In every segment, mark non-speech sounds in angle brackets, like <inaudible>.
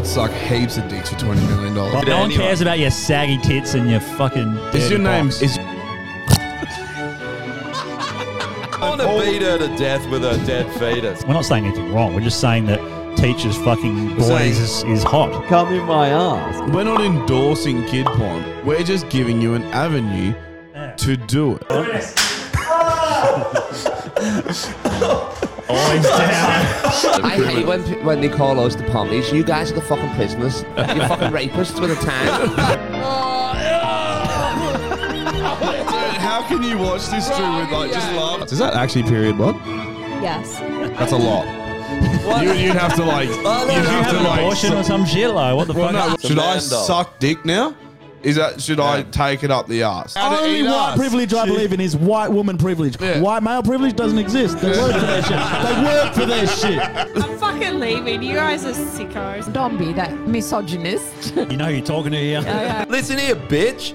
I'd suck heaps of dicks for twenty million dollars. no one cares about your saggy tits and your fucking. Is dirty your name? box. Is I want to beat her to death with her dead fetus. We're not saying anything wrong. We're just saying that teachers fucking boys is, is hot. Come in my ass. we're not endorsing kid porn. We're just giving you an avenue to do it. <laughs> Ah! Always down. <laughs> I hate when when they call us the pommies. You guys are the fucking prisoners. You're fucking rapists with a tang. <laughs> Oh, How can you watch this through with like just laugh? Is that actually period blood? Yes. That's a lot. You, you'd have to like. Oh, you'd you have have to an like. abortion or some shit? Like, what the Well, no, fuck? should I man suck dick now? Is that should I take it up the ass? Only white privilege I believe in is white woman privilege. Yeah. White male privilege doesn't exist. They work for their shit. They work for their shit. <laughs> I'm fucking leaving. You guys are sickos. Don't be that misogynist. You know you're talking to here. Listen here, bitch.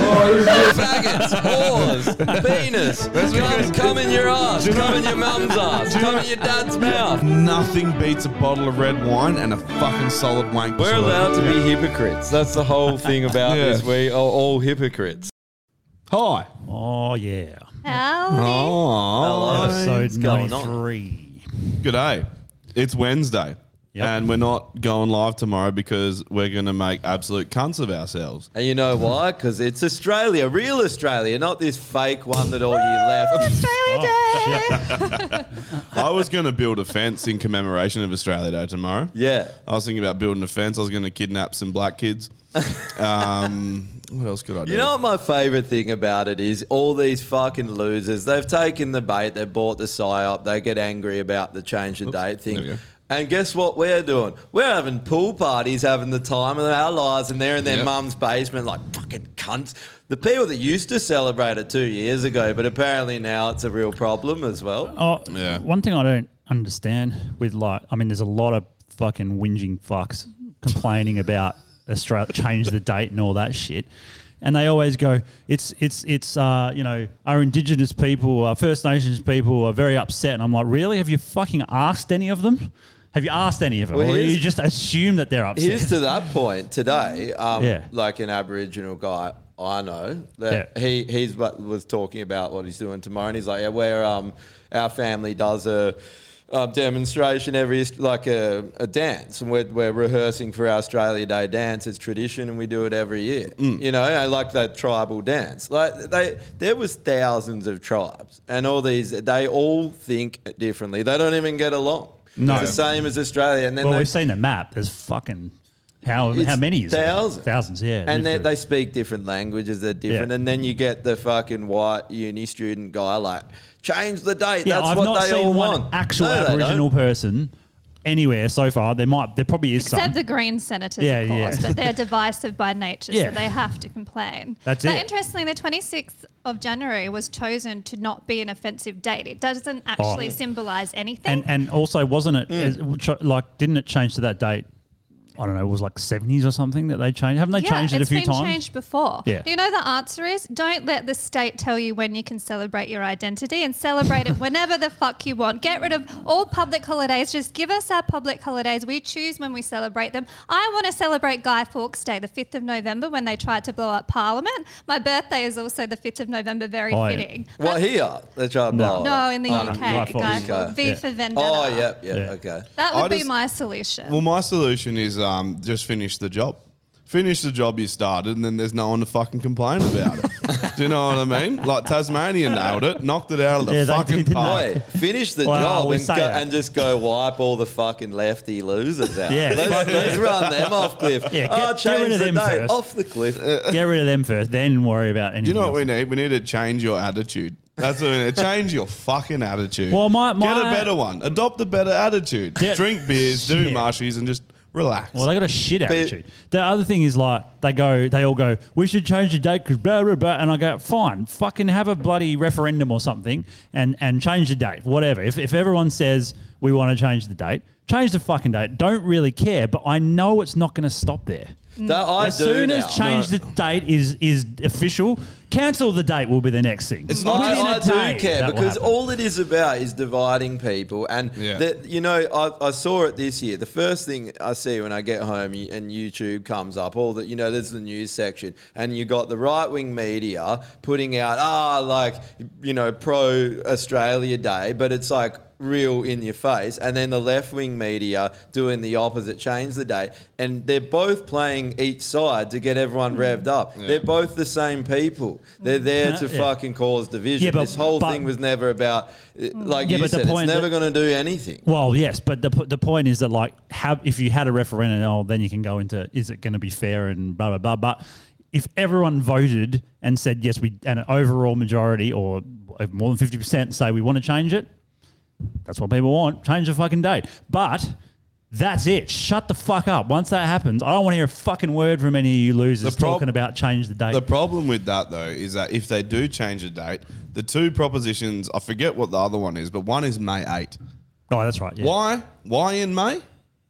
Faggots, whores, penis. Come, come in your ass. Come in your mum's ass. Come in your dad's mouth. Nothing beats a bottle of red wine and a fucking solid wank. We're allowed to be hypocrites. That's the whole thing about Yeah. this. We are all hypocrites. Hi. Oh, yeah. Hello. Oh. Episode What's going on? 93. Good day. It's Wednesday. Yep. And we're not going live tomorrow because we're going to make absolute cunts of ourselves. And you know why? Because it's Australia, real Australia, not this fake one that all you left. Australia Day! <laughs> I was going to build a fence in commemoration of Australia Day tomorrow. Yeah. I was thinking about building a fence. I was going to kidnap some black kids. Um, <laughs> what else could I do? You know what my favourite thing about it is? All these fucking losers, they've taken the bait, they've bought the psyop, they get angry about the change the date there we thing. go. And guess what we're doing? We're having pool parties, having the time of our lives, and they're in their Yep. mum's basement like fucking cunts. The people that used to celebrate it two years ago, but apparently now it's a real problem as well. Oh, Yeah. One thing I don't understand with like, I mean, there's a lot of fucking whinging fucks complaining about Australia change the date and all that shit. And they always go, it's it's it's uh, you know our Indigenous people, our First Nations people are very upset. And I'm like, really? Have you fucking asked any of them? Have you asked any of them, Well, or you just assume that they're upset? Here's to that point today. Um, Yeah. Like an Aboriginal guy I know that Yeah. he he's what was talking about what he's doing tomorrow, and he's like, yeah, where um our family does a. Uh, demonstration every like a, a dance and we're, we're rehearsing for our Australia Day dance it's tradition and we do it every year Mm. you know I like that tribal dance like they there was thousands of tribes and all these they all think differently they don't even get along No. it's the same as Australia and then well, they, we've seen the map. There's fucking how how many is there? thousands. Thousands, yeah. and they, they speak different languages. They're different, Yeah. and then you get the fucking white uni student guy like, change the date. Yeah, That's I've what not they seen all one want. actual No, Aboriginal person anywhere so far. There might, there probably is Except some. the Green senators, Yeah, of course, yeah. but they're divisive by nature, Yeah. so they have to complain. That's but it. interestingly, the 26th of January was chosen to not be an offensive date. It doesn't actually Oh. symbolise anything. and and also wasn't it Mm. as- which- like didn't it change to that date? I don't know. It was like seventies or something that they changed. Haven't they yeah, changed it a it's few been times? changed before. Yeah. You know the answer is don't let the state tell you when you can celebrate your identity and celebrate it <laughs> whenever the fuck you want. Get rid of all public holidays. Just give us our public holidays. We choose when we celebrate them. I want to celebrate Guy Fawkes Day, the 5th of November, when they tried to blow up Parliament. My birthday is also the 5th of November, very Oh, yeah. fitting. What here? They try to blow it. No, in the Oh, UK, Guy Guy Fawkes. Fawkes. V Yeah. for Vendetta. Oh, yeah, yeah, Yeah. okay. That would I be just- my solution. Well, my solution is um, Um, just finish the job. Finish the job you started, and then there's no one to fucking complain about it. <laughs> Do you know what I mean? Like Tasmania nailed it, knocked it out of the Yeah, they fucking did, park. Wait, finish the Well, job we and, say go, that. and just go wipe all the fucking lefty losers out. Yeah, let's, let's run them off cliff. Yeah, get- oh, get rid of the them date first. off the cliff. <laughs> Get rid of them first, then worry about anything. Do you know what we need? We need to change your attitude. That's what we need. Change your fucking attitude. Well, my- Get a my- better one. Adopt a better attitude. Yeah. Drink beers, do Shit. marshies, and just relax. Well, they got a shit attitude. The other thing is like they go, they all go, we should change the date because blah blah blah, and I go, fine, fucking have a bloody referendum or something, and and change the date, whatever. If if everyone says we want to change the date, change the fucking date. Don't really care, but I know it's not going to stop there. That I as do soon now. as change the date is is official, cancel the date will be the next thing. It's not- I, Within I a do care because all it is about is dividing people. And Yeah. that you know, I, I saw it this year. The first thing I see when I get home and YouTube comes up, all that you know, there's the news section, and you got the right wing media putting out ah like you know pro Australia Day, but it's like real in your face, and then the left wing media doing the opposite, change the day, and they're both playing each side to get everyone mm. revved up. They're both the same people. They're there to Yeah. fucking cause division. Yeah, but- this whole but- thing was never about, uh, mm. like Yeah, you said, it's never going to do anything. Well, yes, but the the point is that like, have if you had a referendum, oh, then you can go into is it going to be fair and blah blah blah. But if everyone voted and said yes, we and an overall majority or uh, more than fifty percent say we want to change it, that's what people want. Change the fucking date. But that's it. Shut the fuck up. Once that happens, I don't want to hear a fucking word from any of you losers prob- talking about change the date. The problem with that though is that if they do change the date, the two propositions I forget what the other one is, but one is May 8. oh, that's right. Yeah. Why? Why in May?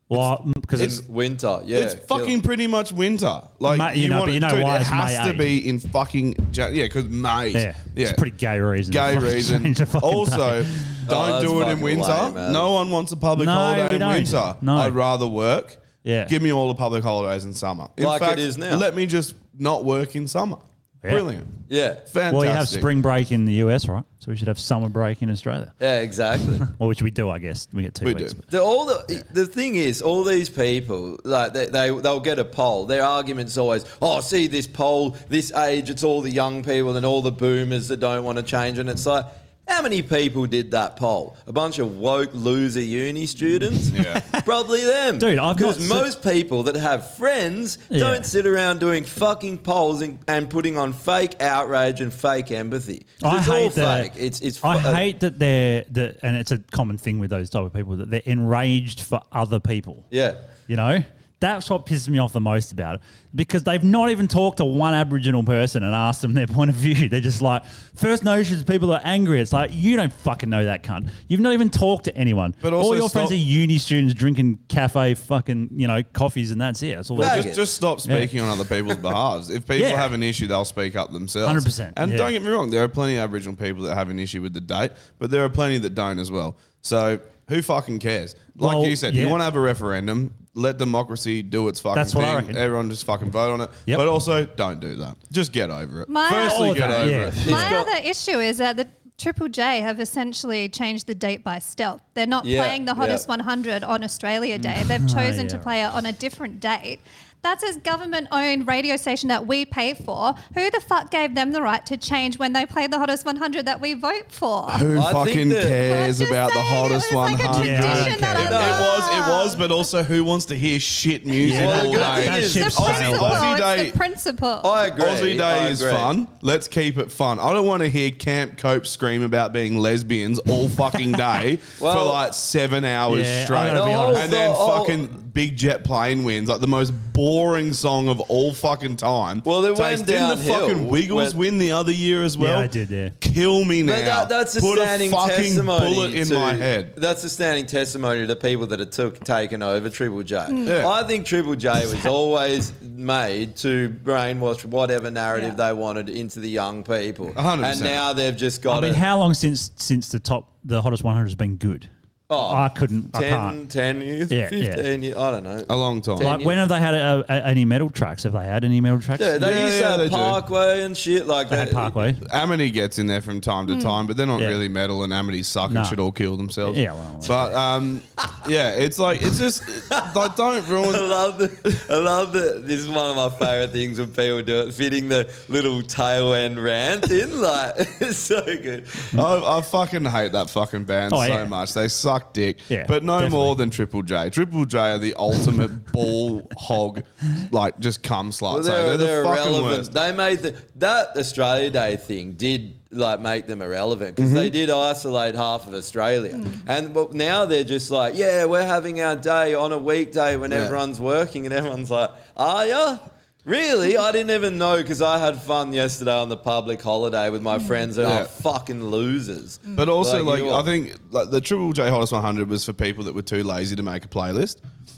Well, because It's mm, it's, winter, yeah. it's fucking pretty much winter. Like May- you know, want but you know dude, why it has May to 8? be in fucking yeah, because May. yeah, yeah, it's a pretty gay reason. gay <laughs> reason. change the Also, date. Oh, don't that's do it in fucking winter. lame, man. no one wants a public No, holiday we in don't. winter. No. I'd rather work. Yeah. Give me all the public holidays in summer. In Like it fact, is now. Let me just not work in summer. Yeah. Brilliant. Yeah. Fantastic. Well, you have spring break in the US, right? So we should have summer break in Australia. Yeah, exactly. <laughs> Well, which we do, I guess. We get two We weeks. do. The, all the the thing is, all these people like they, they they'll get a poll. Their argument's always, oh, see this poll, this age, it's all the young people and all the boomers that don't want to change. And it's like, how many people did that poll? A bunch of woke loser uni students. <laughs> Yeah. Probably them. Dude, I've because not most people that have friends Yeah. don't sit around doing fucking polls and, and putting on fake outrage and fake empathy. 'Cause I it's hate all that. fake. It's it's. I fu- hate that they're that, and it's a common thing with those type of people that they're enraged for other people. Yeah. You know, that's what pisses me off the most about it because they've not even talked to one Aboriginal person and asked them their <laughs> point of view. They're just like, First Nations people are angry. It's like, you don't fucking know that cunt. You've not even talked to anyone. But all also your friends are uni students drinking cafe fucking, you know, coffees and that's it. That's all they do. Just, just stop speaking on other people's <laughs> behalves. If people Yeah. have an issue, they'll speak up themselves. 100%, And yeah. don't get me wrong, there are plenty of Aboriginal people that have an issue with the date, but there are plenty that don't as well. So who fucking cares? Like Well, you said, yeah. you want to have a referendum, let democracy do its fucking That's what I thing. reckon. Everyone just fucking vote on it. Yep. But also, don't do that. Just get over it. My- Firstly, Oh, get that, over yeah. it. My got- other issue is that the Triple J have essentially changed the date by stealth. They're not Yeah, playing the hottest yeah. 100 on Australia Day. They've <clears throat> oh, chosen to yeah. play it on a different date. That's a government-owned radio station that we pay for. Who the fuck gave them the right to change when they play the hottest 100 that we vote for? Who I think fucking that- cares I'm just about the saying, hottest it was like a 100? Yeah, I don't tradition that care. I It love. was, it was, but also who wants to hear shit music Yeah, all the good day? thing That is- ship's The Aussie- sailed. principle. Aussie It's Day- the principle. I agree. Aussie Day I is agree. fun. Let's keep it fun. I don't want to hear Camp Cope scream about being lesbians all fucking day <laughs> for like seven hours Yeah, I straight. gotta be honest. And then Oh, oh. fucking Big Jet Plane wins, like the most boring song of all fucking time. Well, it went Taste- Didn't the downhill fucking Wiggles when- win the other year as well? Yeah, I did, yeah. Kill me now. But that, that's a Put standing a fucking testimony bullet in to, my head. That's a standing testimony to the people that have took taken over Triple J. Mm. I Yeah. think Triple J was <laughs> always made to brainwash whatever narrative Yeah. they wanted into the young people, A hundred and percent. now they've just got I mean, it. how long since since the top, the hottest 100 has been good? Oh, I couldn't, I 10, can't. 10 years, Yeah, yeah. 15 years, I don't know. A long time. Like, when have they had a, a, any metal tracks? Have they had any metal tracks? Yeah, they Yeah, used to yeah, have they do. Parkway and shit like They that. had Parkway. Amity gets in there from time to time, but they're not Yeah. really metal, and Amity suck No. and should all kill themselves. Yeah, well, but um, yeah, it's like it's just like don't ruin. <laughs> I love the, I love that. This is one of my favorite things when people do it, fitting the little tail end rant in. Like, <laughs> it's so good. I, I fucking hate that fucking band Oh, so yeah. much. They suck dick, Yeah, but no definitely. more than Triple J. Triple J are the ultimate <laughs> ball hog, like just cum sluts. Well, they're, the they're fucking irrelevant. worst. They made the, that Australia Day thing did like make them irrelevant because Mm-hmm. they did isolate half of Australia, and but now they're just like, yeah, we're having our day on a weekday when Yeah. everyone's working, and everyone's like, are ya? Really? I didn't even know because I had fun yesterday on the public holiday with my mm. friends and Yeah. are fucking losers. Mm. But also, Like like, you I are. think like the Triple J Hottest 100 was for people that were too lazy to make a playlist,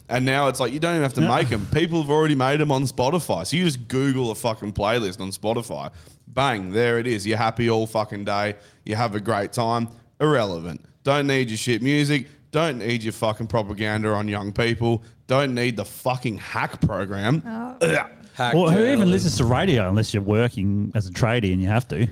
and now it's like you don't even have to make them. People have already made them on Spotify, so you just Google a fucking playlist on Spotify, bang, there it is. You're happy all fucking day. You have a great time. Irrelevant. Don't need your shit music. Don't need your fucking propaganda on young people. Don't need the fucking hack program. Oh. Ugh. Hack Well, who even listens to radio unless you're working as a tradie and you have to?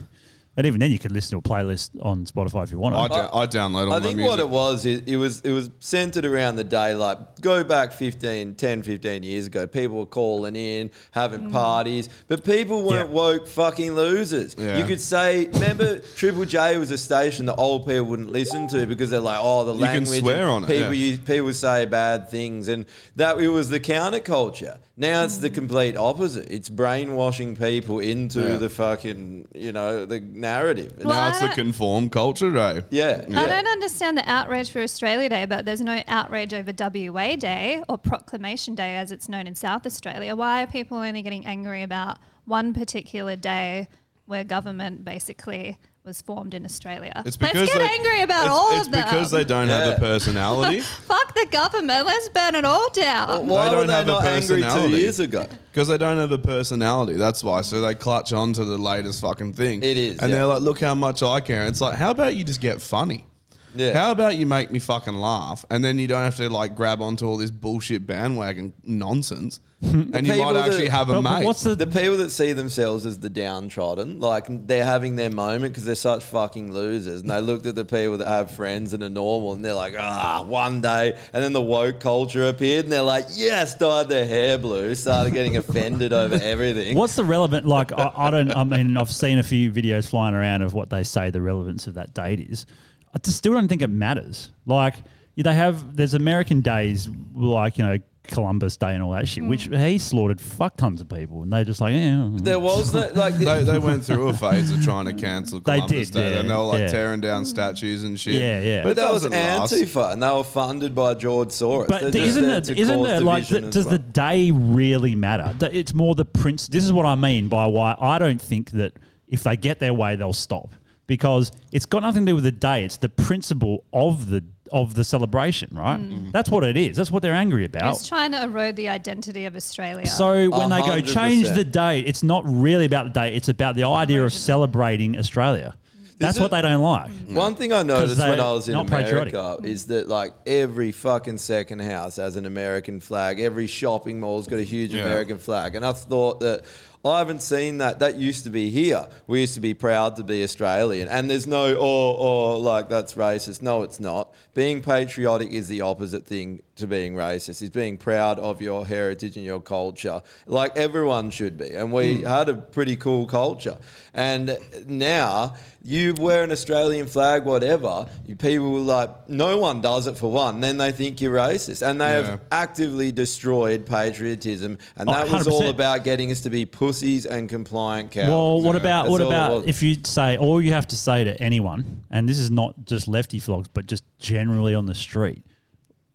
And even then, you could listen to a playlist on Spotify if you want. I, to. I download all I my think music. what it was, it, it was it was centered around the day. Like go back 15, 10, 15 years ago, people were calling in, having mm. parties, but people weren't Yeah. woke fucking losers. Yeah. You could say, remember, Triple J was a station that old people wouldn't listen to because they're like, oh, the You can language. swear and on it, People yeah. use, people say bad things, and that it was the counterculture. Now it's the complete opposite. It's brainwashing people into Yeah. the fucking, you know, the narrative. Well, now I it's the conform culture, eh? yeah. I don't understand the outrage for Australia Day, but there's no outrage over WA Day or Proclamation Day as it's known in South Australia. Why are people only getting angry about one particular day where government basically was formed in Australia? It's Let's get they- angry about it's, all it's of them. because they don't have Yeah. the personality. <laughs> Fuck the government. Let's burn it all down. Why They don't they have a not angry two years ago? Because they don't have a personality. That's why. So they clutch on to the latest fucking thing. It is, And yeah. they're like, look how much I care. It's like, how about you just get funny? Yeah. How about you make me fucking laugh and then you don't have to like grab onto all this bullshit bandwagon nonsense <laughs> and you People might actually have a But- but mate. what's the The people that see themselves as the downtrodden, like they're having their moment because they're such fucking losers. And they looked at the people that have friends and are normal and they're like, ah, one day. And then the woke culture appeared and they're like, yes, dyed their hair blue, started getting offended over everything. What's the relevant? Like, I, I don't. I mean, I've seen a few videos flying around of what they say the relevance of that date is. I just still don't think it matters. Like, they have there's American days like you know Columbus Day and all that shit, hmm. which he slaughtered fuck tons of people, and they just like, yeah. There was no, like, they, they went through a phase of trying to cancel They Columbus did, Day, yeah, and they were like yeah. tearing down statues and shit. Yeah, yeah. But, but it that was doesn't last. Antifa and they were funded by George Soros. But They're th- just isn't there it? to Isn't cause it like? division th- as does well. the day really matter? Th- It's more the prince. This is what I mean by why I don't think that if they get their way, they'll stop because it's got nothing to do with the day. It's the principle of the of the celebration, right? Mm. Mm-hmm. That's what it is. That's what they're angry about. It's trying to erode the identity of Australia. So when they go change the date, it's not really about the date. It's about the idea of celebrating Australia. That's it- what they don't like. Mm. One thing I noticed when I was in not patriotic. America is that like every fucking second house has an American flag. Every shopping mall's got a huge Yeah. American flag, and I thought that. I haven't seen that. That used to be here. We used to be proud to be Australian. And there's no, oh, oh, like that's racist. No, it's not. Being patriotic is the opposite thing to being racist. Is being proud of your heritage and your culture. Like everyone should be. And we hmm. had a pretty cool culture. And now you wear an Australian flag, whatever, you people will like, no one does it for one. Then they think you're racist. And they Yeah. have actively destroyed patriotism. And Oh, that was all oh, about getting us to be pussies and compliant cowards. Well, what about That's what about if you say all you have to say to anyone, and this is not just lefty flogs, but just generally on the street,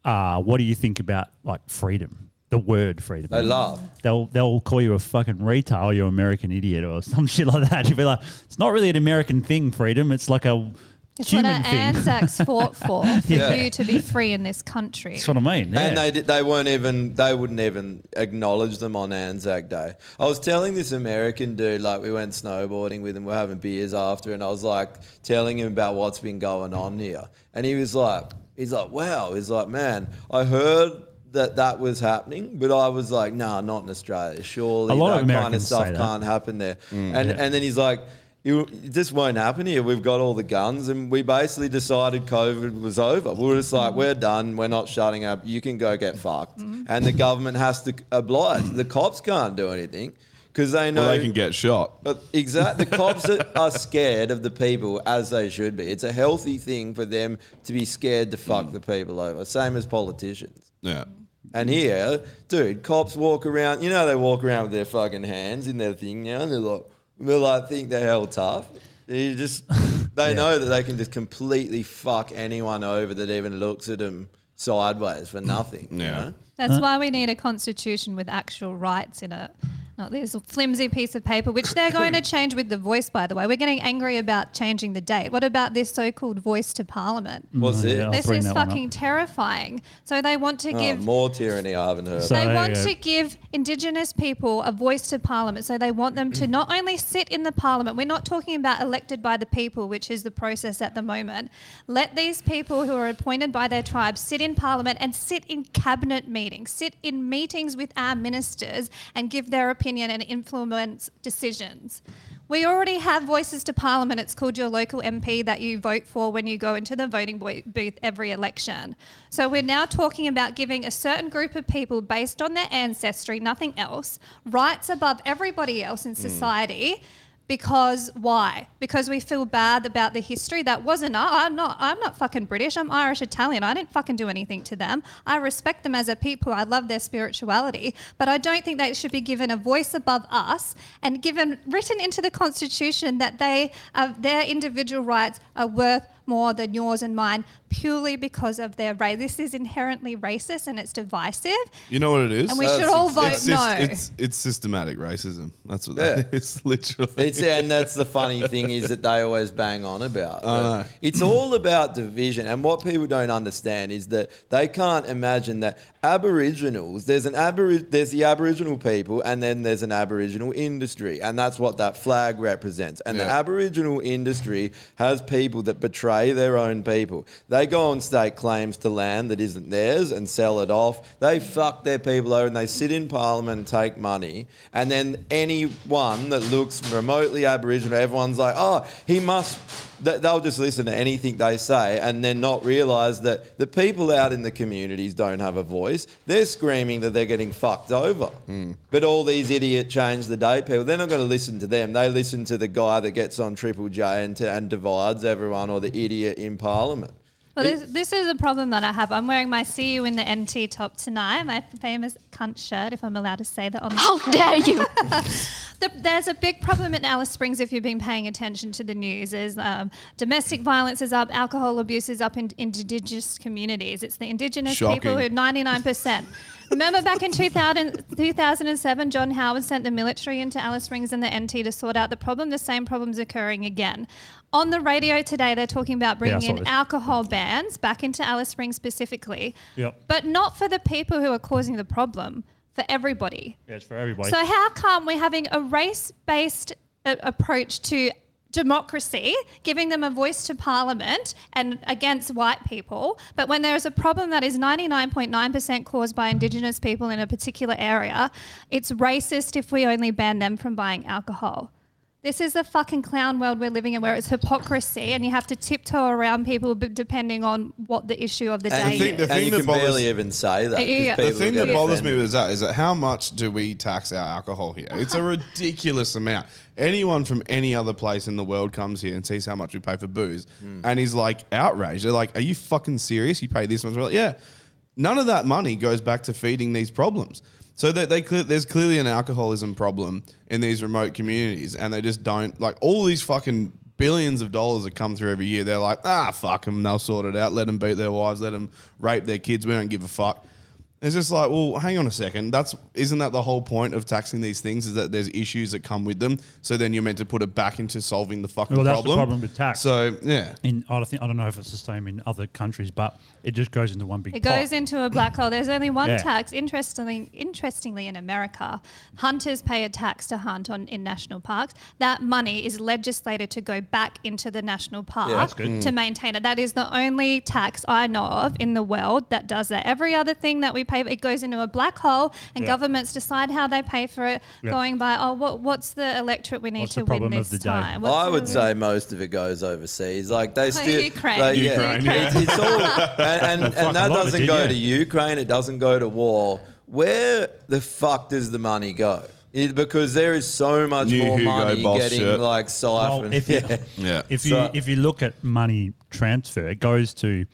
uh, what do you think about like freedom? The word freedom. They love. They'll they'll call you a fucking retard, or you American idiot, or <laughs> some shit like that. You'll be like, it's not really an American thing, freedom. It's like a it's what human our thing. Anzacs <laughs> fought for, for Yeah. you to be free in this country. That's what I mean. Yeah. And they did, they weren't even they wouldn't even acknowledge them on Anzac Day. I was telling this American dude like we went snowboarding with him, we're having beers after, and I was like telling him about what's been going on here, and he was like, he's like, wow, he's like, man, I heard. That that was happening, but I was like, nah, not in Australia. Surely A lot that of kind of stuff say that. can't happen there. Mm. and and then he's like, you, this won't happen here. We've got all the guns, and we basically decided COVID was over. We were just like, mm. we're done. We're not shutting up. You can go get fucked. Mm. And the government has to oblige. The cops can't do anything because they know Well, they can get shot. Uh, but exactly, the cops are, are scared of the people as they should be. It's a healthy thing for them to be scared to fuck the people over. Same as politicians. Yeah. And here, dude, cops walk around. You know, they walk around with their fucking hands in their thing now, and they're like, they like think they're hell tough. You just, <laughs> they know that they can just completely fuck anyone over that even looks at them sideways for nothing. you Yeah. know? That's why we need a constitution with actual rights in it. Not this flimsy piece of paper, which they're going to <coughs> change with the voice, by the way. We're getting angry about changing the date. What about this so called voice to parliament? Mm, Was Yeah, it? I'll This is that one up. fucking terrifying. So they want to Oh, give more tyranny I haven't heard. So- they want to give Indigenous people a voice to Parliament. So they want them to not only sit in the Parliament, we're not talking about elected by the people, which is the process at the moment. Let these people who are appointed by their tribes sit in Parliament and sit in cabinet meetings, sit in meetings with our ministers and give their opinion and influence decisions. We already have voices to Parliament. It's called your local MP that you vote for when you go into the voting booth every election. So we're now talking about giving a certain group of people, based on their ancestry, nothing else, rights above everybody else in mm. society. Because why? Because we feel bad about the history that wasn't. I'm not. I'm not fucking British. I'm Irish Italian. I didn't fucking do anything to them. I respect them as a people. I love their spirituality, but I don't think they should be given a voice above us and given written into the constitution that they uh, their individual rights are worth more than yours and mine purely because of their race. This is inherently racist and it's divisive. You know what it is? And we Uh, should all vote it's, no. it's it's systematic racism. That's what that Yeah. <laughs> is. Literally. It's and that's the funny thing is that they always bang on about. I know. It's all about division, and what people don't understand is that they can't imagine that Aboriginals. There's an abori- There's the Aboriginal people, and then there's an Aboriginal industry, and that's what that flag represents. And the Yeah. Aboriginal industry has people that betray their own people. They go and stake claims to land that isn't theirs and sell it off. They fuck their people over and they sit in Parliament and take money. And then anyone that looks remotely Aboriginal, everyone's like, oh, he must. They'll just listen to anything they say and then not realise that the people out in the communities don't have a voice. They're screaming that they're getting fucked over. Hmm. But all these idiot change the date people, they're not going to listen to them. They listen to the guy that gets on Triple J and, and divides everyone or the idiot in Parliament. Well, this, this is a problem that I have. I'm wearing my See You in the NT top tonight, my famous cunt shirt, if I'm allowed to say that on the How dare you? <laughs> The, there's a big problem in Alice Springs if you've been paying attention to the news. Is um, domestic violence is up, alcohol abuse is up in in indigenous communities. It's the indigenous people Shocking. who 99%. Remember back in 2000, 2007, John Howard sent the military into Alice Springs and the NT to sort out the problem. The same problem's occurring again. On the radio today, they're talking about bringing saw in this. alcohol bans back into Alice Springs specifically, Yep. but not for the people who are causing the problem, for everybody. Yeah, it's for everybody. So how come we're having a race-based uh, approach to democracy, giving them a voice to parliament and against white people, but when there is a problem that is 99.9% caused by indigenous people in a particular area, it's racist if we only ban them from buying alcohol. This is the fucking clown world we're living in where it's hypocrisy and you have to tiptoe around people depending on what the issue of the And, day the thing- is. the and you that can bothers- barely even say that. 'cause Yeah. The The thing that bothers me offended. with that is that how much do we tax our alcohol here? It's a ridiculous amount. Anyone from any other place in the world comes here and sees how much we pay for booze, hmm. and he's like outraged. They're like, "Are you fucking serious? You pay this much?" We're like, yeah. None of that money goes back to feeding these problems. So they cle- there's clearly an alcoholism problem in these remote communities, and they just don't like all these fucking billions of dollars that come through every year. They're like, ah, fuck them, they'll sort it out. Let them beat their wives, let them rape their kids. We don't give a fuck. It's just like, well, hang on a second. That's isn't that the whole point of taxing these things? Is that there's issues that come with them. So then you're meant to put it back into solving the fucking Well, that's the problem. problem with tax. So yeah, in I don't think I don't know if it's the same in other countries, but it just goes into one big. It pot. goes into a black hole. There's only one Yeah. tax. Interestingly, interestingly, in America, hunters pay a tax to hunt on in national parks. That money is legislated to go back into the national park That's good. to maintain it. That is the only tax I know of in the world that does that. Every other thing that we pay, it goes into a black hole, and Yeah. governments decide how they pay for it, Yeah. going by, oh, what, what's the electorate we need What's to the win problem of this the day? time? What's I would <laughs> say most of it goes overseas. Like they <laughs> still, Ukraine. like, yeah, Ukraine, yeah. It's, it's all, and, and, <laughs> and that a lot of it doesn't did, go yeah. to Ukraine. It doesn't go to war. Where the fuck does the money go? It, because there is so much New more Hugo money Boss getting shirt. like Well, siphoned. if you, yeah. Yeah. if you if you look at money transfer, it goes to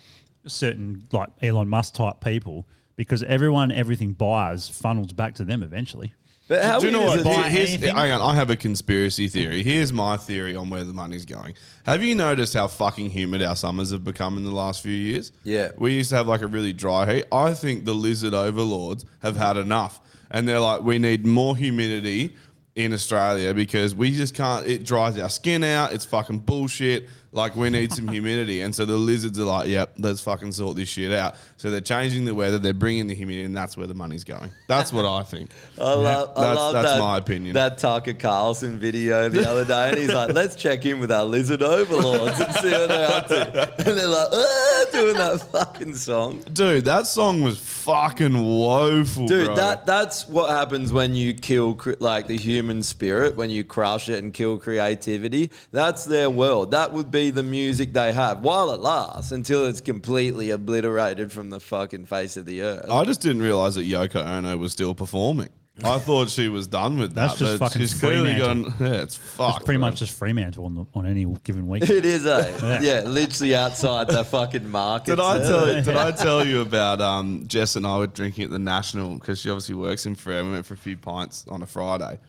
certain like Elon Musk type people because everyone everything buys funnels back to them eventually. But how Do you know what? what? is buy Here's, hang on, I have a conspiracy theory. Here's my theory on where the money's going. Have you noticed how fucking humid our summers have become in the last few years? Yeah. We used to have like a really dry heat. I think the lizard overlords have had enough. and they're like, we need more humidity in Australia because we just can't. It dries our skin out. It's fucking bullshit. Like we need some humidity, and so the lizards are like, "Yep, let's fucking sort this shit out." So they're changing the weather, they're bringing the humidity, and that's where the money's going. That's what I think. I love, I That's- love that's that, my opinion. That Tucker Carlson video the other day, and he's like, "Let's check in with our lizard overlords and see what they're up to." And they're like, ah, doing that fucking song. Dude, that song was fucking woeful, Dude, bro. that that's what happens when you kill like the human spirit, when you crush it and kill creativity. That's their world. That would be the music they have while it lasts until it's completely obliterated from the fucking face of the earth. I just didn't realize that Yoko Ono was still performing. I thought she was done with That's that. just but fucking she's clearly Fremantle. gone. Yeah, it's fucked. It's pretty bro. much just Fremantle on, the, on any given week. It is, eh? <laughs> Yeah. literally outside the fucking market. Did I tell you? Did I tell you about um, Jess and I were drinking at the National because she obviously works in Fremantle. We went for a few pints on a Friday,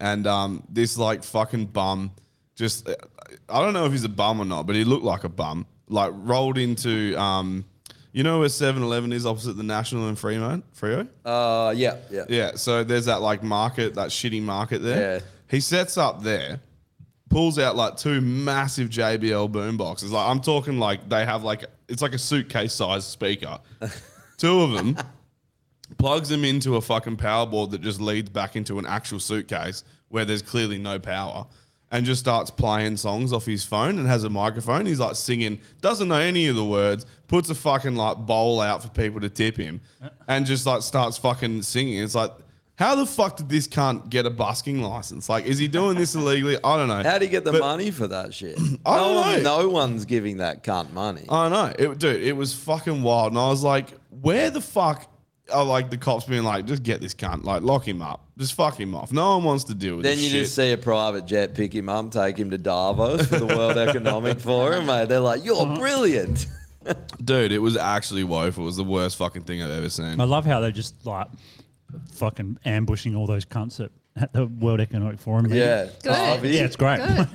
and um, this like fucking bum just I don't know if he's a bum or not, but he looked like a bum. Like rolled into um, you know where 7-Eleven is opposite the National in Fremont, Freo. Uh, yeah, yeah. Yeah, so there's that like market, that shitty market there. Yeah. He sets up there, pulls out like two massive JBL boom boxes. Like I'm talking like they have like it's like a suitcase size speaker. <laughs> two of them plugs them into a fucking power board that just leads back into an actual suitcase where there's clearly no power. And just starts playing songs off his phone and has a microphone. He's like singing, doesn't know any of the words, puts a fucking like bowl out for people to tip him, and just like starts fucking singing. It's like, how the fuck did this cunt get a busking license? Like, is he doing this <laughs> illegally? I don't know. How do you get the But- money for that shit? <clears throat> I no, don't one- know. no one's giving that cunt money. I know, it, dude. It was fucking wild, and I was like, "Where the fuck are like the cops being like, just get this cunt, like lock him up, just fuck him off. No one wants to deal with then this you shit. just see a private jet pick him up, take him to Davos for the World <laughs> Economic Forum, mate. They're like, "You're brilliant." dude, it was actually woeful. It was the worst fucking thing I've ever seen. I love how they're just like fucking ambushing all those cunts at, at the World Economic Forum. meeting. Yeah, Good. Avi. Yeah, it's great. Good.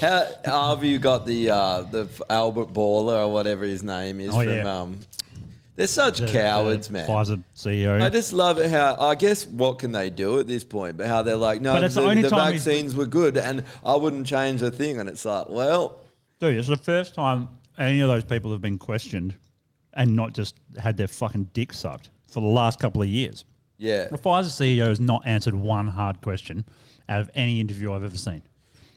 <laughs> How Avi you got the uh, the Albert Bourla or whatever his name is Oh, from? yeah. Um, they're such The- cowards, the man. Pfizer CEO. I just love it how I guess what can they do at this point? But how they're like, no, But it's the, the only the he's- vaccines were good, and I wouldn't change a thing. And it's like, well, Dude, it's the first time any of those people have been questioned and not just had their fucking dick sucked for the last couple of years. yeah. The Pfizer CEO has not answered one hard question out of any interview I've ever seen.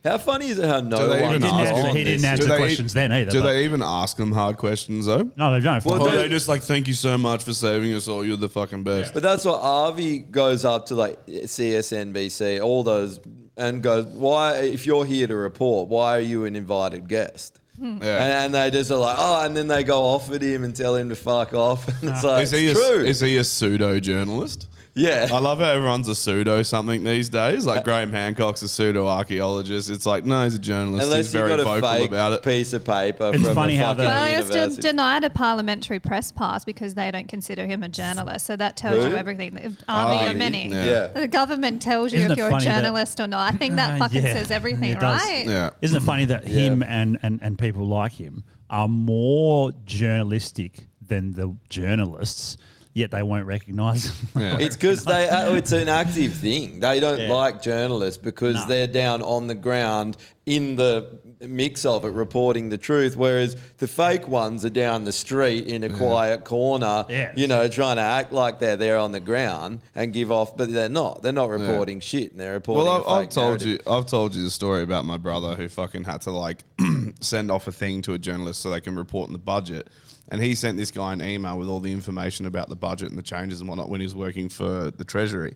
How funny is it how no they one even He didn't ask answer, them? he didn't this? answer Do they- questions then either. Do but- they even ask them hard questions though? No, they don't. Well, Or they- they just like, thank you so much for saving us all. You're the fucking best. But that's what Avi goes up to like CSNBC, all those, and goes, "Why, if you're here to report, why are you an invited guest?" Hmm. Yeah. And, and they just are like, "Oh," and then they go off at him and tell him to fuck off. <laughs> And it's ah. like, is he it's a, true. is he a pseudo journalist? Yeah. I love how everyone's a pseudo something these days. Like Graham Hancock's a pseudo archaeologist. It's like, no, he's a journalist. Unless he's you've very got a vocal fake about it. piece of paper It's from funny a how fucking the- Well, he was de- university. denied a parliamentary press pass because they don't consider him a journalist. So that tells Who? you everything. Army Oh, or many. yeah. yeah. The government tells you Isn't if it you're a funny that- journalist or not. I think that <laughs> Uh, fucking yeah, says everything, it does. right? Yeah. Isn't it funny that him and, and, and people like him are more journalistic than the journalists, yet they won't recognise them? Yeah. <laughs> It's because they. uh, It's an active thing. They don't Yeah. like journalists because No. they're down on the ground in the mix of it, reporting the truth. Whereas the fake ones are down the street in a quiet corner, Yeah. you know, trying to act like they're there on the ground and give off, but they're not. They're not reporting shit. And they're reporting. Well, a I've, I've told narrative. you, I've told you the story about my brother who fucking had to like <clears throat> send off a thing to a journalist so they can report on the budget, and he sent this guy an email with all the information about the budget and the changes and whatnot when he was working for the Treasury,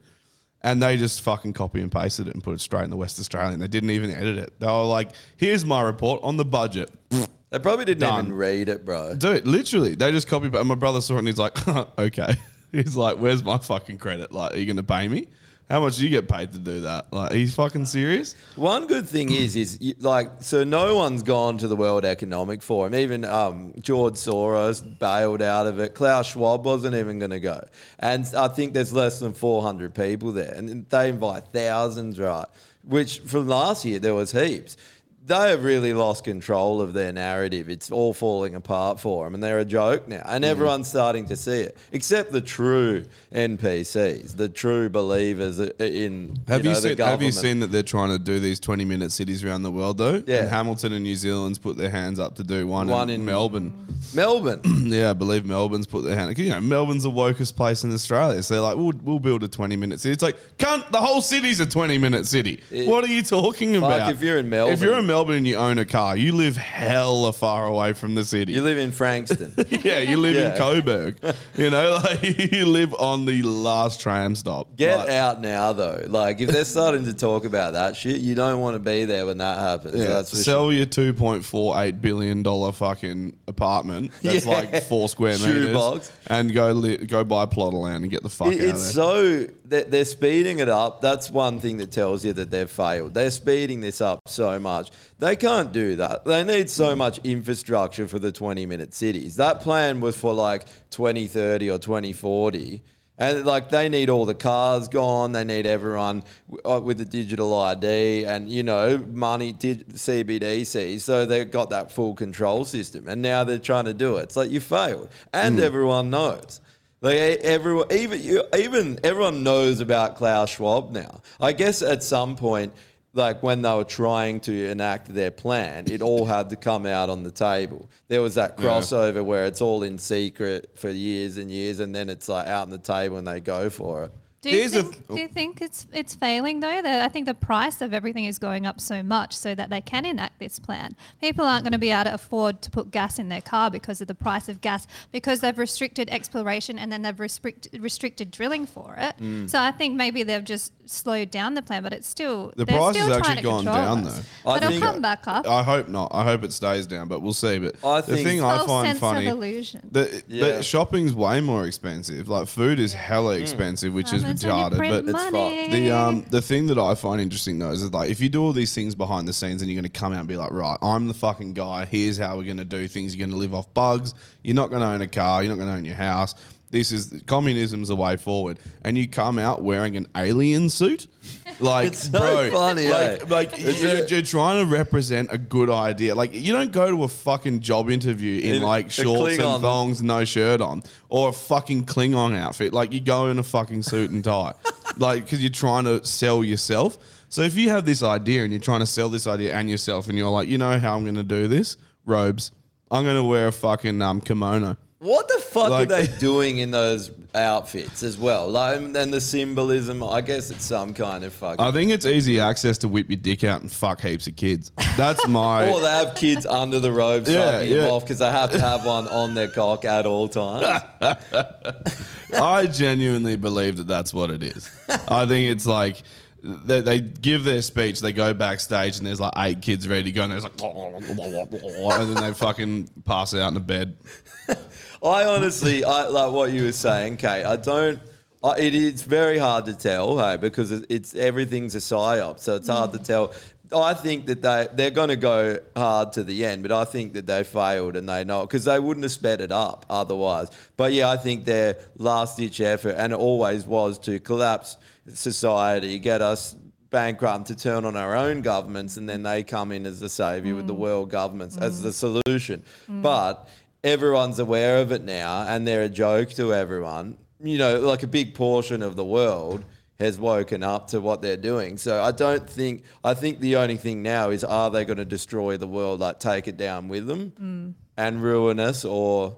and they just fucking copy and pasted it and put it straight in the West Australian. They didn't even edit it. They were like, "Here's my report on the budget." They probably didn't Done. even read it, bro. Dude, literally, they just copy. But my brother saw it and he's like, <laughs> "Okay." <laughs> He's like, "Where's my fucking credit? Like, are you gonna pay me?" How much do you get paid to do that? Like, he's fucking serious. One good thing is, is you- like, so no one's gone to the World Economic Forum. Even um, George Soros bailed out of it. Klaus Schwab wasn't even going to go. And I think there's less than 400 people there. And they invite thousands, right? Which from last year, there was heaps. They have really lost control of their narrative. It's all falling apart for them, and they're a joke now. And everyone's starting to see it, except the true NPCs, the true believers in Have you you, know, the seen, have you seen that they're trying to do these 20 minute cities around the world though? Yeah. And Hamilton and New Zealand's put their hands up to do one, One in, in- Melbourne. Melbourne? <clears throat> yeah, I believe Melbourne's put their hand. You know, Melbourne's the wokest place in Australia. So they're like, we'll, we'll build a 20 minute city. It's like, cunt, the whole city's a 20 minute city. what are you talking about? if you're in Melbourne, If you're in Melbourne and you own a car, you live hella far away from the city. you live in Frankston. <laughs> yeah, you live Yeah. in Coburg. you know, <laughs> like you live on the last tram stop. Get But- out now, though. Like, if they're starting to talk about that shit, you don't want to be there when that happens. Yeah, That's for sure. sell your two point four eight billion dollar fucking apartment. <laughs> That's Yeah. like four square meters, box. and go li- go buy a plot of land and get the fuck It- out it's of there. so they're, they're speeding it up. That's one thing that tells you that they've failed. They're speeding this up so much. They can't do that. They need so much infrastructure for the 20 minute cities. That plan was for like 2030 or 2040. And like they need all the cars gone. They need everyone uh, with the digital ID and you know money dig- CBDC. So they've got that full control system. And now they're trying to do it. It's like you failed, and everyone knows. Like everyone, even you, even everyone knows about Klaus Schwab now. I guess at some point, like when they were trying to enact their plan, it all had to come out on the table. There was that crossover where it's all in secret for years and years, and then it's like out on the table and they go for it. Do you, Here's a think, do you think it's it's failing though? That I think the price of everything is going up so much so that they can enact this plan. People aren't going to be able to afford to put gas in their car because of the price of gas because they've restricted exploration and then they've restricted restricted drilling for it. Mm. So I think maybe they've just slowed down the plan, but it's still The they're price still has trying actually to gone control down, us. though. I But it'll think- come back up. I hope not. I hope it stays down, but we'll see. But I the thing I find sense funny, of illusion. the, Yeah. the shopping's way more expensive. Like food is hella expensive, which is Retarded. But It's money. the um the thing that I find interesting though is that like if you do all these things behind the scenes and you're going to come out and be like, right, I'm the fucking guy. Here's how we're going to do things. You're going to live off bugs. You're not going to own a car. You're not going to own your house. This is communism's the way forward. And you come out wearing an alien suit, like It's so bro, funny, like, eh? like you're, you're trying to represent a good idea. Like you don't go to a fucking job interview in In like shorts Klingon. and thongs, no shirt on, or a fucking Klingon outfit. Like you go in a fucking suit and tie, <laughs> like because you're trying to sell yourself. So if you have this idea and you're trying to sell this idea and yourself, and you're like, you know how I'm going to do this? Robes. I'm going to wear a fucking um, kimono. What the fuck Like- are they <laughs> doing in those outfits as well? Like, and the symbolism, I guess it's some kind of fucking. I think it's easy access to whip your dick out and fuck heaps of kids. That's <laughs> my. or they have kids under the robes Yeah, yeah. off because they have to have one on their cock at all times. <laughs> I genuinely believe that that's what it is. I think it's like they, they give their speech, they go backstage, and there's like eight kids ready to go, and there's like, and then they fucking pass out in the bed. I honestly, I like what you were saying, Kate. I don't. I, it is very hard to tell, hey, because it- it's everything's a psyop, so it's hard to mm. tell. I think that they they're going to go hard to the end, but I think that they failed and they know because they wouldn't have sped it up otherwise. But yeah, I think their last ditch effort, and it always was to collapse society, get us bankrupt to turn on our own governments, and then they come in as the savior with the mm. world governments as the mm. solution. But everyone's aware of it now, and they're a joke to everyone. You know, like a big portion of the world has woken up to what they're doing. So I don't think. I think the only thing now is are they going to destroy the world, like take it down with them, mm. and ruin us, or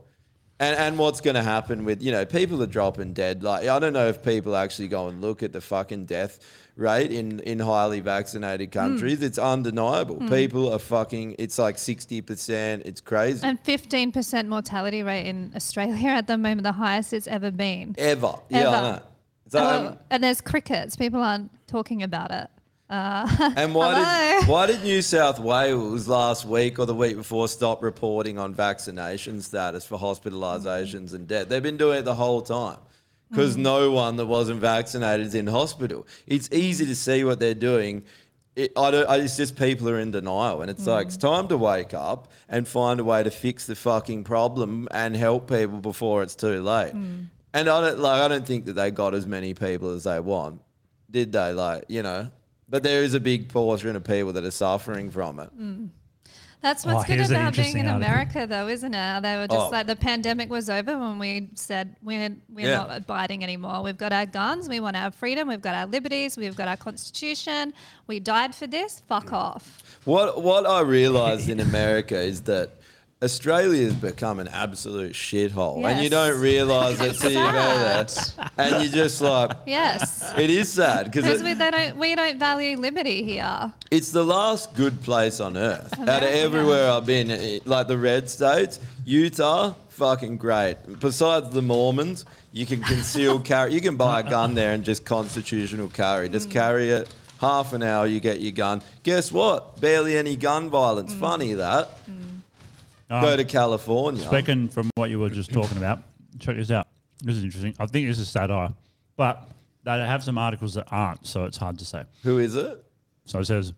and and what's going to happen with you know people are dropping dead. Like I don't know if people actually go and look at the fucking death rate in in highly vaccinated hmm. countries. It's undeniable. Hmm. People are fucking. It's like sixty percent. It's crazy. And 15% mortality rate in Australia <laughs> at the moment, the highest it's ever been. Ever. Yeah, I Ever. know. So, Oh, um, and there's crickets. People aren't talking about it. Uh, <laughs> and why Hello? did why did New South Wales last week or the week before stop reporting on vaccination status for hospitalisations and death? They've been doing it the whole time because mm. no one that wasn't vaccinated is in hospital. It's easy to see what they're doing. It, I don't, I, it's just people are in denial, and it's like it's mm. time to wake up and find a way to fix the fucking problem and help people before it's too late. Mm. And I don't like. I don't think that they got as many people as they want, did they? Like you know, But there is a big portion of people that are suffering from it. That's Oh, what's good about being interesting in article. America, though, isn't it? They were just Oh. like the pandemic was over when we said we're we're Yeah. not abiding anymore. We've got our guns, we want our freedom, we've got our liberties, we've got our constitution. We died for this. Fuck mm. off. What what I realised in America is that Australia has become an absolute shithole, and you Yes. don't realise it till you go there, <laughs> and you're just like, Yes. it is sad Because because we, they don't, we don't value liberty here. it's the last good place on earth. Out of everywhere I've been, eh, like the red states, Utah, fucking great. Besides the Mormons, you can conceal <laughs> carry. You can buy a gun there and just constitutional carry. Just Mm. carry it. Half an hour, you get your gun. Guess what? Barely any gun violence. Mm. Funny that. Um, Go to California. Speaking from what you were just talking about, check this out. This is interesting. I think this is satire, but they have some articles that aren't, so it's hard to say. Who is it? So it says,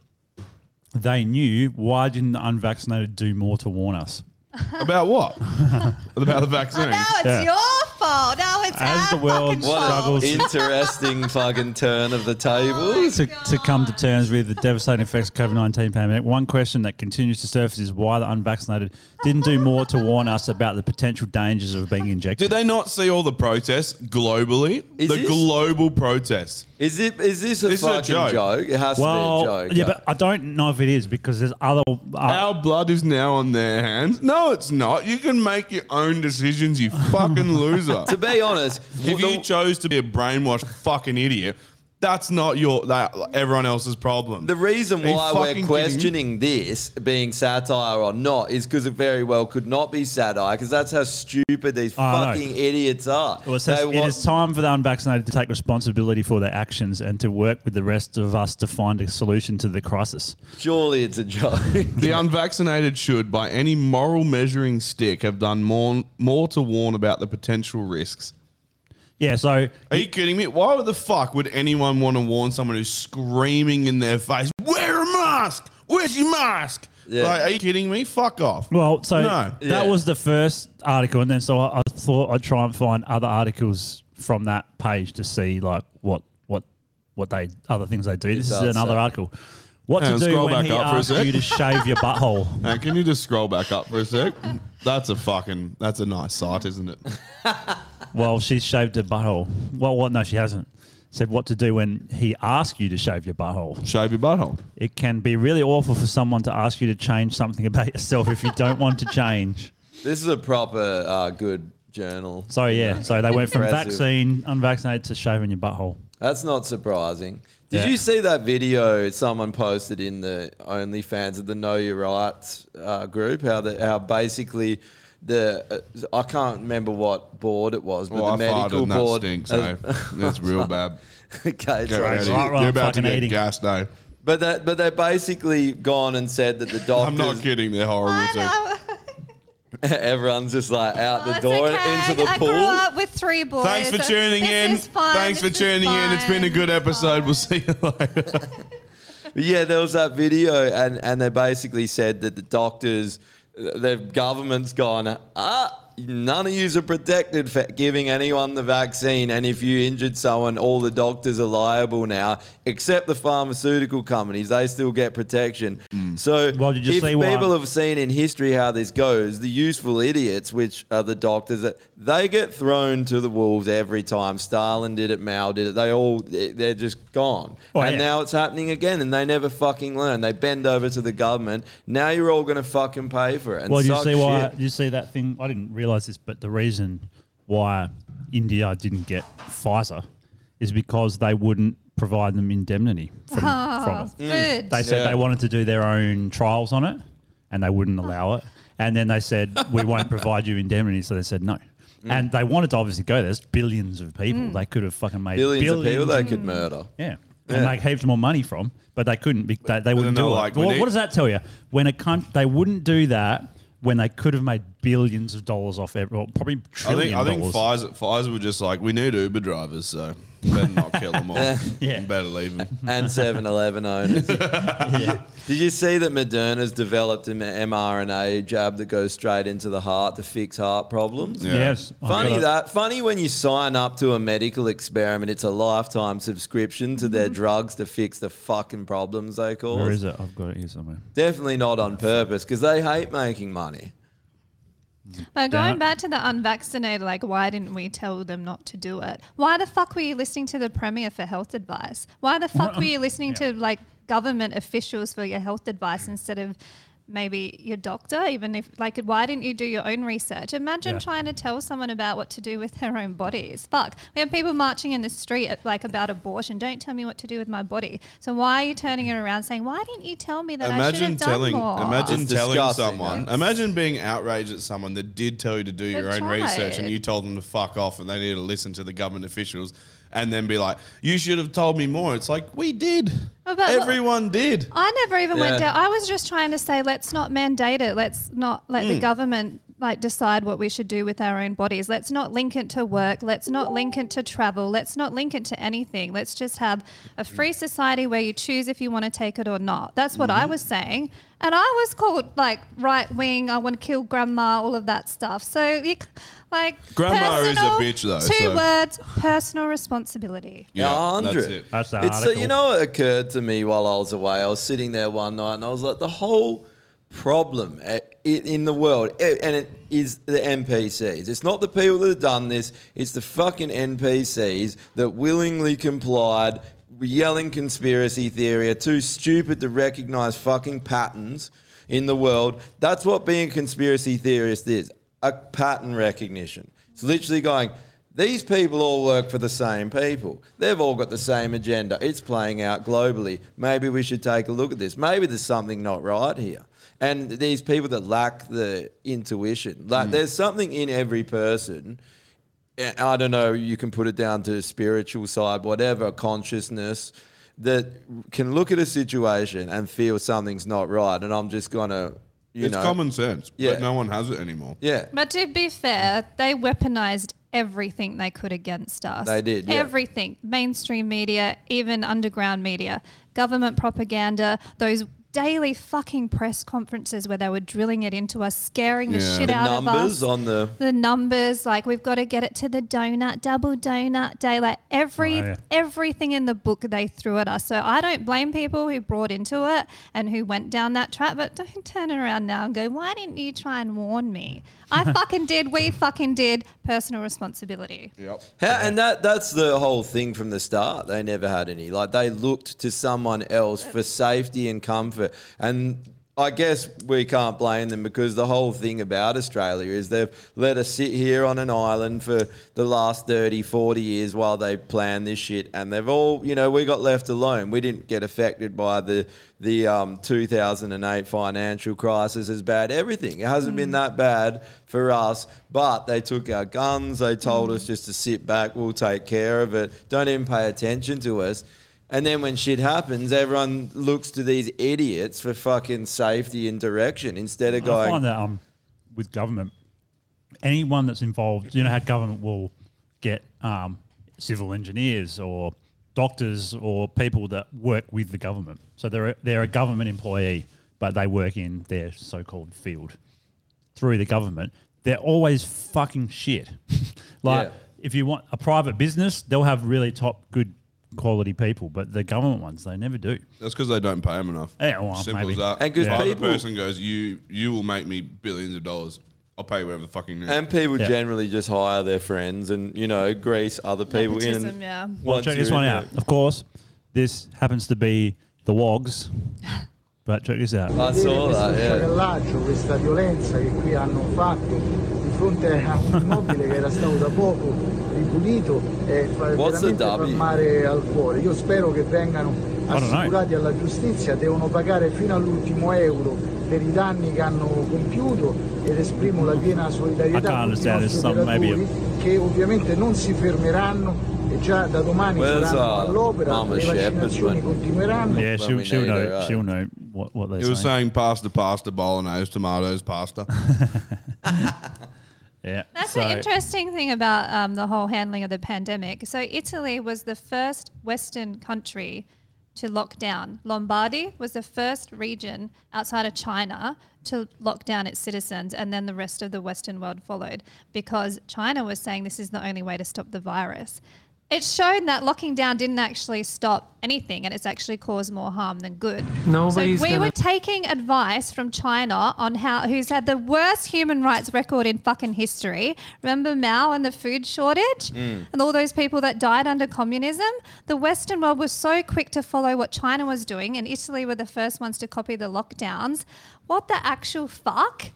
they knew. Why didn't the unvaccinated do more to warn us? <laughs> About what? <laughs> About the vaccine. Now it's Yeah. your fault. Now it's As our the world fucking What struggles an interesting fucking turn of the tables. to, to come to terms with the devastating effects of COVID 19 pandemic, one question that continues to surface is why the unvaccinated didn't do more to warn us about the potential dangers of being injected. Did they not see all the protests globally? Is the this- global protests. Is it? Is this a This is a fucking joke. joke. It has well, to be a joke. yeah, but I don't know if it is because there's other. Uh, Our blood is now on their hands. No, it's not. You can make your own decisions, you <laughs> fucking loser. To be honest, if you chose to be a brainwashed fucking idiot, that's not your that everyone else's problem. The reason Are why we're kidding questioning this being satire or not is because it very well could not be satire because that's how stupid these I know. fucking idiots are. well, it says it want- is time for the unvaccinated to take responsibility for their actions and to work with the rest of us to find a solution to the crisis. surely it's a joke. <laughs> The unvaccinated should, by any moral measuring stick, have done more more to warn about the potential risks. Yeah, so Are you kidding me? Why the fuck would anyone want to warn someone who's screaming in their face, "Wear a mask! Where's your mask?" Yeah. Like, are you kidding me? Fuck off. Well, so No. that Yeah. was the first article, and then so I, I thought I'd try and find other articles from that page to see like what what what they other things they do. This is another say. article. What Hang to on, do when back he up for a asks you to shave your butthole? <laughs> Now, can you just scroll back up for a sec? That's a fucking. That's a nice site, isn't it? <laughs> Well, she's shaved her butthole. Well, what? No, she hasn't. Said what to do when he asks you to shave your butthole. Shave your butthole. It can be really awful for someone to ask you to change something about yourself if you don't want to change. this is a proper uh, good journal. So yeah, so they went from Impressive. vaccine, unvaccinated to shaving your butthole. That's not surprising. Did Yeah. you see that video someone posted in the OnlyFans of the Know Your Rights uh, group? How the how basically the uh, I can't remember what board it was, but Well, I the farted medical and that board. stinks. So that's real <laughs> bad. okay, Get so- right, right, You're about to fucking get eating. gassed, though. but that but they basically gone and said that the doctors. <laughs> I'm not kidding. They're horrible too. <laughs> everyone's just like out Oh, the door okay. into the I pool. grew up with three boys. Thanks for This tuning in. is fun. Thanks for This is tuning in. It's been a good episode. We'll see you later. Yeah, there was that video, and, and they basically said that the doctors, the government's gone, ah, none of you are protected for giving anyone the vaccine. And if you injured someone, all the doctors are liable now, except the pharmaceutical companies. They still get protection. Mm. So Well, if people have seen in history how this goes, the useful idiots, which are the doctors, that they get thrown to the wolves every time. Stalin did it, Mao did it. They all, they're just gone. Oh, and yeah. now it's happening again, and they never fucking learn. They bend over to the government. Now you're all going to fucking pay for it. And Well, you see why? You see that thing? I didn't realize this, but the reason why India didn't get Pfizer is because they wouldn't provide them indemnity from, <laughs> from Oh, it. good. They said Yeah. they wanted to do their own trials on it, and they wouldn't allow it. And then they said we won't provide you indemnity, so they said no. Mm. And they wanted to obviously go there. There's billions of people. They could have fucking made Billions, of people they could murder. yeah. And they heaps more money from, but they couldn't. Be, they, they wouldn't do it. like, we Well, what does that tell you? When a country, they wouldn't do that when they could have made billions of dollars off every, well, probably I think I think dollars. Pfizer Pfizer were just like we need Uber drivers, so Better not kill them all. Uh, yeah. Better leave them. and 7-Eleven owners. <laughs> Did you see that Moderna's developed an mRNA jab that goes straight into the heart to fix heart problems? Yeah. Yes. Funny that. Funny when you sign up to a medical experiment, it's a lifetime subscription to their mm-hmm. drugs to fix the fucking problems they cause. Where is it? I've got it here somewhere. Definitely not on purpose because they hate making money. But going back to the unvaccinated, like, why didn't we tell them not to do it? Why the fuck were you listening to the Premier for health advice? Why the fuck were you um, listening to, like, government officials for your health advice instead of maybe your doctor? Even if, like, why didn't you do your own research? Imagine Yeah. trying to tell someone about what to do with their own bodies. Fuck. We have people marching in the street, uh, like, about abortion. Don't tell me what to do with my body. So why are you turning it around saying, why didn't you tell me that I should Imagine have done telling, more? imagine It's telling disgusting, someone. yeah. Imagine being outraged at someone that did tell you to do your They own research, and you told them to fuck off, and they need to listen to the government officials, and then be like, "You should have told me more." It's like we did. Oh, but- Everyone did. I never even Yeah. went down. I was just trying to say, let's not mandate it. Let's not let Hmm. the government like decide what we should do with our own bodies. Let's not link it to work. Let's not link it to travel. Let's not link it to anything. Let's just have a free society where you choose if you want to take it or not. That's what Mm-hmm. I was saying. And I was called like right wing. I want to kill grandma. All of that stuff. So you, c- like Grandma is a personal- bitch, though, Two so- words: personal responsibility. Yeah, that's 100. it. That's the It's uh, article. you know what occurred to me while I was away. I was sitting there one night and I was like, the whole problem uh, i- in the world, eh, and it is the NPCs. It's not the people that have done this. It's the fucking NPCs that willingly complied, yelling conspiracy theory, are too stupid to recognize fucking patterns in the world. That's what being a conspiracy theorist is a pattern recognition. It's literally going, these people all work for the same people. They've all got the same agenda. It's playing out globally. Maybe we should take a look at this. Maybe there's something not right here. And these people that lack the intuition, like hmm. there's something in every person. I don't know, you can put it down to spiritual side, whatever, consciousness that can look at a situation and feel something's not right. And I'm just going to, you it's know. common sense, Yeah. but no one has it anymore. Yeah. But to be fair, they weaponized everything they could against us. They did, yeah. Everything. Mainstream media, even underground media, government propaganda, those daily fucking press conferences where they were drilling it into us, scaring the Yeah. shit The out of us. numbers us. on the. the numbers, like we've got to get it to the donut, double donut day, like every Oh, yeah. everything in the book they threw at us. So I don't blame people who brought into it and who went down that track, but don't turn it around now and go, why didn't you try and warn me? I <laughs> fucking did. We fucking did. Personal responsibility. Yep. How, and that that's the whole thing from the start. They never had any. Like they looked to someone else for safety and comfort. And I guess we can't blame them because the whole thing about Australia is they've let us sit here on an island for the last 30, 40 years while they plan this shit. And they've all, you know, we got left alone. We didn't get affected by the the um, 2008 financial crisis as bad. Everything. It hasn't been that bad for us, but they took our guns. They told us just to sit back, we'll take care of it. Don't even pay attention to us. And then when shit happens, everyone looks to these idiots for fucking safety and direction instead of I going, find that um, with government, anyone that's involved, you know how government will get um, civil engineers or doctors or people that work with the government. So they're a, they're a government employee, but they work in their so-called field through the government. They're always fucking shit. <laughs> like Yeah. if you want a private business, they'll have really top good quality people, but the government ones they never do. That's because they don't pay them enough. Yeah, well, Simple maybe. as that. And 'cause Private people- person goes, you you will make me billions of dollars. I'll pay you whatever the fucking. need. and people Yeah. generally just hire their friends and, you know, grease other people in. Nepotism, and yeah. Well, once check you're this one out. there- Of course, this happens to be the Wogs, <laughs> but check this out. I saw questo that, yeah. questa violenza che qui hanno fatto di fronte a un <laughs> immobile che era stato da poco ripulito e fa veramente fa W? male al cuore. Io spero che vengano assicurati alla giustizia, devono pagare fino all'ultimo euro per i danni che hanno compiuto ed esprimo la piena I solidarietà can't a tutti i understand nostri operatori che ovviamente non si fermeranno e già da domani Where's, saranno all'opera, le vaccinazioni continueranno. Yeah, she'll, she'll know. her, right? She'll know what what they're He was saying. saying pasta, pasta, bolognese, tomatoes, pasta. <laughs> <laughs> Yeah, That's That's the interesting thing about um, the whole handling of the pandemic. So Italy was the first Western country to lock down. Lombardy was the first region outside of China to lock down its citizens, and then the rest of the Western world followed because China was saying this is the only way to stop the virus. It showed that locking down didn't actually stop anything, and it's actually caused more harm than good. Nobody's so we gonna- were taking advice from China on how who's had the worst human rights record in fucking history. Remember Mao and the food shortage Mm. and all those people that died under communism? The Western world was so quick to follow what China was doing, and Italy were the first ones to copy the lockdowns. What the actual fuck?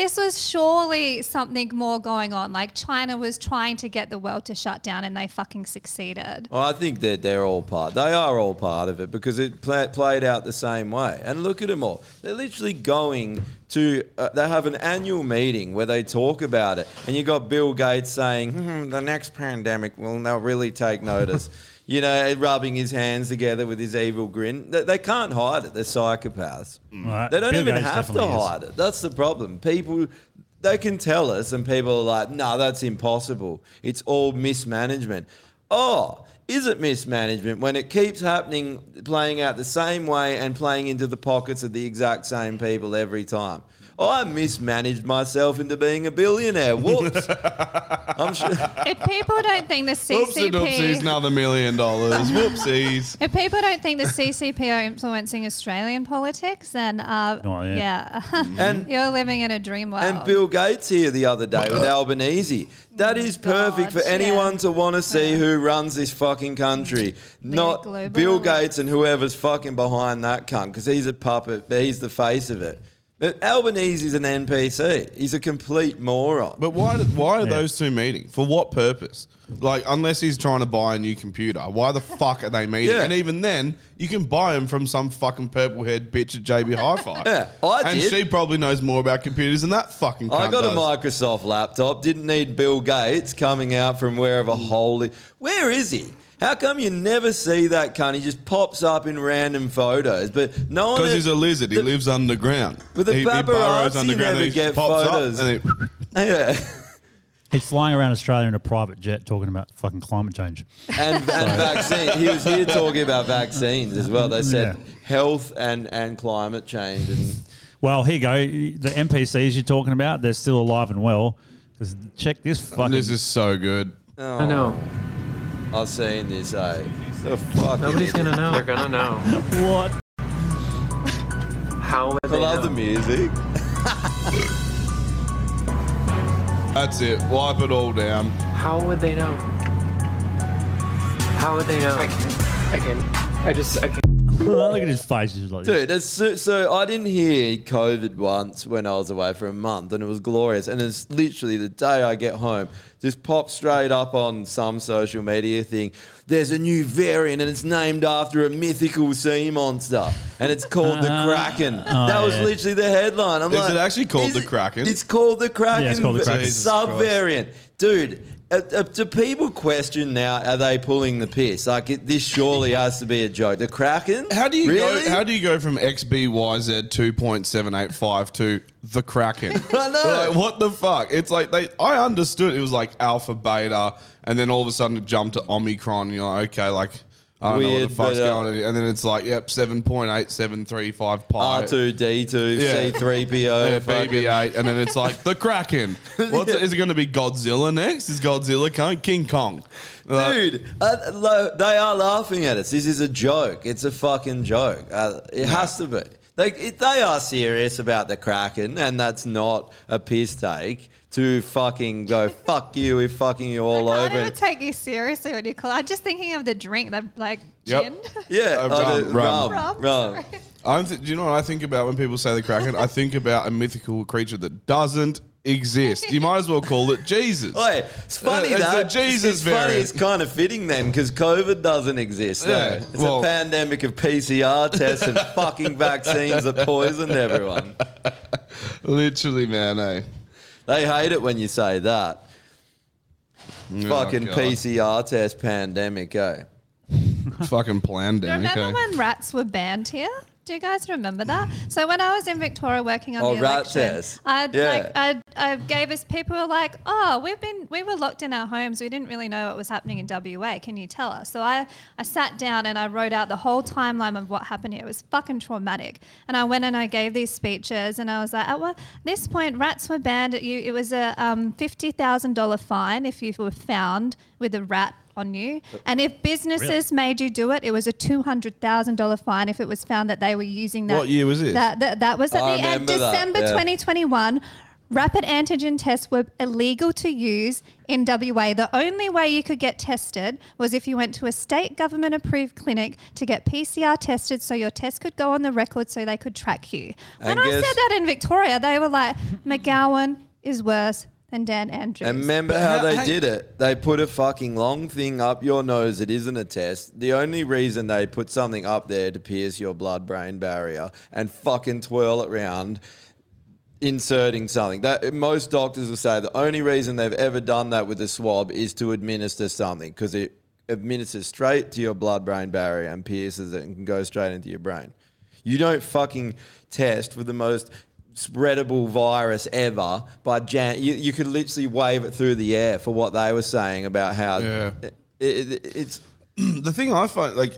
This was surely something more going on. Like China was trying to get the world to shut down, and they fucking succeeded. Well, I think that they're all part. They are all part of it because it pla played out the same way. And look at them all. They're literally going to. Uh, they have an annual meeting where they talk about it, and you got Bill Gates saying, hmm, "The next pandemic will they'll really take notice." <laughs> you know, rubbing his hands together with his evil grin. They, they can't hide it. They're psychopaths. Mm. Right. They don't Bill even Gates have to definitely is. hide it. That's the problem. People, they can tell us, and people are like, no, that's impossible. It's all mismanagement. Oh, is it mismanagement when it keeps happening, playing out the same way and playing into the pockets of the exact same people every time? I mismanaged myself into being a billionaire. Whoops. <laughs> I'm sure. If people don't think the Whoopsie doopsies, CCP, another million dollars. <laughs> Whoopsies. if people don't think the CCP are influencing Australian politics, then uh, Oh, yeah. yeah, And- <laughs> you're living in a dream world. And Bill Gates here the other day with Albanese. That is perfect for anyone yeah. to want to see who runs this fucking country. Not global Bill. Gates and whoever's fucking behind that cunt, because he's a puppet, but he's the face of it. But Albanese is an NPC. He's a complete moron. But why? Why are those two meeting? For what purpose? Like, unless he's trying to buy a new computer, why the fuck are they meeting? Yeah. And even then, you can buy them from some fucking purple haired bitch at JB Hi-Fi. <laughs> Yeah, I and did. she probably knows more about computers than that fucking. I cunt got a does. Microsoft laptop. Didn't need Bill Gates coming out from wherever holy. Where is he? How come you never see that cunt? He just pops up in random photos, but no one. Because he's a lizard. He lives underground. With the he, he burrows paparazzi underground. never and he get pops up photos. and he- <laughs> Yeah. He's flying around Australia in a private jet talking about fucking climate change. and, and <laughs> vaccine. He was here talking about vaccines as well. They said Yeah. health and, and climate change. And Well, here you go. The NPCs you're talking about, they're still alive and well. 'Cause check this fucking. this is so good. I know. I've seen this. Eh? The fuck. Nobody's gonna know. They're gonna know. <laughs> what? How would I they love know? the music. That's it. Wipe it all down. How would they know? How would they know? I can. I can. I just. I can. Look at his face. He's like, Dude, it's so, so I didn't hear COVID once when I was away for a month, and it was glorious. And it's literally the day I get home, just pop straight up on some social media thing. There's a new variant, and it's named after a mythical sea monster, and it's called the uh-huh. Kraken. Oh, that was yeah. literally the headline. I'm Is like, it actually called is the it- Kraken? It's called the Kraken. Yeah, it's called the Kraken. Jesus Sub-variant, dude. Uh, do people question now? Are they pulling the piss? Like it, this surely <laughs> has to be a joke. The Kraken? How do you really? go? How do you go from XBYZ two point seven eight five to the Kraken? <laughs> I know. Like, what the fuck? It's like they. I understood it was like alpha, beta, and then all of a sudden it jumped to Omicron. You're like, okay, like I don't know Weird, what the fuck's but, uh, going on, and then it's like, yep, seven point eight seven three five pi. R two D two Yeah. C three PO. Yeah, BB-8, and then it's like the Kraken. <laughs> What's it, is it going to be Godzilla next? Is Godzilla coming? King Kong? Like, Dude, uh, lo- they are laughing at us. This is a joke. It's a fucking joke. Uh, it has to be. They, it, they are serious about the Kraken, and that's not a piss take to fucking go, fuck you, we're fucking you all I over. can't take you seriously when you call. I'm just thinking of the drink, the like Yep. gin. <laughs> yeah, Uh, rum, the- rum. rum, Rum, rum. I'm th- do you know what I think about when people say the Kraken? I think about a mythical creature that doesn't exist. You might as well call it Jesus. Wait, it's funny Uh, it's that a Jesus it's funny. It's kind of fitting then because COVID doesn't exist. though. It's well- a pandemic of PCR tests and fucking vaccines that poisoned everyone. <laughs> Literally, man. Eh? They hate it when you say that. fucking God. PCR test pandemic, eh? fucking pandemic. Remember eh? when rats were banned here? Do you guys remember that? So when I was in Victoria working on Oh, the election. I Yeah. like I, I gave us people were like, oh, we've been we were locked in our homes. We didn't really know what was happening in WA. Can you tell us? So I I sat down and I wrote out the whole timeline of what happened here. It was fucking traumatic. And I went and I gave these speeches and I was like, at what this point, rats were banned. At you, it was a um, fifty thousand dollar fine if you were found with a rat on you. And if businesses made you do it, it was a two hundred thousand dollar fine if it was found that they were using that. What year was it? That that, that was at I the end December yeah. 2021. Rapid antigen tests were illegal to use in WA. The only way you could get tested was if you went to a state government approved clinic to get PCR tested so your test could go on the record so they could track you. When I said that in Victoria, they were like, McGowan is worse than Dan Andrews. And remember how how- they did it? They put a fucking long thing up your nose. It isn't a test. The only reason they put something up there to pierce your blood brain barrier and fucking twirl it around, inserting something. That most doctors will say the only reason they've ever done that with a swab is to administer something because it administers straight to your blood brain barrier and pierces it and can go straight into your brain. You don't fucking test for the most spreadable virus ever by Jan. You, you could literally wave it through the air for what they were saying about how Yeah. it, it, it's <clears throat> the thing I find like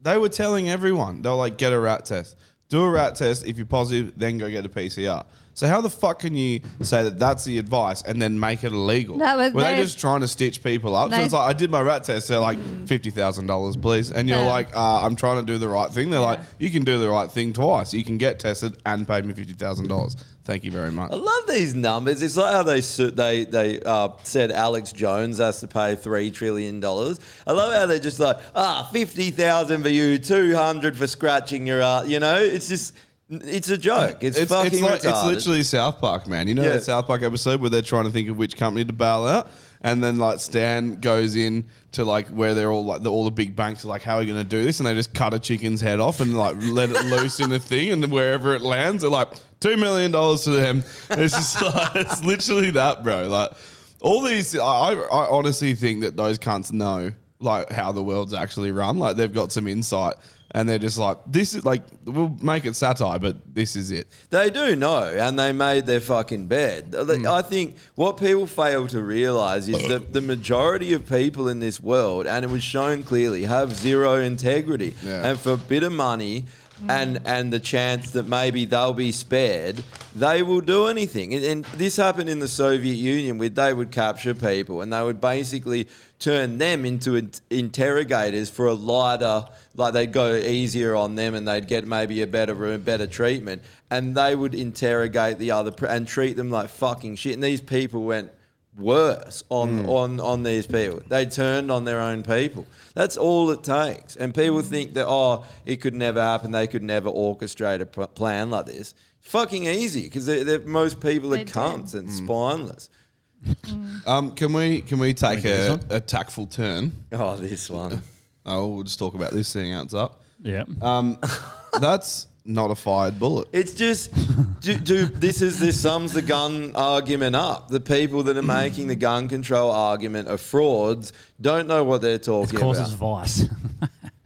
they were telling everyone they'll like get a rat test, do a rat test. If you're positive, then go get a PCR. So how the fuck can you say that that's the advice and then make it illegal? That was- Were they, they- just trying to stitch people up? so it's like I did my rat test. They're like fifty thousand dollars, please, and you're Yeah. like, uh, I'm trying to do the right thing. They're like, you can do the right thing twice. You can get tested and pay me fifty thousand dollars. Thank you very much. I love these numbers. It's like how they they they uh, said Alex Jones has to pay three trillion dollars. I love how they're just like ah fifty thousand for you, two hundred for scratching your art. You know, it's just it's a joke. It's, It's, fucking it's, like, it's literally South Park, man. You know Yeah. that South Park episode where they're trying to think of which company to bail out, and then like Stan goes in to like where they're all like the, all the big banks are like, how are we going to do this? And they just cut a chicken's head off and like let it <laughs> loose in a thing, and then wherever it lands, they're like two million dollars to them. It's just <laughs> like it's literally that, bro. Like all these, I, I I honestly think that those cunts know like how the world's actually run. Like they've got some insight. And they're just like, this is like, we'll make it satire, but this is it. They do know, and they made their fucking bed. Hmm. I think what people fail to realize is that the majority of people in this world, and it was shown clearly, have zero integrity. Yeah. And for a bit of money, and mm. and the chance that maybe they'll be spared, they will do anything. And, and this happened in the Soviet Union, where they would capture people and they would basically turn them into in- interrogators for a lighter, like they'd go easier on them and they'd get maybe a better room, better treatment, and they would interrogate the other pr- and treat them like fucking shit. And these people went worse on on on these people. They turned on their own people. That's all it takes. And people think that oh, it could never happen. They could never orchestrate a p- plan like this. Fucking easy because most people are They do. cunts and spineless. Um, can we can we take do this a, a tactful turn? Oh, this one. <laughs> Oh, we'll just talk about this seeing how it's up. Yeah. Um, that's not a fired bullet. It's just, do, do, this is this sums the gun argument up. The people that are making the gun control argument are frauds. Don't know what they're talking It talking causes about. vice.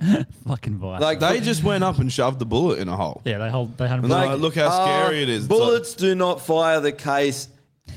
<laughs> Fucking vice. Like They just went up and shoved the bullet in a hole. yeah, they hold. They had. And they're like, look how scary uh, it is. It's like- Bullets do not fire the case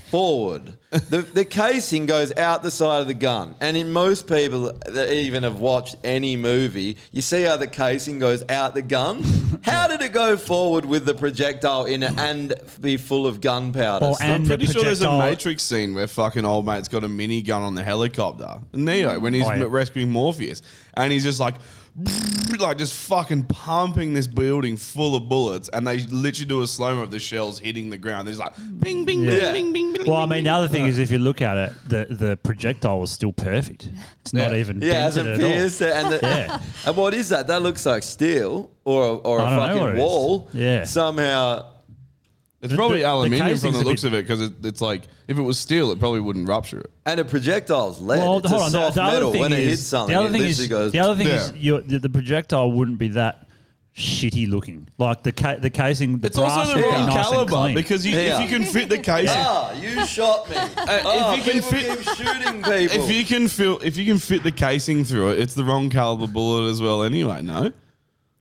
forward. The, the casing goes out the side of the gun. And in most people that even have watched any movie, you see how the casing goes out the gun. <laughs> How did it go forward with the projectile in it and be full of gunpowder? Oh, I'm and the pretty sure there's a projectile- Matrix scene where fucking old mate's got a minigun on the helicopter. Neo, when he's Oh, yeah. rescuing Morpheus. And he's just like, <laughs> like just fucking pumping this building full of bullets. And they literally do a slow mo of the shells hitting the ground. There's like, bing, bing, Yeah. bing, bing, bing, bing. Well, I mean, bing. the other thing is, if you look at it, the the projectile was still perfect. It's not even Yeah, it dented hasn't pierced it. And, the, Yeah. <laughs> and what is that? That looks like steel or, a- or a I don't know what fucking wall. Yeah. Somehow. It's The- probably the- the aluminium from the looks bit- of it because it, it's like, if it was steel, it probably wouldn't rupture it. And a projectile's lead. Well, it's hold a on. soft the, the other metal. thing When is, it hits something, the other thing is, goes. the other thing Yeah. is, you the, the projectile wouldn't be that shitty looking. Like the ca- the casing, the It's also the would be wrong nice and caliber clean. because you, Yeah. if you can fit the casing, Ah, you shot me. <laughs> Ah, if you can fit- keep shooting people. <laughs> if you can feel, if you can fit the casing through it, it's the wrong caliber bullet as well. Anyway, no.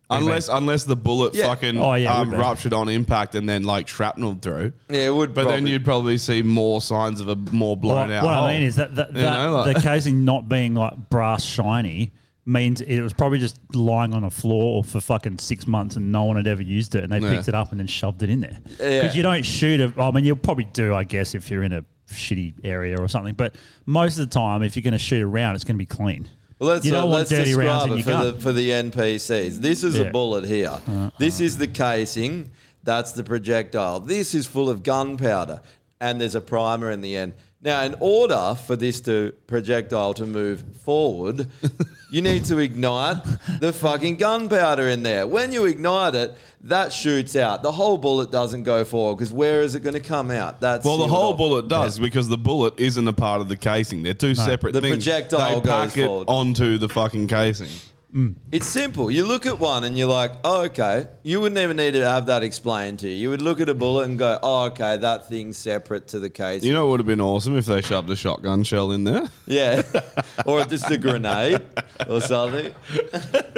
Unless unless the bullet Yeah. fucking Oh, yeah, it um, would be. ruptured on impact and then like shrapnel through. Yeah, it would. But then probably- you'd probably see more signs of a more blown What, out. what I mean is that, that, You that know, like- the casing not being like brass shiny means it was probably just lying on a floor for fucking six months and no one had ever used it and they Yeah. picked it up and then shoved it in there. Yeah. Because you don't shoot it. I mean, you'll probably do, I guess, if you're in a shitty area or something. But most of the time, if you're going to shoot a round, it's going to be clean. Well, let's, you don't uh, want let's dirty rounds describe in it your for the, for the NPCs. This is Yeah. a bullet here. Uh, uh, this is uh. the casing. That's the projectile. This is full of gunpowder, and there's a primer in the end. Now, in order for this to projectile to move forward, <laughs> you need to ignite the fucking gunpowder in there. When you ignite it, that shoots out. The whole bullet doesn't go forward because where is it going to come out? That's Well, the whole bullet does because the bullet isn't a part of the casing. They're two separate The things. projectile they pack goes it forward. onto the fucking casing. Mm. It's simple. You look at one and you're like, oh, okay. You wouldn't even need to have that explained to you. You would look at a bullet and go, oh, okay, that thing's separate to the case. You know, it would have been awesome if they shoved a shotgun shell in there. yeah. <laughs> or just a grenade or something. <laughs>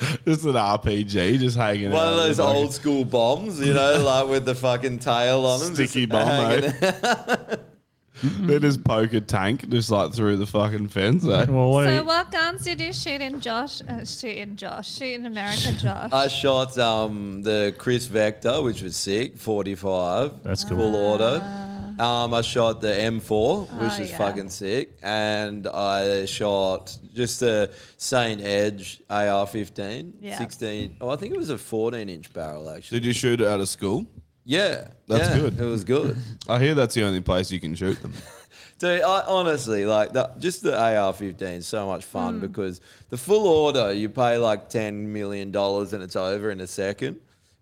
<laughs> Just an RPG, just hanging One out of those the fucking old school bombs, you know, <laughs> like with the fucking tail on them. sticky just bomb, hanging- <laughs> eh? They just poke a tank just like through the fucking fence. Eh? Well, what So what guns did you shoot in Josh? Uh, shoot in Josh. Shoot in America, Josh. I shot um, the Kriss Vector, which was sick, 45. That's cool. Full auto. Um, I shot the M4, which Oh, is yeah. fucking sick. And I shot just the Saint Edge AR-15, Yeah. 16. Oh, I think it was a 14-inch barrel, actually. Did you shoot it out of school? Yeah. That's yeah, good. It was good. <laughs> I hear that's the only place you can shoot them. <laughs> Dude, I, honestly, like the, just the AR-15 is so much fun Hmm. because the full auto you pay like ten million dollars and it's over in a second.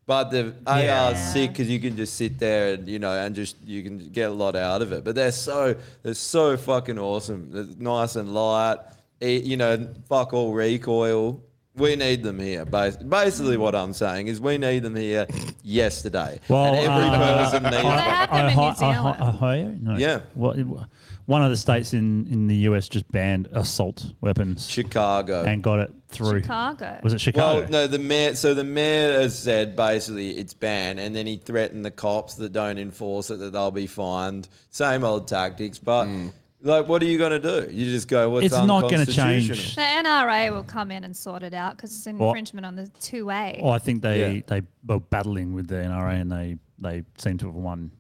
But the Yeah. AR's sick because you can just sit there and you know and just you can get a lot out of it. But they're so they're so fucking awesome. They're nice and light. You know, fuck all recoil. We need them here. Basically, what I'm saying is we need them here yesterday. Well, and every uh, person <laughs> needs They them. have them in New Ohio- Zealand. Ohio? No. Yeah. What, one of the states in, in the US just banned assault weapons Chicago. and got it through. Chicago. Was it Chicago? Well, no, the mayor. So the mayor has said basically it's banned, and then he threatened the cops that don't enforce it that they'll be fined. Same old tactics, but hmm. like, what are you going to do? You just go, "What's It's not gonna change. The NRA will come in and sort it out because it's Well- infringement on the two A. Well, I think they, Yeah. they were battling with the NRA and they, they seem to have won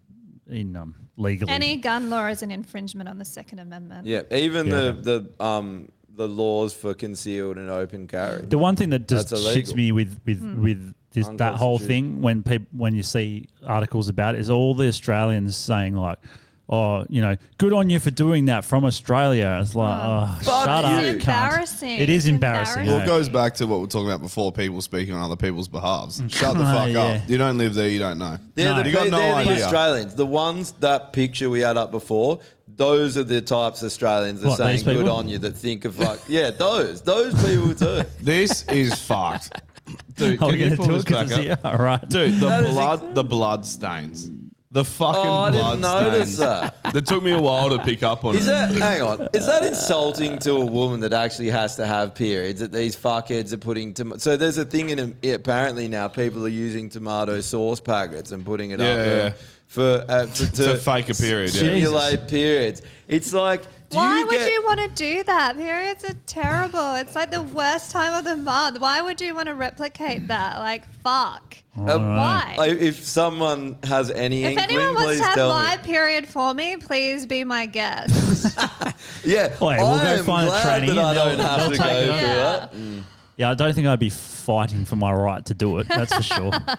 in um, legally. Any gun law is an infringement on the Second Amendment. Yeah, even Yeah. the the um the laws for concealed and open carry. The one thing that just That's shits illegal. me with with Hmm. with this that whole thing when people when you see articles about it is all the Australians saying like, oh, you know, good on you for doing that from Australia. It's like, mm. oh, Fuck shut you. up, It's embarrassing. It is embarrassing. Well, it eh? goes back to what we are talking about before people speaking on other people's behalves. Mm. Shut the Oh, fuck <laughs> yeah. up. You don't live there, you don't know. They're, No. the, You got they're no the idea. Australians. The ones that picture we had up before. Those are the types of Australians that What, saying good on you that think of like yeah those those people too. <laughs> This is fucked. Dude, <laughs> Are can we you going to pull do it this 'cause back up? here? All right. Dude, the That is blood, the blood stains. The fucking Oh, I didn't notice that. <laughs> That took me a while to pick up on. Is it. that hang on? Is that insulting to a woman that actually has to have periods? That these fuckheads are putting tom- so there's a thing in apparently now people are using tomato sauce packets and putting it Yeah, up yeah. for uh, <laughs> to, To fake a period, yeah. simulate periods. It's like do Why you would get, you want to do that? Periods are terrible. It's like the worst time of the month. Why would you want to replicate that? Like, fuck. Um, Why? like, if someone has any if inkling, anyone wants please to have tell my me. period for me, please be my guest. <laughs> Yeah, Wait, we'll I go am find a glad trainee that I and they'll- don't have to take go it through over. Yeah, I don't think I'd be fighting for my right to do it. That's for sure. <laughs> I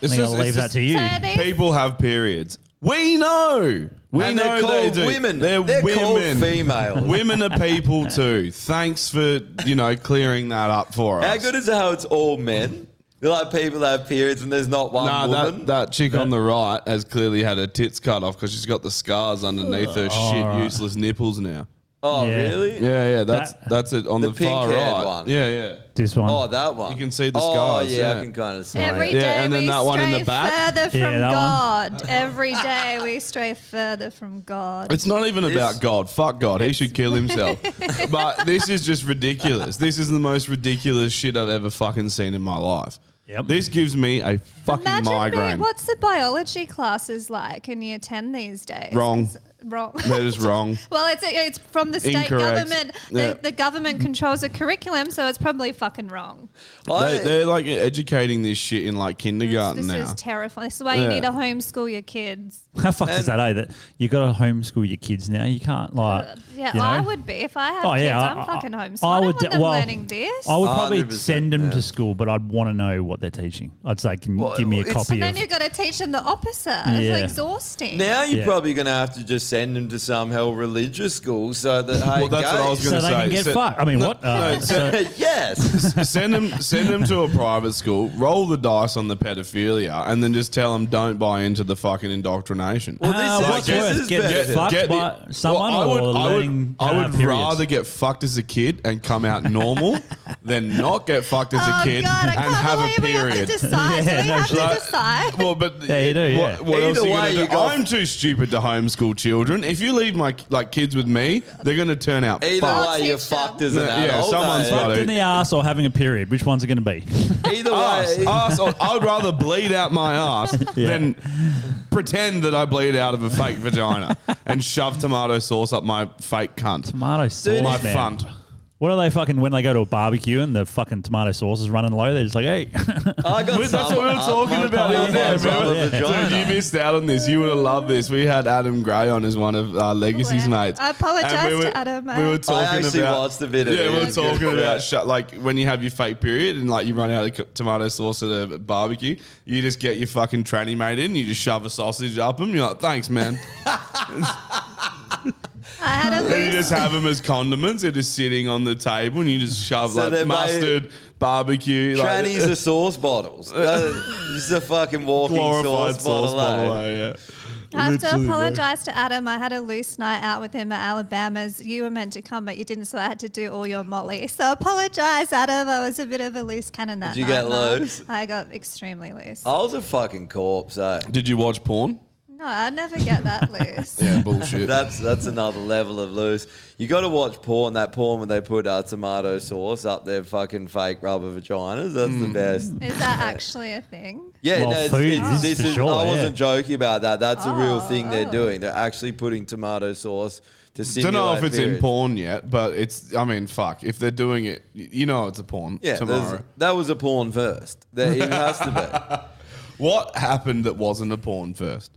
It's think just- I'll leave that to you. So these- People have periods. We know. We And know they're called they do. women. They're, They're women. called females. <laughs> Women are people too. Thanks for you know clearing that up for us. How good is it how it's all men? They're like people that have periods and there's not one Nah, woman. that, that chick on the right has clearly had her tits cut off because she's got the scars underneath her oh. shit, right. useless nipples now. Oh, Yeah. really? Yeah, yeah, that's That- that's it on The the, far pink-haired right. one. Yeah, yeah. This one. Oh, that one. You can see the oh, scars, yeah, yeah. I can kind of see Every it. day Yeah, and then we that one in stray the back. further from Yeah, that. God. Every day we stray further from God. It's not even about God. Fuck God. He should kill himself. <laughs> but this is just ridiculous. This is the most ridiculous shit I've ever fucking seen in my life. Yep. This gives me a fucking Imagine being, migraine. what's the biology classes like in year 10 these days? Wrong. Wrong. That is <laughs> wrong. well, it's it's from the state Incorrect. government. Yeah. The, the government controls the curriculum, so it's probably fucking wrong. They, they're like educating this shit in like kindergarten now. This now. is terrifying. This is why Yeah. you need to homeschool your kids. How fucked is that, eh? That you got to homeschool your kids now. You can't like. Yeah, you know? I would be if I had Oh, kids. yeah, I'm I- fucking I- homeschooling. I I, would don't want them well, learning this. I would probably 100%, send them yeah. to school, but I'd want to know what they're teaching. I'd say, can you Well, give me a it's- copy and then of? you've got to teach them the opposite. Yeah. It's exhausting. Now you're Yeah. probably going to have to just send them to some hell religious school so that hey, Well, that's what I was gays- gonna so they can say, get so- fucked. I mean, what? Uh, no, so- <laughs> yes. <laughs> send them send them to a private school, roll the dice on the pedophilia, and then just tell them don't buy into the fucking indoctrination. Well, this Uh, is- what's this worse, is getting better. fucked Get the- someone Well, I would, or I would, learning I would have periods? rather get fucked as a kid and come out normal <laughs> than not get fucked as oh a kid God, I and can't have a believe we have to period. decide. <laughs> Yeah, we no have shit. decide? Well, but Yeah, you do, yeah. What, what else Either are you way, gonna you do? got- I'm too stupid to homeschool children. If you leave my like kids with me, they're gonna turn out. Either fucked. way, you're fucked as an Yeah, adult. someone's eh? got Fucked in the ass or having a period. Which one's it going to be? <laughs> Either way, ass, or- I would rather bleed out my ass <laughs> Yeah. than pretend that I bleed out of a fake vagina <laughs> and shove tomato sauce up my fake cunt. Tomato sauce, my man. funt. What are they fucking when they go to a barbecue and the fucking tomato sauce is running low? They're just like, hey, I got <laughs> That's some what we were up talking my about. fucking Yeah, ass remember? on the Yeah. Dude, you missed out on this. You would have loved this. We had Adam Gray on as one of our Legacy's Wow. mates. I apologise And we were, to Adam, We mate. were I talking actually about. watched the video. Yeah, we were talking about sh- like when you have your fake period and like you run out of tomato sauce at a barbecue, you just get your fucking tranny mate in, you just shove a sausage up them. You're like, thanks, man. <laughs> <laughs> I had a and you just have them as condiments. They're just sitting on the table, and you just shove So they're like mustard, barbecue, like, Trannies are sauce bottles. <laughs> Uh, this is a fucking walking glorified sauce, sauce bottle. bottle. eh? eh, Yeah. I have to Literally, bro. apologise to Adam. I had a loose night out with him at Alabama's. You were meant to come, but you didn't, so I had to do all your molly. So apologise, Adam. I was a bit of a loose cannon that Did you night. get man. loose? I got extremely loose. I was a fucking corpse, eh? Did you watch porn? No, I never get that <laughs> loose. Yeah, bullshit. That's that's another level of loose. You got to watch porn. That porn when they put uh, tomato sauce up their fucking fake rubber vaginas. That's Mm. the best. Is that actually a thing? Yeah, Well, no, it's, food it's- is this for is, sure, I yeah. wasn't joking about that. That's a real thing they're Oh. doing. They're actually putting tomato sauce to Don't simulate. know if it's in periods. porn yet, but it's. I mean, fuck. If they're doing it, y- you know, it's a porn Yeah, tomorrow. that was a porn first. There, it has to be. <laughs> What happened that wasn't a porn first?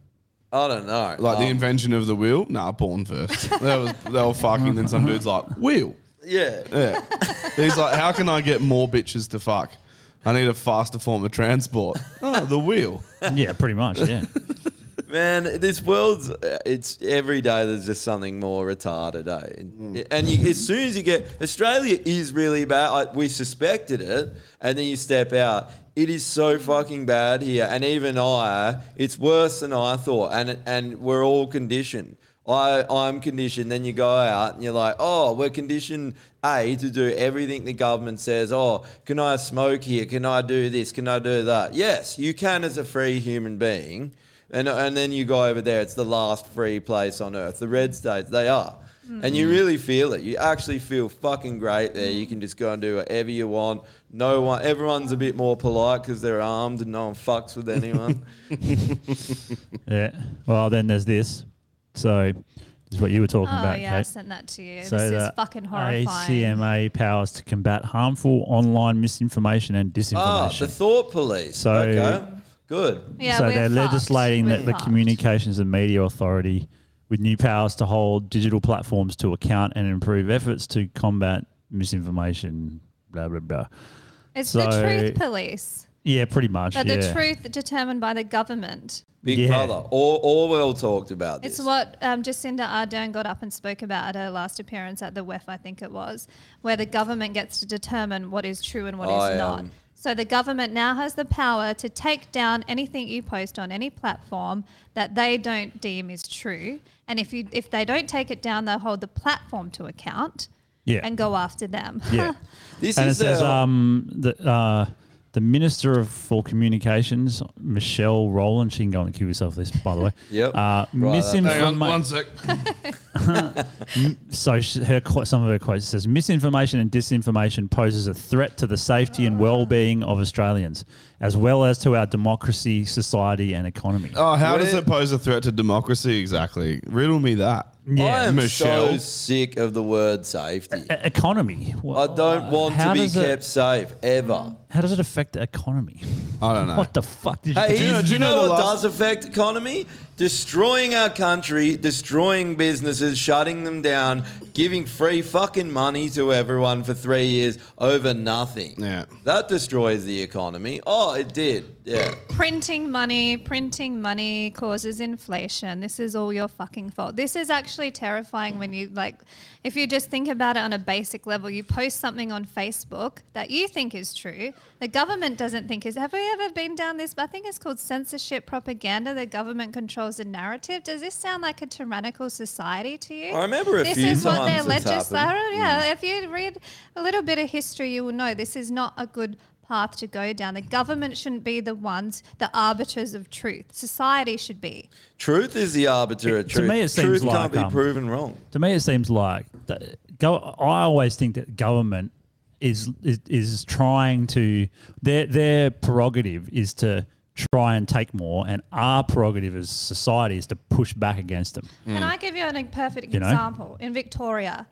I don't know. Like the Um, invention of the wheel? Nah, born first. <laughs> That was they were fucking. Then some dude's like wheel. yeah. Yeah. He's like, how can I get more bitches to fuck? I need a faster form of transport. <laughs> Oh, the wheel. yeah, pretty much. Yeah. Man, this world's uh, it's every day there's just something more retarded, eh? And, and you, as soon as you get Australia is really bad. Like, we suspected it, and then you step out. It is so fucking bad here, and even I, it's worse than I thought. And and we're all conditioned. I I'm conditioned. Then you go out and you're like, oh, we're conditioned a to do everything the government says. Oh, can I smoke here? Can I do this? Can I do that? Yes, you can as a free human being. And, and then you go over there, it's the last free place on earth. The red states, they are. And you mm. really feel it. You actually feel fucking great there. You can just go and do whatever you want. No one, everyone's a bit more polite because they're armed and no one fucks with anyone. <laughs> <laughs> Yeah. Well, then there's this. So, this is what you were talking about. Oh about, yeah, I sent that to you. So this is fucking horrifying. ACMA powers to combat harmful online misinformation and Ah, disinformation. the thought police. So- okay, good. Yeah, so we're they're fucked. legislating We're that the. Communications and Media Authority, with new powers to hold digital platforms to account and improve efforts to combat misinformation. Blah blah blah. It's the truth police. Yeah, pretty much. But yeah. the truth determined by the government. Big Yeah. brother. Or, Orwell talked about this. It's what um, Jacinda Ardern got up and spoke about at her last appearance at the WEF, I think it was, where the government gets to determine what is true and what is I, not. um, So the government now has the power to take down anything you post on any platform that they don't deem is true. And if you if they don't take it down, they'll hold the platform to account Yeah. and go after them. Yeah. <laughs> This and it is says uh, um, the, uh, the Minister of for Communications, Michelle Rowland, she can go and kill herself this, by the way. <laughs> Yep. Uh, Right, Hang on, one sec. <laughs> so she, her some of her quotes says misinformation and disinformation poses a threat to the safety and well-being of Australians, as well as to our democracy, society, and economy. Oh, how What does it- it pose a threat to democracy exactly? Riddle me that. Yeah, I am Michelle. so sick of the word safety. E- economy. I don't want how to be does it- kept safe ever. How does it affect the economy? I don't know. What the fuck did you? Hey, Do you know- do do you know, the what last- does affect economy? Destroying our country, destroying businesses, shutting them down, giving free fucking money to everyone for three years over nothing. Yeah. That destroys the economy. Oh, it did. Yeah. Printing money, printing money causes inflation. This is all your fucking fault. This is actually terrifying when you like if you just think about it on a basic level, you post something on Facebook that you think is true, the government doesn't think is. Have we ever been down this? I think it's called censorship propaganda. The government controls the narrative. Does this sound like a tyrannical society to you? I remember a this few is what their legislature. happened. Yeah, if you read a little bit of history, you will know this is not a good path to go down. The government shouldn't be the ones, the arbiters of truth. Society should be. Truth is the arbiter of truth. To me, it seems truth like, can't be um, proven wrong. To me, it seems like that go. I always think that government is is, is trying to their their prerogative is to try and take more, and our prerogative as society is to push back against them. Can I give you an, a perfect Hmm. You know? example? In Victoria,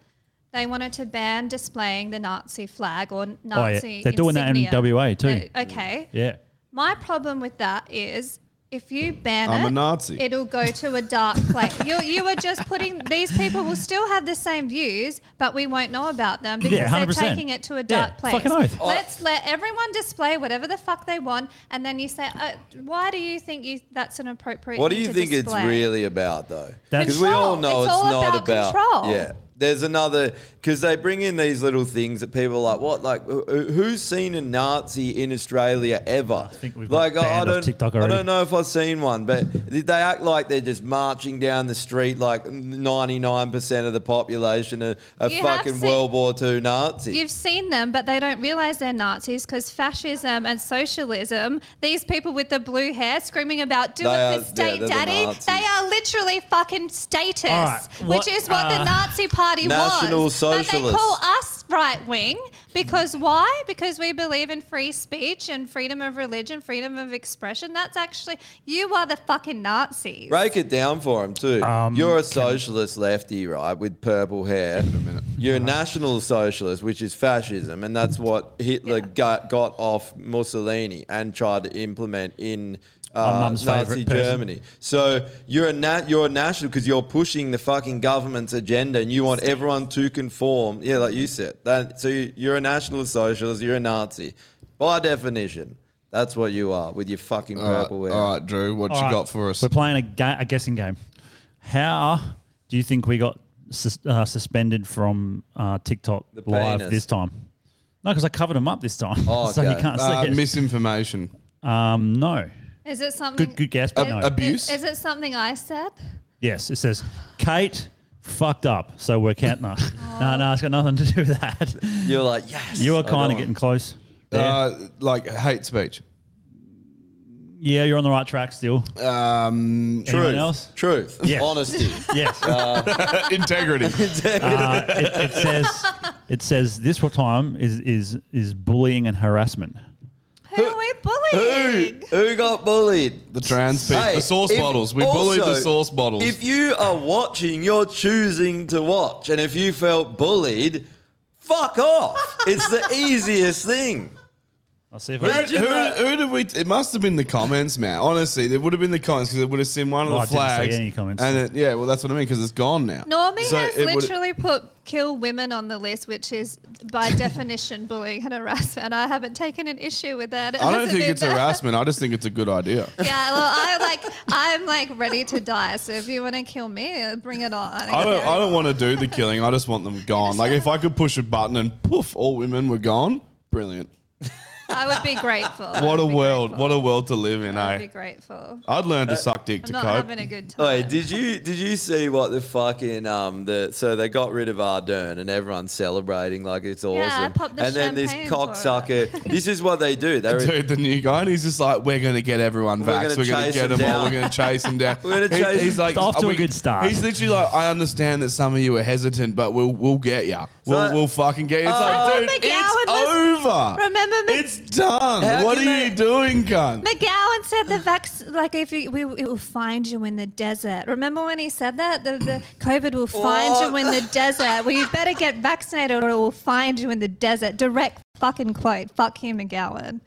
they wanted to ban displaying the Nazi flag or Nazi. Oh, Nazi. yeah. They're doing that in. WA too. Uh, okay. Yeah. My problem with that is if you ban I'm it, a Nazi. it'll go to a dark place. you, you are just putting these people will still have the same views, but we won't know about them because Yeah, they're taking it to a Yeah, dark place. fucking oath. Let's let everyone display whatever the fuck they want, and then you say, uh, "Why do you think you, that's an appropriate?" What do you to think display? it's really about, though? Because we all know It's it's, all not about about. control. Yeah. There's another because they bring in these little things that people are like, what? Like, who's seen a Nazi in Australia ever? I think we've like, I- I banned off don't, TikTok I don't know if I've seen one, but they act like they're just marching down the street like 99% of the population are, are fucking seen- World War II Nazis. You've seen them, but they don't realize they're Nazis because fascism and socialism, these people with the blue hair screaming about do They it are- for state yeah, they're the daddy, they are literally fucking status, All right, what- which is what uh, the Nazi party National was. But they call us right wing because why? Because we believe in free speech and freedom of religion, freedom of expression. That's actually, you are the fucking Nazis. Break it down for him too. Um, You're a socialist lefty, right, with purple hair. You're a national socialist, which is fascism, and that's what Hitler got, got off Mussolini and tried to implement in My uh, mum's Nazi favourite. Germany. So you're a nat- you're a national because you're pushing the fucking government's agenda, and you want everyone to conform. Yeah, like you said. That so you- you're a national socialist. You're a Nazi, by definition. That's what you are with your fucking All right, purple hair. all right, Drew, what All you right, got for us? We're playing a, ga- a guessing game. How do you think we got sus- uh, suspended from uh, TikTok The live penis. this time? No, because I covered them up this time, Oh, <laughs> so you okay. can't see Uh, it. misinformation. um, no. Is it something? Good, good guess, but Ab- no. abuse? Is it something I said? yes, it says Kate fucked up, so we're counting her. No, no, it's got nothing to do with that. You're like yes. You I are kind know. of getting close. there. Uh, like hate speech. yeah, you're on the right track still. Um, Anyone Truth. else? Truth. Yes. Honesty. Yes. <laughs> integrity. Uh, it, it says it says this time is is is bullying and harassment. Who are bullying? Who, who got bullied? The trans people. Hey, the sauce if- bottles. We bullied the also, sauce bottles. If you are watching, you're choosing to watch. And if you felt bullied, fuck off. it's the <laughs> easiest thing. I'll see if who, I. Imagine who, that. who did we? It must have been the comments, man. Honestly, it would have been the comments because it would have seen one of Oh, the I didn't see flags. any comments. And it, yeah, well, that's what I mean because it's gone now. Normie So has it would- literally put kill women on the list, which is by <laughs> definition bullying and harassment. And I haven't taken an issue with that. It I don't hasn't think been it's that- harassment. I just think it's a good idea. <laughs> Yeah, well, I like I'm like ready to die. So if you want to kill me, uh, bring it on. I don't. I don't want to do the killing. I just want them gone. Like if I could push a button and poof, all women were gone. Brilliant. I I would be grateful. What a world! grateful. What a world to live in, I would be eh? grateful. I'd learn to suck dick I'm to not cope. having a good time. Wait, did you did you see what the fucking um the so they got rid of Ardern and everyone's celebrating like it's awesome. Yeah, I popped the and then this champagne for cocksucker. this is what they do. They <laughs> Dude, the new guy, and he's just like, "We're gonna get everyone We're back. gonna We're gonna chase get them them all. down. We're gonna chase them down." <laughs> We're gonna He- chase- He's like, It's off to "Are a good start." He's literally like, "I understand that some of you are hesitant, but we'll we'll get you. We'll So- we'll fucking get you." It's Oh, like, dude, McGowan it's was- over. Remember Mc- It's done. How what are can you doing, cunt? McGowan said the vac like if you, we, it will find you in the desert. Remember when he said that the, the COVID will find you in the desert. Well, you better get vaccinated or it will find you in the desert. Direct fucking quote. Fuck him, McGowan.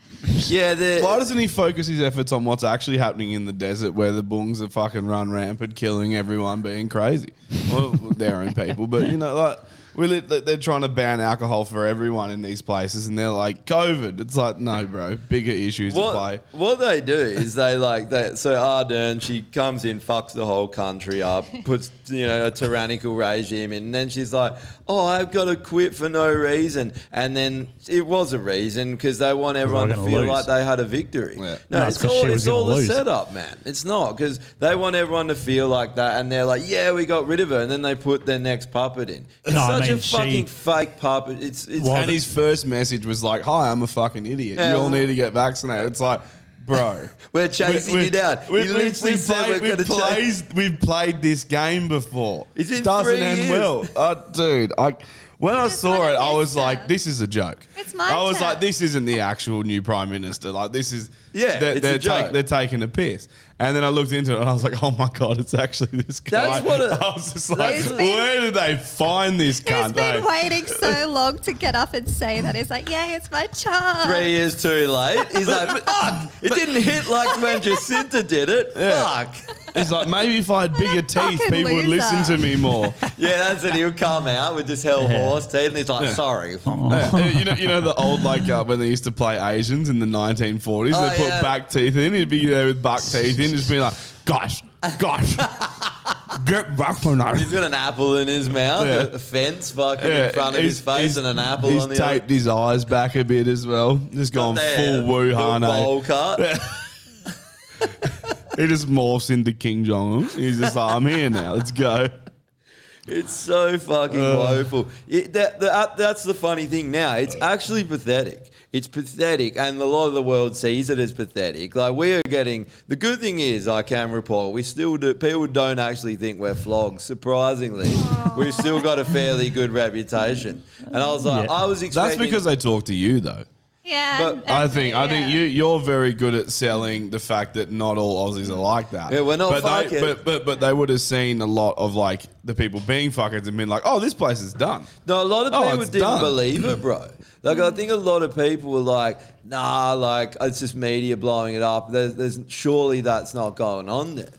yeah, the, Why doesn't he focus his efforts on what's actually happening in the desert where the bungs are fucking run rampant, killing everyone, being crazy? Well, their own people, but you know, like. We li- they're trying to ban alcohol for everyone in these places, and they're like COVID. It's like no, bro. Bigger issues to play. what, what they do is they like that. So Ardern, she comes in, fucks the whole country up, puts you know a tyrannical regime in, and then she's like, "Oh, I've got to quit for no reason." And then it was a reason because they want everyone to feel lose. like they had a victory. Yeah. No, No, it's it's 'cause all she was it's all gonna a setup, man. It's not because they want everyone to feel like that, and they're like, "Yeah, we got rid of her," and then they put their next puppet in. It's No, I such mean, a fucking she- fake puppet. It's it's. Well, And his first message was like, "Hi, I'm a fucking idiot. Yeah. You all need to get vaccinated." It's like, bro, <laughs> We're chasing you down. We, You we, literally we said played, we're we've, gonna played, we've played this game before. It's It in doesn't three end years. well, uh, dude. I when I saw it, I was like, "This is a joke." It's my I was turn. like, "This isn't the actual new prime minister. Like, this is Yeah, they're, it's they're, joke. they're taking a piss." And then I looked into it and I was like, "Oh my god, it's actually this guy." That's what it- <laughs> I was just like, He's been- "Where did they find this guy? He's cunt?" been eh? waiting so <laughs> long to get up and say that. He's like, yeah, it's my chance. Three years too late. He's like, <laughs> fuck, it didn't hit like when Jacinda did it. Fuck. He's like, maybe if I had bigger teeth, fucking people would loser. listen to me more. <laughs> Yeah, that's it. He'll come out with just hell horse teeth and he's like, sorry. <laughs> Yeah, you know, you know the old like uh, when they used to play Asians in the 1940s. Oh, they put yeah. back teeth in. He'd be there with buck teeth in, just be like, "Gosh, gosh, <laughs> get back from that." He's got an apple in his mouth, Yeah. a fence fucking in front of his face and an apple He's on the other. taped his eyes back a bit as well. Just gone There, full Wuhan. little eh? bowl cut. He just morphs into Kim Jong Un. He's just like, "I'm here now. Let's go." It's so fucking woeful. It, that, that, uh, that's the funny thing now. It's actually pathetic. It's pathetic, and a lot of the world sees it as pathetic. Like we are getting. The good thing is, I can report, we still do. People don't actually think we're flogged. Surprisingly, we've still got a fairly good reputation. And I was like, Yeah. I was expecting. That's because they talk to you, though. Yeah. But and- I and- think I think you you're very good at selling the fact that not all Aussies are like that. Yeah, we're not but fucking- they, but, but but they would have seen a lot of like the people being fuckers and been like, oh, this place is done. No, a lot of Oh, people it's didn't done. believe it, bro. Like, I think a lot of people were like, nah, like, it's just media blowing it up. There's, there's surely that's not going on there.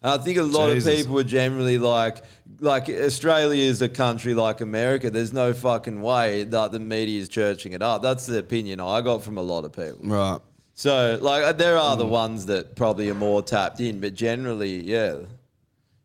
And I think a lot Jesus. of people were generally like, like, Australia is a country like America. There's no fucking way that the media is churching it up. That's the opinion I got from a lot of people. Right. So, like, there are Mm. the ones that probably are more tapped in, but generally, yeah,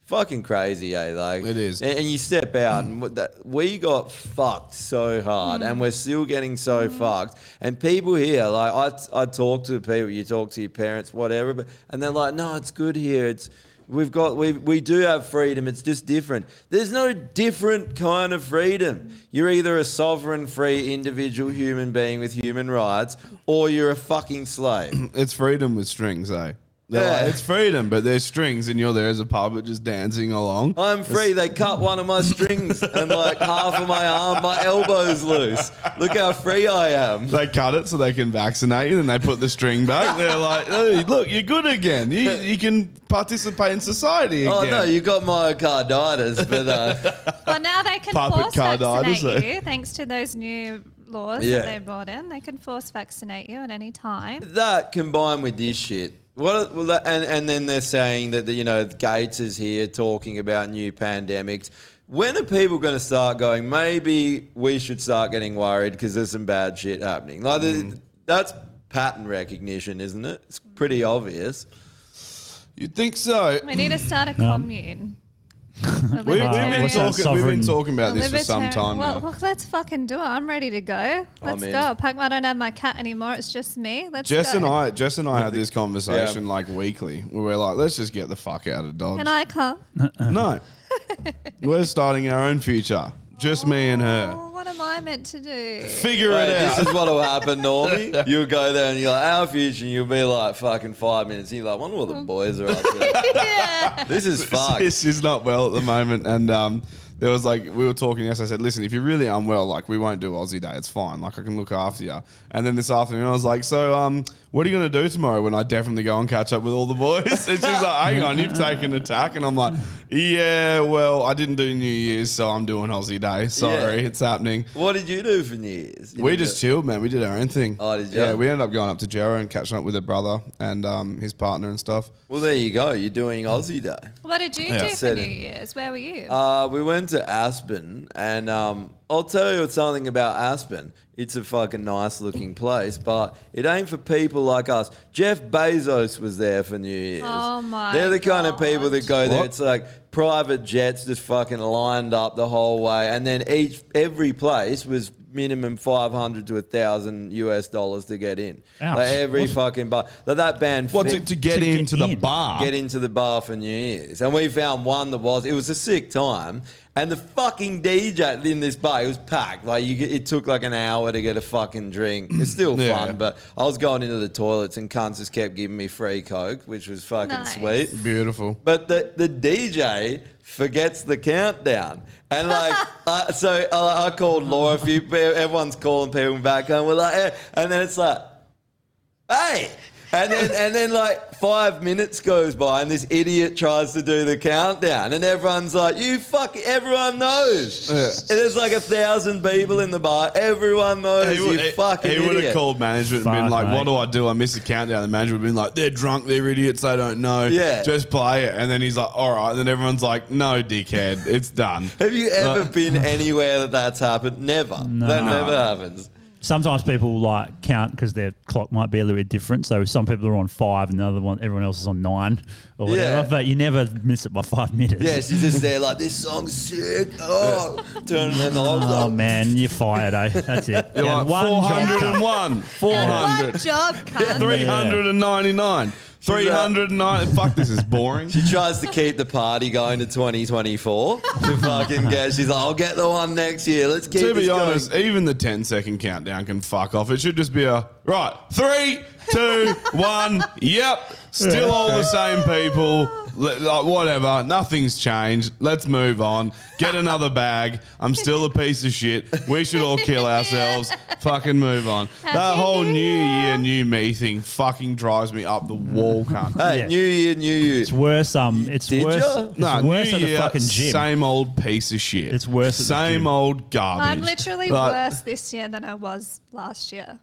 fucking crazy, eh? Like It is. and, and you step out, and that, we got fucked so hard, and we're still getting so fucked. And people here, like, I, I talk to people, you talk to your parents, whatever, but and they're like, no, it's good here. It's We've got we we do have freedom. It's just different. There's no different kind of freedom. You're either a sovereign, free individual human being with human rights, or you're a fucking slave. <clears throat> It's freedom with strings, eh? They're Yeah. like, it's freedom, but there's strings, and you're there as a puppet just dancing along. I'm free. They cut one of my strings, and like half of my arm, my elbow's loose. Look how free I am. They cut it so they can vaccinate you, and they put the string back. They're like, hey, look, you're good again. You, you can participate in society again. Oh no, you got myocarditis, but uh, <laughs> Well, now they can Puppet force carditis, vaccinate eh? you thanks to those new laws Yeah. that they brought in. They can force vaccinate you at any time. that combined with this shit. What well, uh, uh, and and then they're saying that the, you know Gates is here talking about new pandemics. When are people going to start going? Maybe we should start getting worried because there's some bad shit happening. Like the, mm. that's pattern recognition, isn't it? It's pretty obvious. You'd think so. We need to start a um, commune. The We, have been talking, we've been talking about this for some time well, now. well, let's fucking do it. I'm ready to go. Let's in. go. Pac, I don't have my cat anymore. It's just me. Let's Jess go. and I, Jess and I had this conversation like weekly. Where we're like, let's just get the fuck out of Dodge. Can I come? no, <laughs> we're starting our own future. Just me and her. Oh, what am I meant to do? Figure Hey, it out. this is what will happen, Normie. <laughs> You'll go there and you're like, our future, and you'll be like fucking five minutes. And you're like, wonder what the boys are up to. <laughs> yeah. this is <laughs> fucked. This is not well at the moment, and um, there was like we were talking. Yes, I said, listen, if you're really unwell, like we won't do Aussie Day. It's fine. Like I can look after you. And then this afternoon, I was like, so um, what are you gonna do tomorrow when I definitely go and catch up with all the boys? And she's like, hang on, you've taken attack, and I'm like, yeah, well, I didn't do New Year's, so I'm doing Aussie Day. Sorry, Yeah. it's happening. What did you do for New Year's? You We did just it- chilled, man. We did our own thing. Oh, did you? Yeah, we ended up going up to Jarrow and catching up with her brother and um, his partner and stuff. Well, there you go. You're doing Aussie Day. What did you Yeah. do for Said New. Year's? Where were you? Uh, we went to Aspen, and um, I'll tell you something about Aspen. It's a fucking nice looking place, but it ain't for people like us. Jeff Bezos was there for New Year's. Oh my They're the kind of people that go there. It's like private jets just fucking lined up the whole way, and then each every place was minimum five hundred to a thousand US dollars to get in. Ouch. Like every fucking bar. Like that band. What, fit- to, to get to get into the in. bar? get into the bar for New Year's. And we found one that was, it was a sick time. And the fucking DJ in this bar, it was packed. Like, you, it took like an hour to get a fucking drink. It's <clears throat> still Yeah. fun, but I was going into the toilets and cunts just kept giving me free Coke, which was fucking Nice. sweet. Beautiful. But the, the DJ forgets the countdown. And like, <laughs> uh, so I, I called Laura, a few, everyone's calling people back and we're like, eh. and then it's like, hey. And then, and then like five minutes goes by and this idiot tries to do the countdown and everyone's like, you fuck, everyone knows. Yeah. And there's like a thousand people in the bar. Everyone knows He, you would- he- fucking he would have called management and been like, mate. "What do I do? I miss the countdown." The manager would have been like, "They're drunk. They're idiots. They don't know. Yeah. just play it." And then he's like, "All right." And then everyone's like, "No, dickhead, it's done." <laughs> Have you ever been <laughs> anywhere that that's happened? Never. That never happens. Sometimes people like count because their clock might be a little bit different. So some people are on five, and the other one, everyone else is on nine or whatever. Yeah. But you never miss it by five minutes. Yeah, she's just there like, this song's sick. Oh, turning the knobs Oh up. man, you're fired, eh? That's it. You're Yeah, like one four <laughs> job hundred cut. and one, four One hundred, job, cunt. three hundred and ninety-nine, three hundred and nine. Fuck, this is boring. She tries to keep the party going to 2024 to fucking get. She's like, I'll get the one next year. Let's keep to this be going." honest, even the 10 second countdown can fuck off. It should just be a right, three, two, one, yep, still all the same people. Li- Like, whatever, nothing's changed. Let's move on. Get another bag. I'm still a piece of shit. We should all kill <laughs> ourselves. Fucking move on. That whole New Year, New Me thing fucking drives me up the wall, cunt. Hey, Yeah. New Year, New You. It's worse. Um, it's Did worse. ya? It's No, worse New at the Year, fucking gym. same old piece of shit. It's worse at the Same gym. old garbage. I'm literally Like- worse this year than I was last year.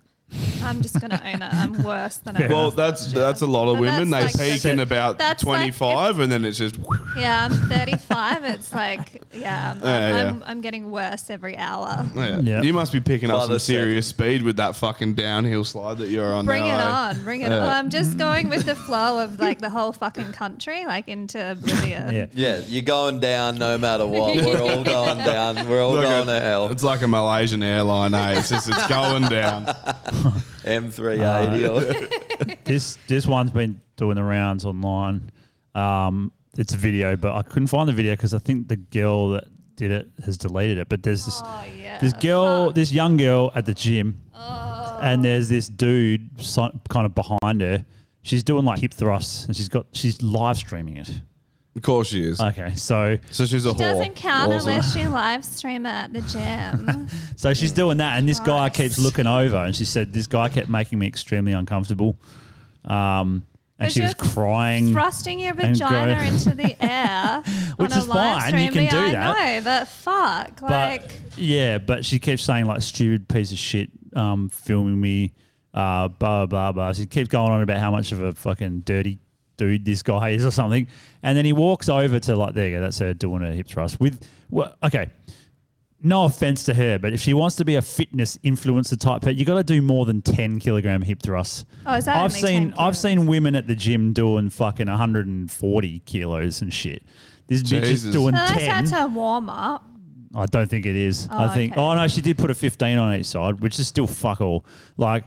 I'm just gonna own it. I'm worse than <laughs> I Well, that's that's a lot of But women. They that's like peak in about that's like 25, and then it's just <laughs> Yeah, I'm 35. It's like, yeah, I'm, Yeah, yeah. I'm, I'm getting worse every hour. yeah. Yeah. You must be picking up By some the serious speed with that fucking downhill slide that you're on. Bring it now, eh? on, bring it Yeah. on. I'm just going with the flow of like the whole fucking country, like into oblivion. Yeah. Yeah, you're going down no matter what. <laughs> We're all going down. We're all Look, going it- to hell. It's like a Malaysian airline, eh? It's just it's going down. <laughs> M380. or- This this one's been doing the rounds online. Um, it's a video, but I couldn't find the video because I think the girl that did it has deleted it. But there's this Oh yeah. this girl, this young girl at the gym, Oh. and there's this dude so, kind of behind her. She's doing like hip thrusts, and she's got she's live streaming it. Of course she is. Okay, so So she's a It whore. doesn't count Awesome. unless you <laughs> live stream it at the gym. <laughs> so she's doing that, and this guy Christ. keeps looking over, and she said this guy kept making me extremely uncomfortable. Um, and But she was you're crying. Thrusting your and vagina into the <laughs> air Which on a is live fine, stream. you can yeah, do I that. know, but fuck, But like. yeah, but she keeps saying like stupid piece of shit, um, filming me, uh, blah blah blah. She keeps going on about how much of a fucking dirty dude this guy is or something, and then he walks over to like there you go, that's her doing her hip thrust with. Well, okay, no offense to her, but if she wants to be a fitness influencer type, person, you got to do more than ten kilogram hip thrusts. Oh, is that I've only seen 10 I've seen women at the gym doing fucking 140 kilos and shit. This bitch is doing No, ten. that's her warm up. I don't think it is. Oh, I think. okay. Oh no, she did put a fifteen on each side, which is still fuck all. Like,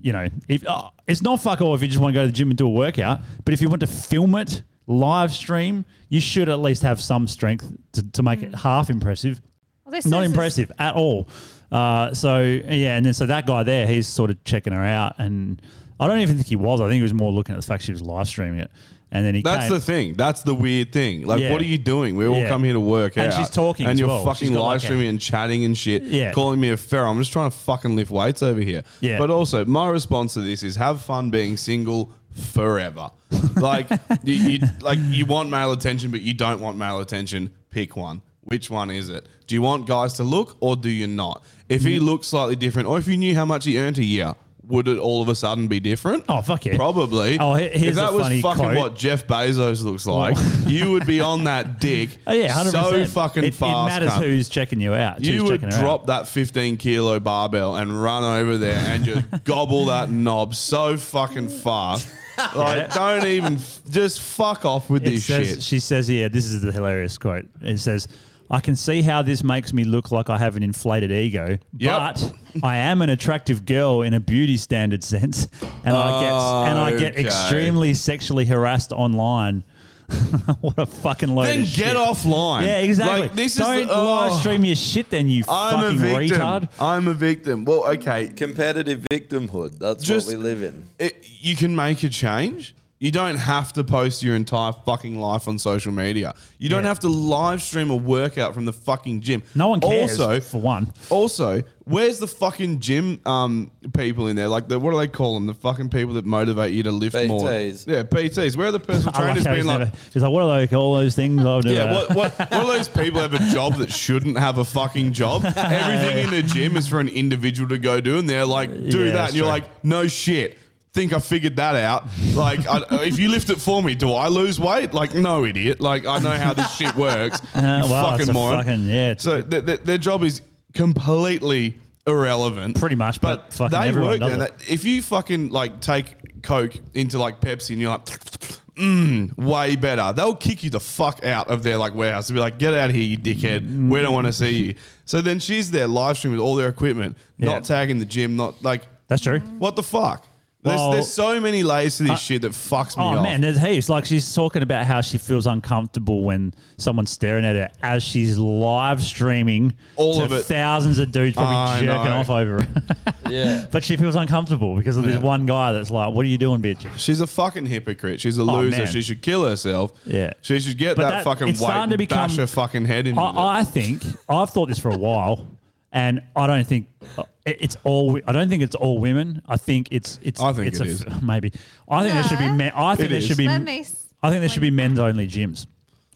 you know, if uh, it's not fuck all if you just want to go to the gym and do a workout, but if you want to film it, live stream, you should at least have some strength to, to make it half impressive. Well, not impressive at all. Uh, so yeah, and then so that guy there, he's sort of checking her out, and I don't even think he was. I think he was more looking at the fact she was live streaming it, and then he That's came, the thing. That's the weird thing. Like, Yeah. what are you doing? We all Yeah. come here to work And out. she's talking and as you're well. She's fucking got live like a- streaming and chatting and shit. Yeah. calling me a feral. I'm just trying to fucking lift weights over here. Yeah. But also, my response to this is have fun being single forever. like <laughs> you, you like you want male attention, but you don't want male attention. Pick one. Which one is it? Do you want guys to look or do you not? If Mm. he looks slightly different, or if you knew how much he earned a year, would it all of a sudden be different? Oh fuck yeah, Probably. Oh, he- if here's that a was funny fucking quote. what Jeff Bezos looks like, you would be on that <laughs> dick Oh yeah, 100%. so fucking it, fast. It matters cunt. who's checking you out. you who's would checking her drop out. that 15 kilo barbell and run over there and just <laughs> gobble that knob so fucking fast. <laughs> Like, don't even, just fuck off with It this says, shit. She says "Yeah, this is the hilarious quote. It says, I can see how this makes me look like I have an inflated ego, Yep. but I am an attractive girl in a beauty standard sense, and I get and I get Okay. extremely sexually harassed online. <laughs> what a fucking load Then of get shit. offline. Yeah, exactly. Like, this is Don't the- oh. live stream your shit then, you I'm a fucking victim. retard. I'm a victim. Well, okay. Competitive victimhood. That's Just- what we live in. it, you can make a change. You don't have to post your entire fucking life on social media. You don't Yeah. have to live stream a workout from the fucking gym. No one cares, Also, for one. also, where's the fucking gym um people in there? Like the what do they call them? The fucking people that motivate you to lift more. PTs. Yeah, PTs. Where are the personal <laughs> I like trainers how being he's, like? never, he's like, what are they all those things? I've never Yeah, what, <laughs> what, what are those people have a job that shouldn't have a fucking job? <laughs> Everything in the gym is for an individual to go do, and they're like, do Yeah, that. And you're true. like, no shit. Think I figured that out. Like, I, <laughs> if you lift it for me, do I lose weight? Like, no, idiot. Like, I know how this shit works. <laughs> Uh, well, fucking moron. fucking- yeah, So th- th- their job is completely irrelevant. Pretty much, but fucking they everyone work there. That- If you fucking like take Coke into like Pepsi and you're like, <sniffs> mm, way better, they'll kick you the fuck out of their like warehouse and be like, get out of here, you dickhead. We don't want to see you. So then she's there live streaming with all their equipment, Yeah. not tagging the gym, not like, That's true. what the fuck? There's, Well- there's so many layers to this Uh, shit that fucks me up. Oh off. man, there's heaps. Like she's talking about how she feels uncomfortable when someone's staring at her as she's live streaming All to of it. thousands of dudes probably I jerking know. off over her. <laughs> Yeah. but she feels uncomfortable because of this Yeah. one guy that's like, "What are you doing, bitch?" She's a fucking hypocrite. She's a Oh, loser. man. She should kill herself. Yeah. She should get that, that- fucking it's weight starting to and become- bash her fucking head in. I, I think I've thought this for a while, and I don't think uh, it's all. I don't think it's all women. I think it's it's. I think it's it a, is. <laughs> Maybe I think there should be men. I think It there is. should be. Let me s- I think there should be men's only gyms.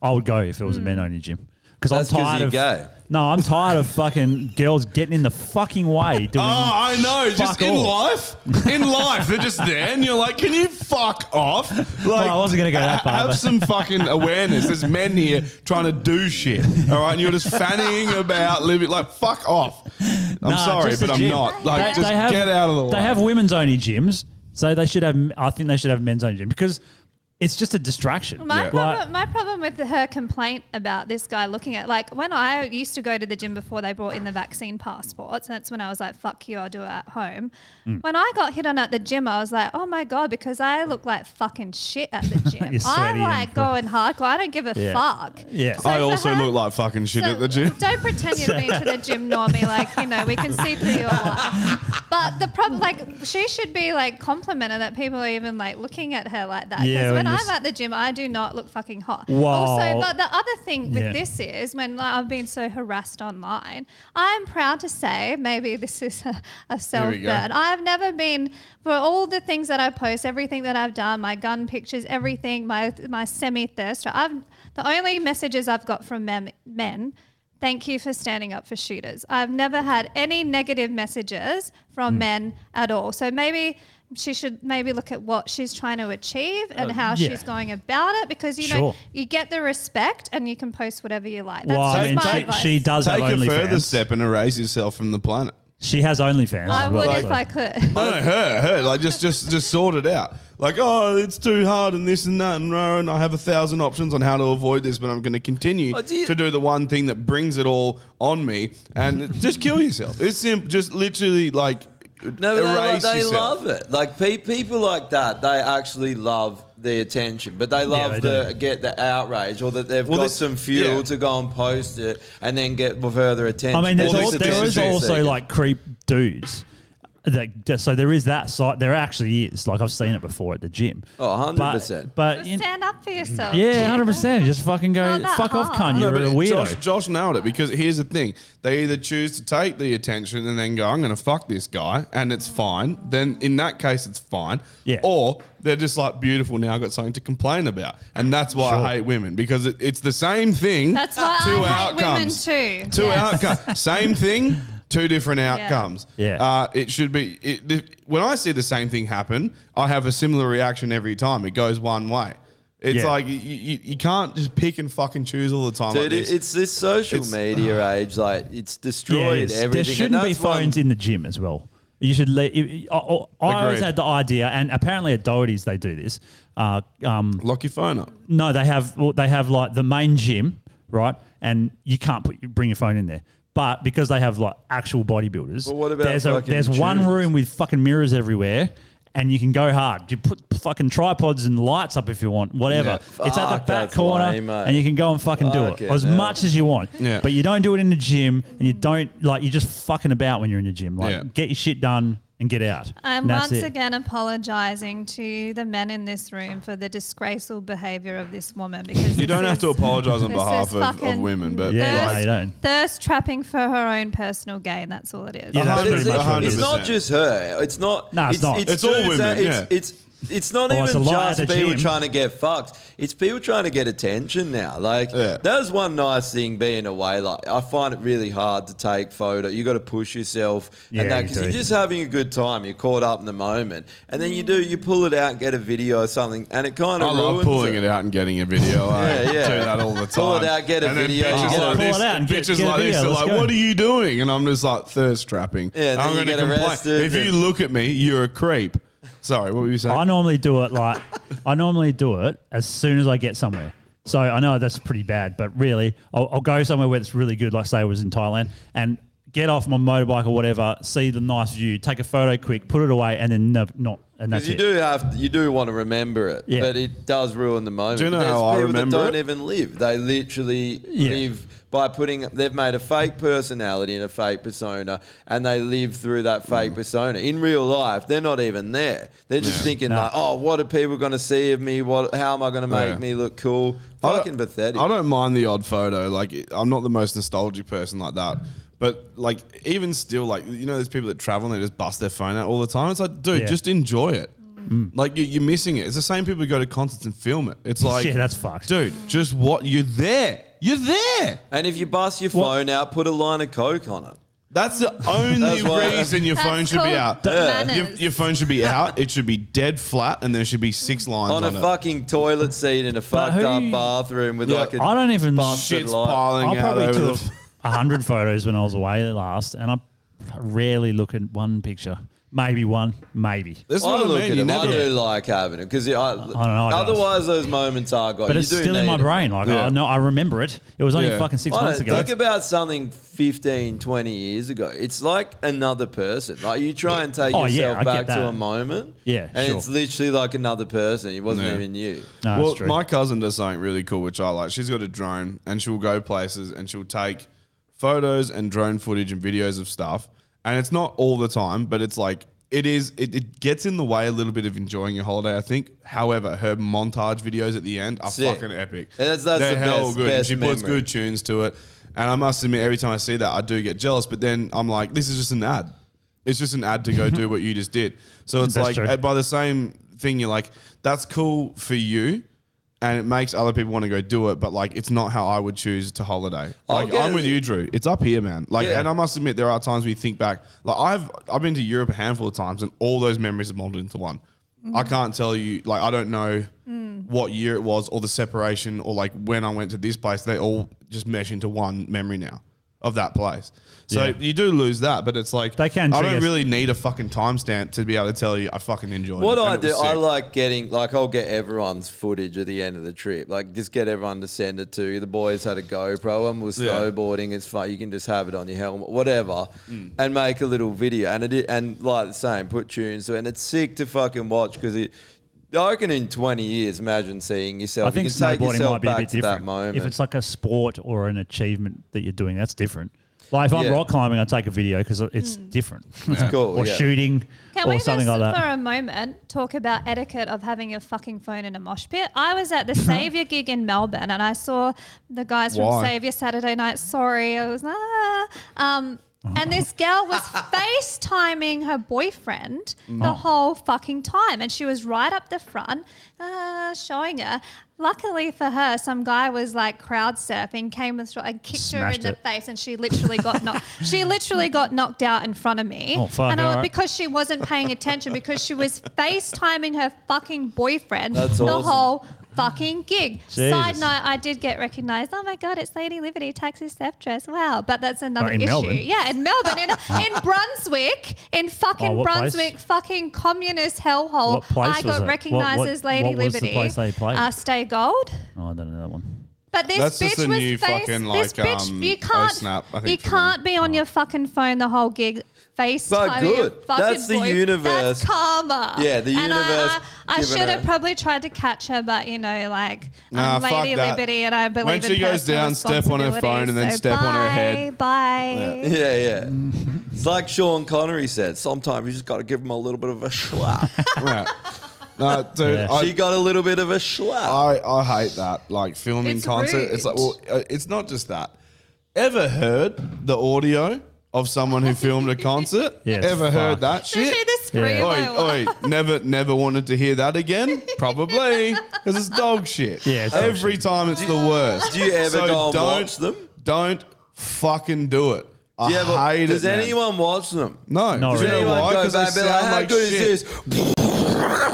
I would go if it was a men only gym because I'm That's 'cause tired you're of. gay. No, I'm tired of fucking girls getting in the fucking way. Doing Oh, I know. Just in life, in life, they're just there, and you're like, "Can you fuck off?" Like, I wasn't gonna go that ha- far, Have but- some fucking awareness. There's men here trying to do shit, all right? And you're just fanning about living like, "Fuck off." I'm Nah, sorry, just but I'm gym. not. Like, just have- get out of the way. They have women's only gyms, so they should have. I think they should have men's only gym because it's just a distraction. My Yeah. problem, Like- my problem with her complaint about this guy looking at like when I used to go to the gym before they brought in the vaccine passports. That's when I was like, "Fuck you, I'll do it at home." Mm. When I got hit on at the gym, I was like, "Oh my god," because I look like fucking shit at the <laughs> gym. I'm and- like going hardcore. I don't give a Yeah. fuck. Yeah. So I also her- look like fucking shit so at the gym. Don't pretend you've been to the gym, Normie. Like, you know, we can see through your life. But the problem, like, she should be like complimented that people are even like looking at her like that. Because Yeah, when I'm at the gym, I do not look fucking hot. Wow. Also, but the other thing with Yeah. this is when like, I've been so harassed online, I'm proud to say, maybe this is a, a self burn. I've never been for all the things that I post, everything that I've done, my gun pictures, everything, my my semi thirst. I've the only messages I've got from men, men. Thank you for standing up for shooters. I've never had any negative messages from men at all. So maybe she should maybe look at what she's trying to achieve and how Uh, yeah. she's going about it because you know you get the respect and you can post whatever you like. That's Well, I just mean, my she, advice. she does Take have a further OnlyFans. step and erase yourself from the planet. She has OnlyFans. I as well, if I could. No, no, her, her, like just, just, just sort it out. Like, oh, it's too hard and this and that and no, and I have a thousand options on how to avoid this, but I'm going to continue Oh, do you- to do the one thing that brings it all on me, and just kill yourself. It's simple. Just literally like No, erase they, they yourself. love it. Like pe- people like that, they actually love the attention, but they love they the do. get the outrage or that they've Well, got this- some fuel yeah. to go and post it and then get further attention. I mean, there's Well, al- this- there is- also like creep dudes. That, so there is that side. There actually is. Like I've seen it before at the gym. Oh, 100%. But, but in- Stand up for yourself. yeah, hundred percent. Just fucking go. Not that Fuck off, hard. cunt. No, You're but a weirdo. Josh, Josh nailed it because here's the thing: they either choose to take the attention and then go, "I'm going to fuck this guy," and it's fine. Then in that case, it's fine. Yeah. Or they're just like beautiful now, I've got something to complain about, and that's why I hate women because it, it's the same thing. That's why two I hate women too. Two Yes. outcomes. <laughs> Same thing. Two different outcomes. Yeah. Uh, it should be. It, the- when I see the same thing happen, I have a similar reaction every time. It goes one way. It's Yeah. like you, you, you can't just pick and fucking choose all the time. Dude, like this. it's this social It's- media <sighs> age. Like, it's Yeah, destroyed it is. everything. There and shouldn't be that's one- phones in the gym as well. You should let. I, I, I always Agreed. had the idea, and apparently at Doherty's they do this. Uh, um, Lock your phone up. no, they have. Well, they have like the main gym, right? And you can't put bring your phone in there. But because they have like actual bodybuilders, But what about there's a fucking there's one room with fucking mirrors everywhere. And you can go hard. You put fucking tripods and lights up if you want, whatever. Yeah. it's at the back corner, lame, and you can go and fucking do it Fucking as hell. much as you want. Yeah. But you don't do it in the gym, and you don't like you're just fucking about when you're in the gym. Like Yeah. get your shit done and get out. I'm once it. again apologising to the men in this room for the disgraceful behaviour of this woman <laughs> because You don't this have to apologise on behalf of, of women, but Yeah, thirst, no, you don't. thirst trapping for her own personal gain. That's all it is. Yeah, that's But it's, pretty much what it it's not just her. It's not. No, it's not. It's all women, that- yeah. It's, it's it's not Oh, it's even a lot at just the people gym. trying to get fucked. It's people trying to get attention now. Like Yeah. that's one nice thing being away. Like I find it really hard to take photo. You got to push yourself, Yeah, and that you because do. you're just having a good time. You're caught up in the moment, and then you do you pull it out and get a video or something, and it kind of I of love ruins pulling it. it out and getting a video. I Yeah, yeah. do that all the time. Pull it out, get a and then video, Bitches get like a- this, Pull it out and get- bitches get a like this video, are let's like, go. "What are you doing?" And I'm just like thirst trapping. Yeah, then I'm you gonna get complain. arrested If you look at me, you're a creep. Sorry, what were you saying? I normally do it like I normally do it as soon as I get somewhere. So I know that's pretty bad, but really, I'll, I'll go somewhere where it's really good, like say I was in Thailand, and get off my motorbike or whatever, see the nice view, take a photo quick, put it away, and then no, not, and that's Because you it. do have, you do want to remember it, Yeah. but it does ruin the moment. Do you know There's how I people remember that don't it? even live; they literally Yeah. live by putting. They've made a fake personality and a fake persona, and they live through that fake Mm. persona. In real life, they're not even there. They're just thinking No. like, "Oh, what are people going to see of me? What? How am I going to make Yeah. me look cool?" I don't- pathetic. I don't mind the odd photo. Like I'm not the most nostalgic person like that. But like even still, like you know, there's people that travel and they just bust their phone out all the time. It's like, dude, Yeah. just enjoy it. Mm. Like you, you're missing it. It's the same people who go to concerts and film it. It's <laughs> like, Yeah, that's fucked. dude. Just what you're there. You're there. And if you bust your phone out, put a line of coke on it. That's the <laughs> only That's why- reason your That's phone should be called out. manners. Your, your phone should be out. It should be dead flat, and there should be six lines On on, a it. fucking toilet seat in a fucked who- up bathroom with Yeah, like a I don't even busted Shit's light. piling I out probably over took the. A hundred photos when I was away last, and I rarely look at one picture. Maybe one, maybe. That's I what I look mean. at You. I never. do like having it because I, I don't know, I don't. Otherwise, those moments are gone. But You it's do still in my it. brain. Like Yeah. I know, I remember it. It was only Yeah. fucking six I months ago. think about something 15, 20 years ago. It's like another person. Like you try and take Oh, yourself I back to a moment. Yeah, And sure. it's literally like another person. It wasn't Yeah. even you. no, well, my cousin does something really cool, which I like. She's got a drone, and she'll go places, and she'll take photos and drone footage and videos of stuff. And it's not all the time, but it's like it is. It, it gets in the way a little bit of enjoying your holiday. I think. However, her montage videos at the end are Sick. fucking epic. And that's- that's They're the hell best- good. best she puts memory. good tunes to it. And I must admit, every time I see that, I do get jealous. But then I'm like, this is just an ad. It's just an ad to go do <laughs> what you just did. So it's That's like true. by the same thing, you're like, that's cool for you, and it makes other people want to go do it. But like, it's not how I would choose to holiday. Like, I'm it. with you, Drew. It's up here, man. Like, Yeah. and I must admit, there are times we think back. Like, I've I've been to Europe a handful of times, and all those memories are molded into one. Mm. I can't tell you. Like, I don't know mm. what year it was, or the separation, or like when I went to this place. They all just mesh into one memory now of that place. So Yeah. you do lose that, but it's like They can I don't trigger- really need a fucking timestamp to be able to tell you I fucking enjoyed What it. and I it was do, I sick. like getting like I'll get everyone's footage at the end of the trip. Like just get everyone to send it to you. The boys had a GoPro and was Yeah. snowboarding. It's fun. You can just have it on your helmet, whatever, Mm. and make a little video. And it i- and like the same, put tunes to it. And it's sick to fucking watch because it. I reckon in 20 years, imagine seeing yourself. I think you snowboarding might be a bit to that different. If it's like a sport or an achievement that you're doing, that's different. Like if I'm Yeah. rock climbing, I take a video because it's different. It's <laughs> cool, or yeah. shooting Can or we something just, like for a moment, talk about etiquette of having your fucking phone in a mosh pit? I was at the <laughs> Saviour gig in Melbourne, and I saw the guys from Saviour Saturday Night. Sorry, I was ah. Um, and this girl was <laughs> FaceTiming her boyfriend the Oh. whole fucking time, and she was right up the front, uh, showing her. Luckily for her, some guy was like crowd surfing, came with and kicked her in Smashed the face, and she literally got knocked. <laughs> she literally got knocked out in front of me. Oh, fuck, and I, alright. because she wasn't paying attention because she was <laughs> FaceTiming her fucking boyfriend That's the awesome. whole fucking gig. Side note, I did get recognized. Oh my god, it's Lady Liberty taxi theft dress. Wow, but that's another in issue. Melbourne? Yeah, in Melbourne, in, in <laughs> Brunswick, in fucking Oh, what place? Brunswick, fucking communist hellhole. I got recognized What- what- as Lady what was the Liberty. place they played? Uh, Stay Gold. Oh, I don't know that one. But this That's bitch just a was new face, fucking, this bitch, um, you can't, snap, you can't be on your fucking phone the whole gig. Face But good. That's the universe. That's karma. Yeah, the And I- universe I, I, giving should her- have probably tried to catch her, but you know, like Nah, I'm fuck Lady that. Liberty, and I believe When in she goes personal down, step on her phone and then responsibility, step so on her head. Bye. Bye. Yeah, yeah. It's like Sean Connery said. Sometimes you just got to give them a little bit of a slap. <laughs> Right. No, dude, Yeah. I, she got a little bit of a slap. I, I hate that. Like filming It's concert. It's like, well, uh, it's not just that. Ever heard the audio of someone who filmed a concert? <laughs> Yeah, it's Ever heard that shit? the Oi, oi, never, never wanted to hear that again. Probably because it's dog shit. Yeah, it's dog every time it's the worst. Do you ever So go and don't- watch them? Don't fucking do it. I Yeah, but hate does it. man. anyone watch them? No, Not Does really. anyone Anyone why? go 'Cause they back and be like, sound how like good shit. is this?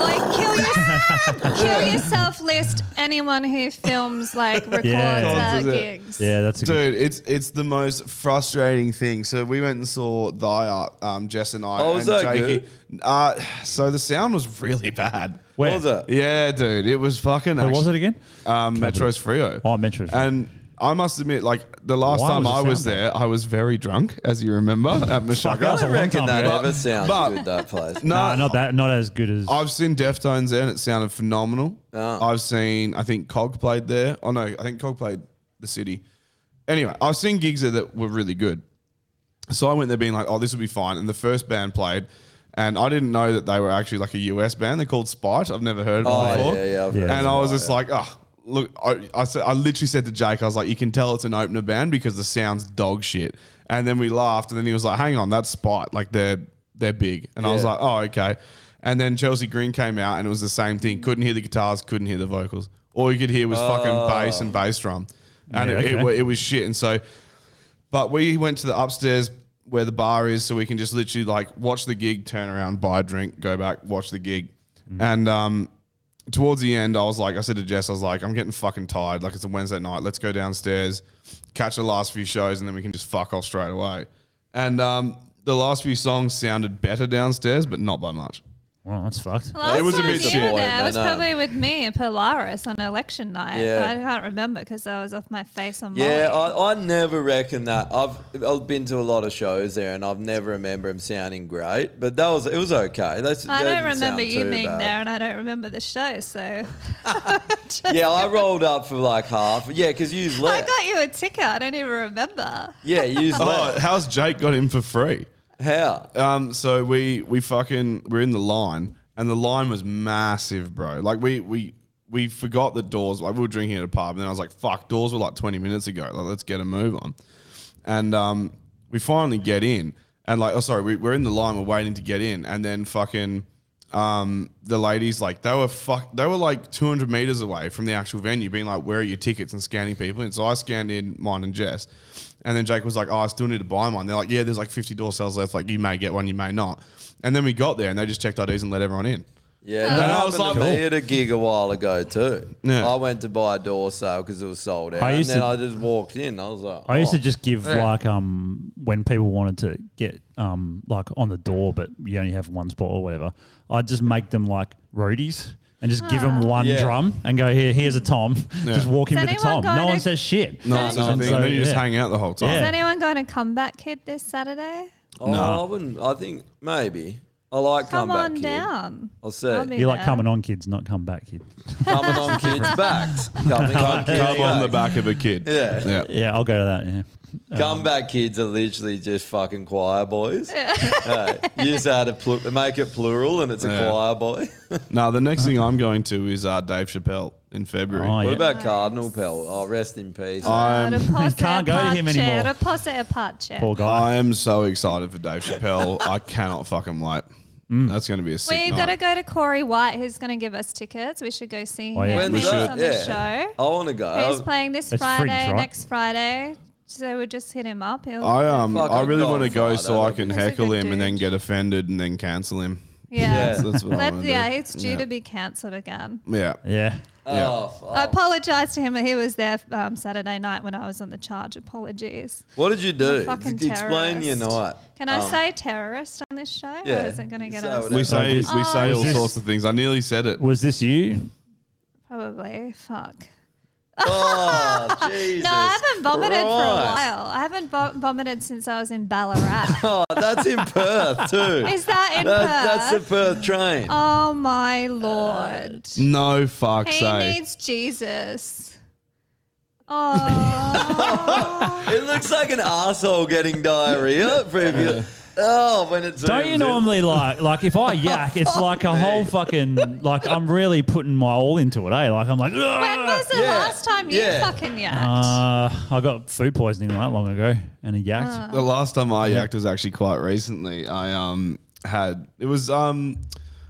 Like kill yourself, <laughs> kill yourself list anyone who films like records Yeah. at Concerts, yeah. gigs. Yeah, that's a good. Dude, it's it's the most frustrating thing. So we went and saw Thy Art, um, Jess and I. Oh, was and that Jakey. Uh, so the sound was really bad. Where? What was it? Yeah, dude, it was fucking. Where was it again? Um, Metro's Freo. Oh, Metro's Freo. And I must admit, like the last Why time was the I was sound there, I was very drunk, as you remember, <laughs> at that was a Meshuggah. I long reckon time that ago. ever sounds but- good, that place. <laughs> No, No, not that. Not as good as. I've seen Deftones there, and it sounded phenomenal. Oh. I've seen, I think Cog played there. Oh no, I think Cog played the city. Anyway, I've seen gigs there that were really good. So I went there being like, oh, this will be fine. And the first band played, and I didn't know that they were actually like a US band. They're called Spite. I've never heard of them Oh, before. yeah, yeah. I've Yeah. heard And of I was just like, oh, look, I, I, said, I literally said to Jake, I was like, you can tell it's an opener band because the sound's dog shit. And then we laughed, and then he was like, hang on, that's spot. Like they're they're big. And I was like, oh, okay. And then Chelsea Grin came out, and it was the same thing. Couldn't hear the guitars, couldn't hear the vocals. All you could hear was fucking bass and bass drum, and Yeah, it, it, okay. wa- it was shit. And so, but we went to the upstairs where the bar is, so we can just literally like watch the gig, turn around, buy a drink, go back, watch the gig, and um, towards the end, I was like, I said to Jess, I was like, I'm getting fucking tired. Like it's a Wednesday night. Let's go downstairs, catch the last few shows, and then we can just fuck off straight away. And um, the last few songs sounded better downstairs, but not by much. Well, that's fucked. Last It was a time bit you shit. were it was probably with me and Polaris on election night. Yeah. I can't remember because I was off my face on Yeah, I, I never reckon that. I've I've been to a lot of shows there, and I've never remember him sounding great. But that was it was okay. That's, I that don't remember you being bad. there, and I don't remember the show. So <laughs> <laughs> Yeah, I rolled up for like half. Yeah, because you I got you a ticket. I don't even remember. Yeah, you <laughs> Oh, left. how's Jake got in for free? How? Um, so we we fucking we're in the line, and the line was massive, bro. Like we we we forgot the doors. Like we were drinking at a pub, and then I was like, "Fuck, doors were like 20 minutes ago. Like, let's get a move on." And um, we finally get in, and like, oh sorry, we, we're in the line. We're waiting to get in, and then fucking um, the ladies like they were fuck they were like 200 meters away from the actual venue, being like, "Where are your tickets?" and scanning people. And so I scanned in mine and Jess, and then Jake was like, "Oh, I still need to buy one." They're like, "Yeah, there's like 50 door sales left. Like you may get one, you may not." And then we got there, and they just checked IDs and let everyone in. Yeah, And I was like, me at a gig a while ago too. Yeah. I went to buy a door sale because it was sold out, I and used then to- I just walked in. I was like, I used oh. to just give Yeah. like um when people wanted to get um like on the door, but you only have one spot or whatever. I'd just make them like roadies and just give them ah. one Yeah. drum and go here. Here's a tom. Yeah. Just walk in Has with a anyone tom. No one a- says shit. No, that's the so, then you just yeah. hang out the whole time. Is anyone going to Comeback Kid this Saturday? Oh, I wouldn't. I think maybe. I like Come comeback on kid. down. I'll say I'll be You like there. coming on kids, not come back kid. coming on kids' <laughs> backs. Coming on kids' Come on the backs. back of a kid. Yeah. Yeah. Yeah, I'll go to that. Yeah. Comeback kids are literally just fucking choir boys. Hey, <laughs> you just had to pl- make it plural and it's a Yeah. choir boy. <laughs> No, the next thing I'm going to is uh, Dave Chappelle in February. Oh, What yeah. about Cardinal Pell? Oh, rest in peace. I'm, <laughs> Can't go to him pace, anymore. Repose pace. Poor guy. I am so excited for Dave Chappelle. I cannot fucking wait. Mm. That's going to be a sick We've got to go to Corey White, who's going to give us tickets. We should go see Oh, yeah. him. When's He's that? on Yeah. the show. I want to go. He's playing this It's Friday, fringe, right? next Friday. So we'll just hit him up. He'll, I um Fuck, I I'd really want to go Friday. so I can He's a heckle good him and then dude. get offended and then cancel him. yeah. That's, that's what I Let's- want to yeah, it's due yeah. to be cancelled again. Yeah. Yeah. Oh, fuck. I apologise to him. He was there um, Saturday night when I was on the charge. Apologies. What did you do? fucking Explain your terrorist. night. Can I Um, say terrorist on this show? yeah. Or is it going to get Say us? whatever. We say we Oh, say all this- sorts of things. I nearly said it. Was this you? Probably. Fuck. Oh, Jesus. <laughs> No, I haven't vomited for a while. I haven't vo- vomited since I was in Ballarat. <laughs> Oh, that's in Perth too. Is that in That- Perth? That's the Perth train. Oh my lord. No fuck's He sake. needs Jesus. <laughs> Oh. It looks like an asshole getting diarrhea. For if you, oh, when it's Don't you normally like like if I <laughs> yak, it's like a whole fucking like I'm really putting my all into it, eh? Like I'm like, when was the Yeah, last time you yeah. fucking yacked? uh, I got food poisoning not long ago and a yacked. Uh. The last time I yacked was actually quite recently. I um had it was um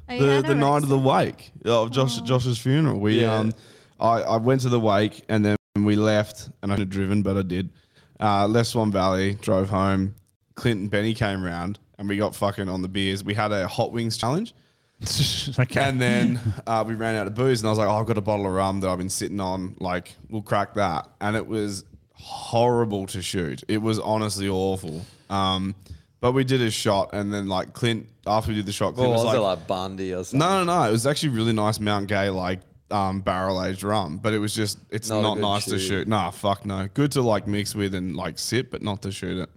Are you the the night of the anorexic? wake of Josh Josh's funeral. We Yeah. um I, I went to the wake and then we left and I had driven, but I did. Uh, left Swan Valley, drove home. Clint and Benny came round and we got fucking on the beers. We had a hot wings challenge. <laughs> okay. And then uh, we ran out of booze, and I was like, oh, I've got a bottle of rum that I've been sitting on. Like, we'll crack that. And it was horrible to shoot. It was honestly awful. Um, but we did a shot, and then, like, Clint, after we did the shot, What Clint was was it like, like Bundy or something? no, no, no. It was actually really nice Mount Gay, like, um, barrel aged rum. But it was just, it's Not not, good nice to shoot. shoot. Nah, fuck no. Good to, like, mix with and, like, sip, but not to shoot it.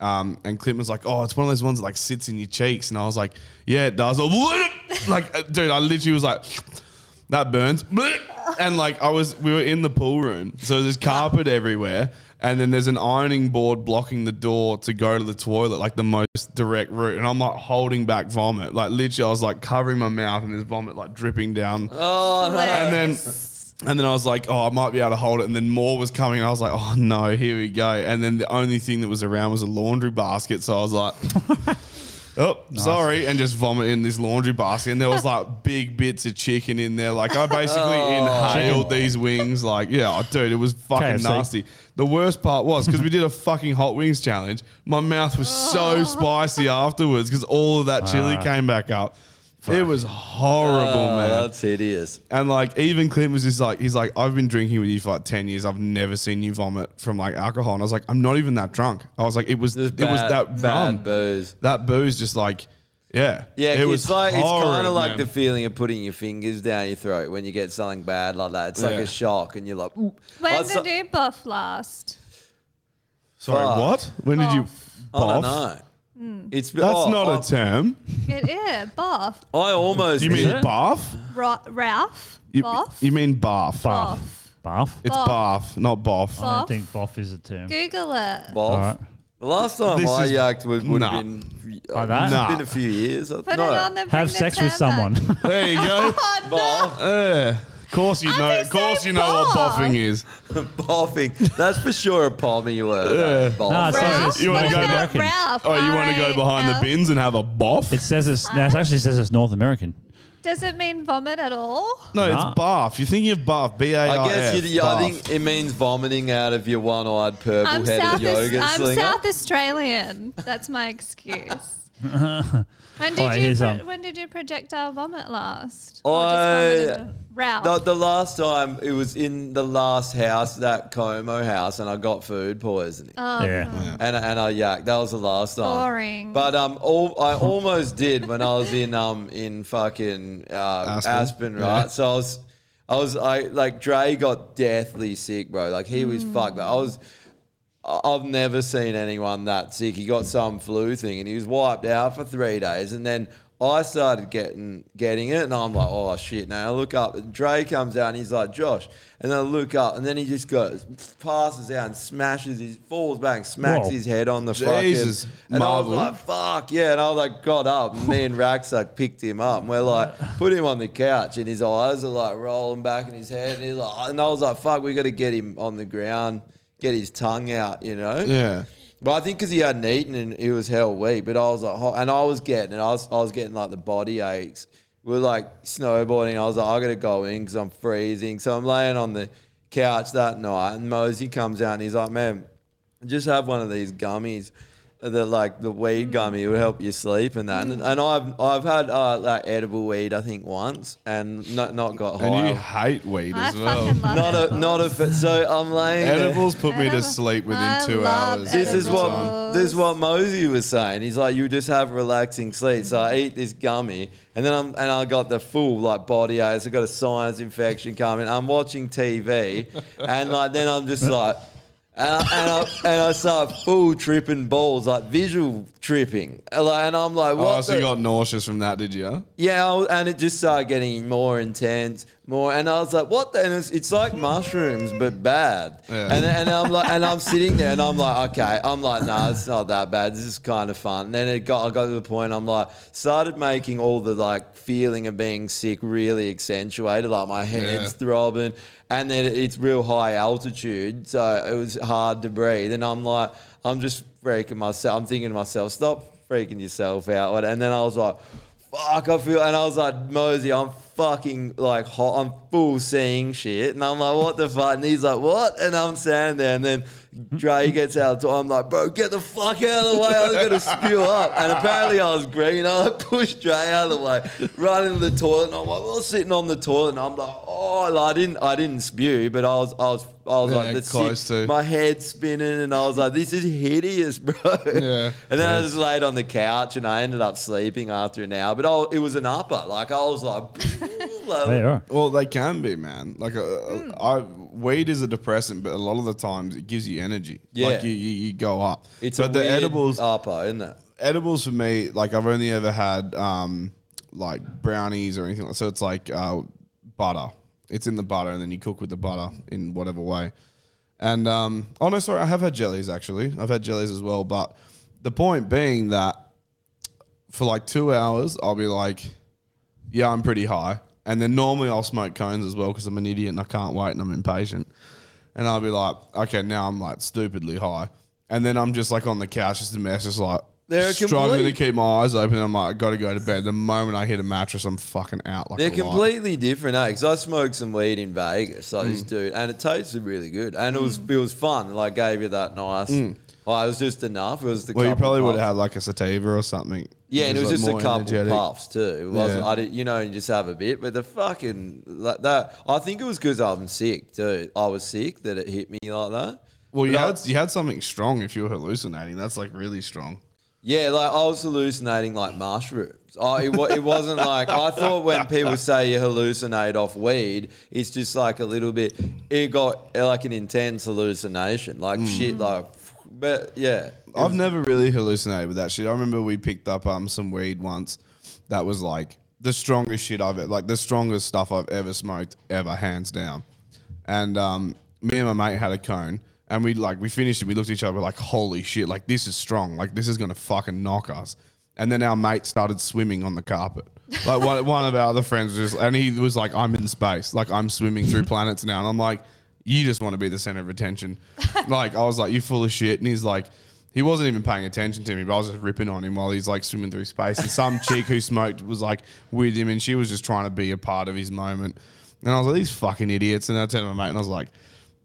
Um, and Clint was like, "Oh, it's one of those ones that like sits in your cheeks," and I was like, "Yeah, it does." <laughs> like, uh, dude, I literally was like, "That burns," <laughs> and like I was, we were in the pool room, so there's carpet everywhere, and then there's an ironing board blocking the door to go to the toilet, like the most direct route, and I'm like holding back vomit, like literally, I was like covering my mouth, and there's vomit like dripping down, Oh, no. and then. And then I was like, oh, I might be able to hold it. And then more was coming. And I was like, oh, no, here we go. And then the only thing that was around was a laundry basket. So I was like, <laughs> oh, sorry. And just vomit in this laundry basket. And there was like <laughs> big bits of chicken in there. Like I basically oh, inhaled these wings. Like, yeah, oh, dude, it was fucking KFC. nasty. The worst part was because we did a fucking hot wings challenge. My mouth was so <laughs> spicy afterwards because all of that chili came back up. It was horrible, Oh, man. that's hideous. And like even Clint was just like he's like I've been drinking with you for like ten years. I've never seen you vomit from like alcohol. And I was like I'm not even that drunk. I was like it was it was bad- that bad rum. booze. That booze just like yeah Yeah, it was like it's kind of like man. the feeling of putting your fingers down your throat when you get something bad like that. It's like Yeah. a shock, and you're like, "Ooh." When I did saw- you buff last? sorry fuck. what when did you I don't boff? Know. It's That's oh, not a term. It is buff. I almost You mean it? bath? Ra- Ralph. You, Buff. you mean bath? Bath. Buff. Bath. It's Boff. bath, not boff. I don't think boff is a term. Google it. Boff. All right. The last time This I is- yacked would, would Nah. have been, Like uh, that? it's Nah. been a few years. Put no, it on the Have the sex with term back. someone. There you go. <laughs> Oh, no. Boff. Yeah. Of course you I know. think Of course so, you know what boff. boffing is. <laughs> boffing. That's for sure a pommy word. Yeah. Boff. No, Ralph? it's You wanna go about back? Ralph? Oh, you want to go behind the R-A-L? bins and have a boff? It says it's. No, it actually says it's North American. Does it mean vomit at all? no, Nah. it's bath. You're thinking of bath. B A R I F. guess you, I think it means vomiting out of your one-eyed I'm purple-headed South, yoga I'm slinger. South Australian. That's my excuse. <laughs> When did Alright, you here's, pro- um, when did you projectile vomit last? I- Or just Ralph. The, the last time it was in the last house, that Como house, and I got food poisoning. Oh, Yeah. And, and I yacked. That was the last time. Boring. But um, all, I almost did when I was in um in fucking uh, Aspen? Aspen, right? Yeah. So I was, I was I like Dre got deathly sick, bro. Like he was fucked. I was. I- I've never seen anyone that sick. He got some flu thing and he was wiped out for three days. And then I started getting getting it, and I'm like, oh shit! Now I look up, and Dre comes out and he's like, Josh, and then I look up, and then he just goes, passes out and smashes his, falls back, smacks Whoa. his head on the Jesus, fucking, and I was like, fuck yeah, and I was like, got up, and me and Raxak picked him up, and we're like, put him on the couch, and his eyes are like rolling back in his head, and he's like, and I was like, fuck, we got to get him on the ground, get his tongue out, you know? Yeah. But I think because he hadn't eaten and he was hell weak. But I was like, and I was getting it. I was, I was getting like the body aches. We were like snowboarding. I was like, I gotta go in because I'm freezing. So I'm laying on the couch that night, and Mosey comes out and he's like, "Man, just have one of these gummies." That like the weed gummy would help you sleep and that, and, and I've I've had uh, like edible weed I think once and not not got high. And you hate weed I as well. fucking love not edibles. a not a fit. So I'm laying there. Edibles put me to Edible- sleep within I two love hours. This is what time. this is what Mosey was saying. He's like, you just have relaxing sleep. So I eat this gummy, and then I'm and I got the full like body aches. I got a sinus infection coming. I'm watching TV, <laughs> and like then I'm just like. And I, and, I, and I start full tripping balls, like visual tripping. And like- and I'm like, oh, what? Oh, so the- you got nauseous from that, did you? yeah, I and it just started getting more intense, more, and I was like, "What?" The? And it's, it's like mushrooms, but bad. Yeah. And and I'm like, and I'm sitting there, and I'm like, "Okay," I'm like, "No, it's not that bad. This is kind of fun." And then it got, I got to the point, I'm like, started making all the like feeling of being sick really accentuated, like my head's Yeah. throbbing, and then it's real high altitude, so it was hard to breathe. And I'm like, I'm just freaking myself. I'm thinking to myself, stop freaking yourself out. And then I was like, fuck, I feel, and I was like, Mosey, I'm fucking like hot. I'm full seeing shit. And I'm like, what the fuck? And he's like, what? And I'm standing there. And then Dre gets out. So I'm like, bro, get the fuck out of the way. I was going to spew up. And apparently I was green. I pushed Dre out of the way, right into the toilet. And I'm like, well, sitting on the toilet. And I'm like, oh, like, I didn't, I didn't spew, but I was, I was, I was Yeah, like, that's close sick. to. My head spinning. And I was like, this is hideous, <laughs> bro. Yeah. And then I just laid on the couch and I ended up sleeping after an hour. But I, it was an upper. Like, I was like, <laughs> like, Hey. Well, they can be, man. Like, uh, Hmm. uh, I weed is a depressant, but a lot of the times it gives you energy. Yeah. Like you, you, you go up. it's but the edibles, upper, isn't it? edibles for me, like I've only ever had um like brownies or anything. like So it's like uh, butter. It's in the butter, and then you cook with the butter in whatever way. And um, oh no, sorry, I have had jellies actually. I've had jellies as well. But the point being that for like two hours, I'll be like, yeah, I'm pretty high. And then normally I'll smoke cones as well because I'm an idiot and I can't wait and I'm impatient. And I'll be like, okay, now I'm like stupidly high. And then I'm just like on the couch, just a mess, just like They're struggling to keep my eyes open. I'm like, I got to go to bed. The moment I hit a mattress, I'm fucking out. Like They're a light. completely different, eh? Because I smoked some weed in Vegas, like Mm. this dude, and it tasted really good, and it was it was fun. Like gave you that nice. Oh, it was just enough. It was the. Mm. Well, you couple probably would puffs. have had like a sativa or something. Yeah, and it was like just a more couple energetic. puffs too. It wasn't. Yeah. I did, you know, you just have a bit. But the fucking like that. I think it was because I'm sick too. I was sick that it hit me like that. Well, you But I- had you had something strong if you were hallucinating. That's like really strong. Yeah, like I was hallucinating like mushrooms. I, it, wa- it wasn't like I thought when people say you hallucinate off weed, it's just like a little bit. It got uh, like an intense hallucination, like shit, like. But yeah, I've never really hallucinated with that shit. I remember we picked up um some weed once that was like the strongest shit I've like the strongest stuff I've ever smoked ever, hands down. And um, me and my mate had a cone, and we like we finished it. We looked at each other like, holy shit, like this is strong. Like this is gonna fucking knock us. And then our mate started swimming on the carpet. Like one, one of our other friends was, just, and he was like, "I'm in space. Like I'm swimming through <laughs> planets now." And I'm like, "You just want to be the center of attention." <laughs> like I was like, "You full of shit." And he's like, he wasn't even paying attention to me, but I was just ripping on him while he's like swimming through space. And some <laughs> chick who smoked was like with him, and she was just trying to be a part of his moment. And I was like, "These fucking idiots!" And I turned to my mate, and I was like.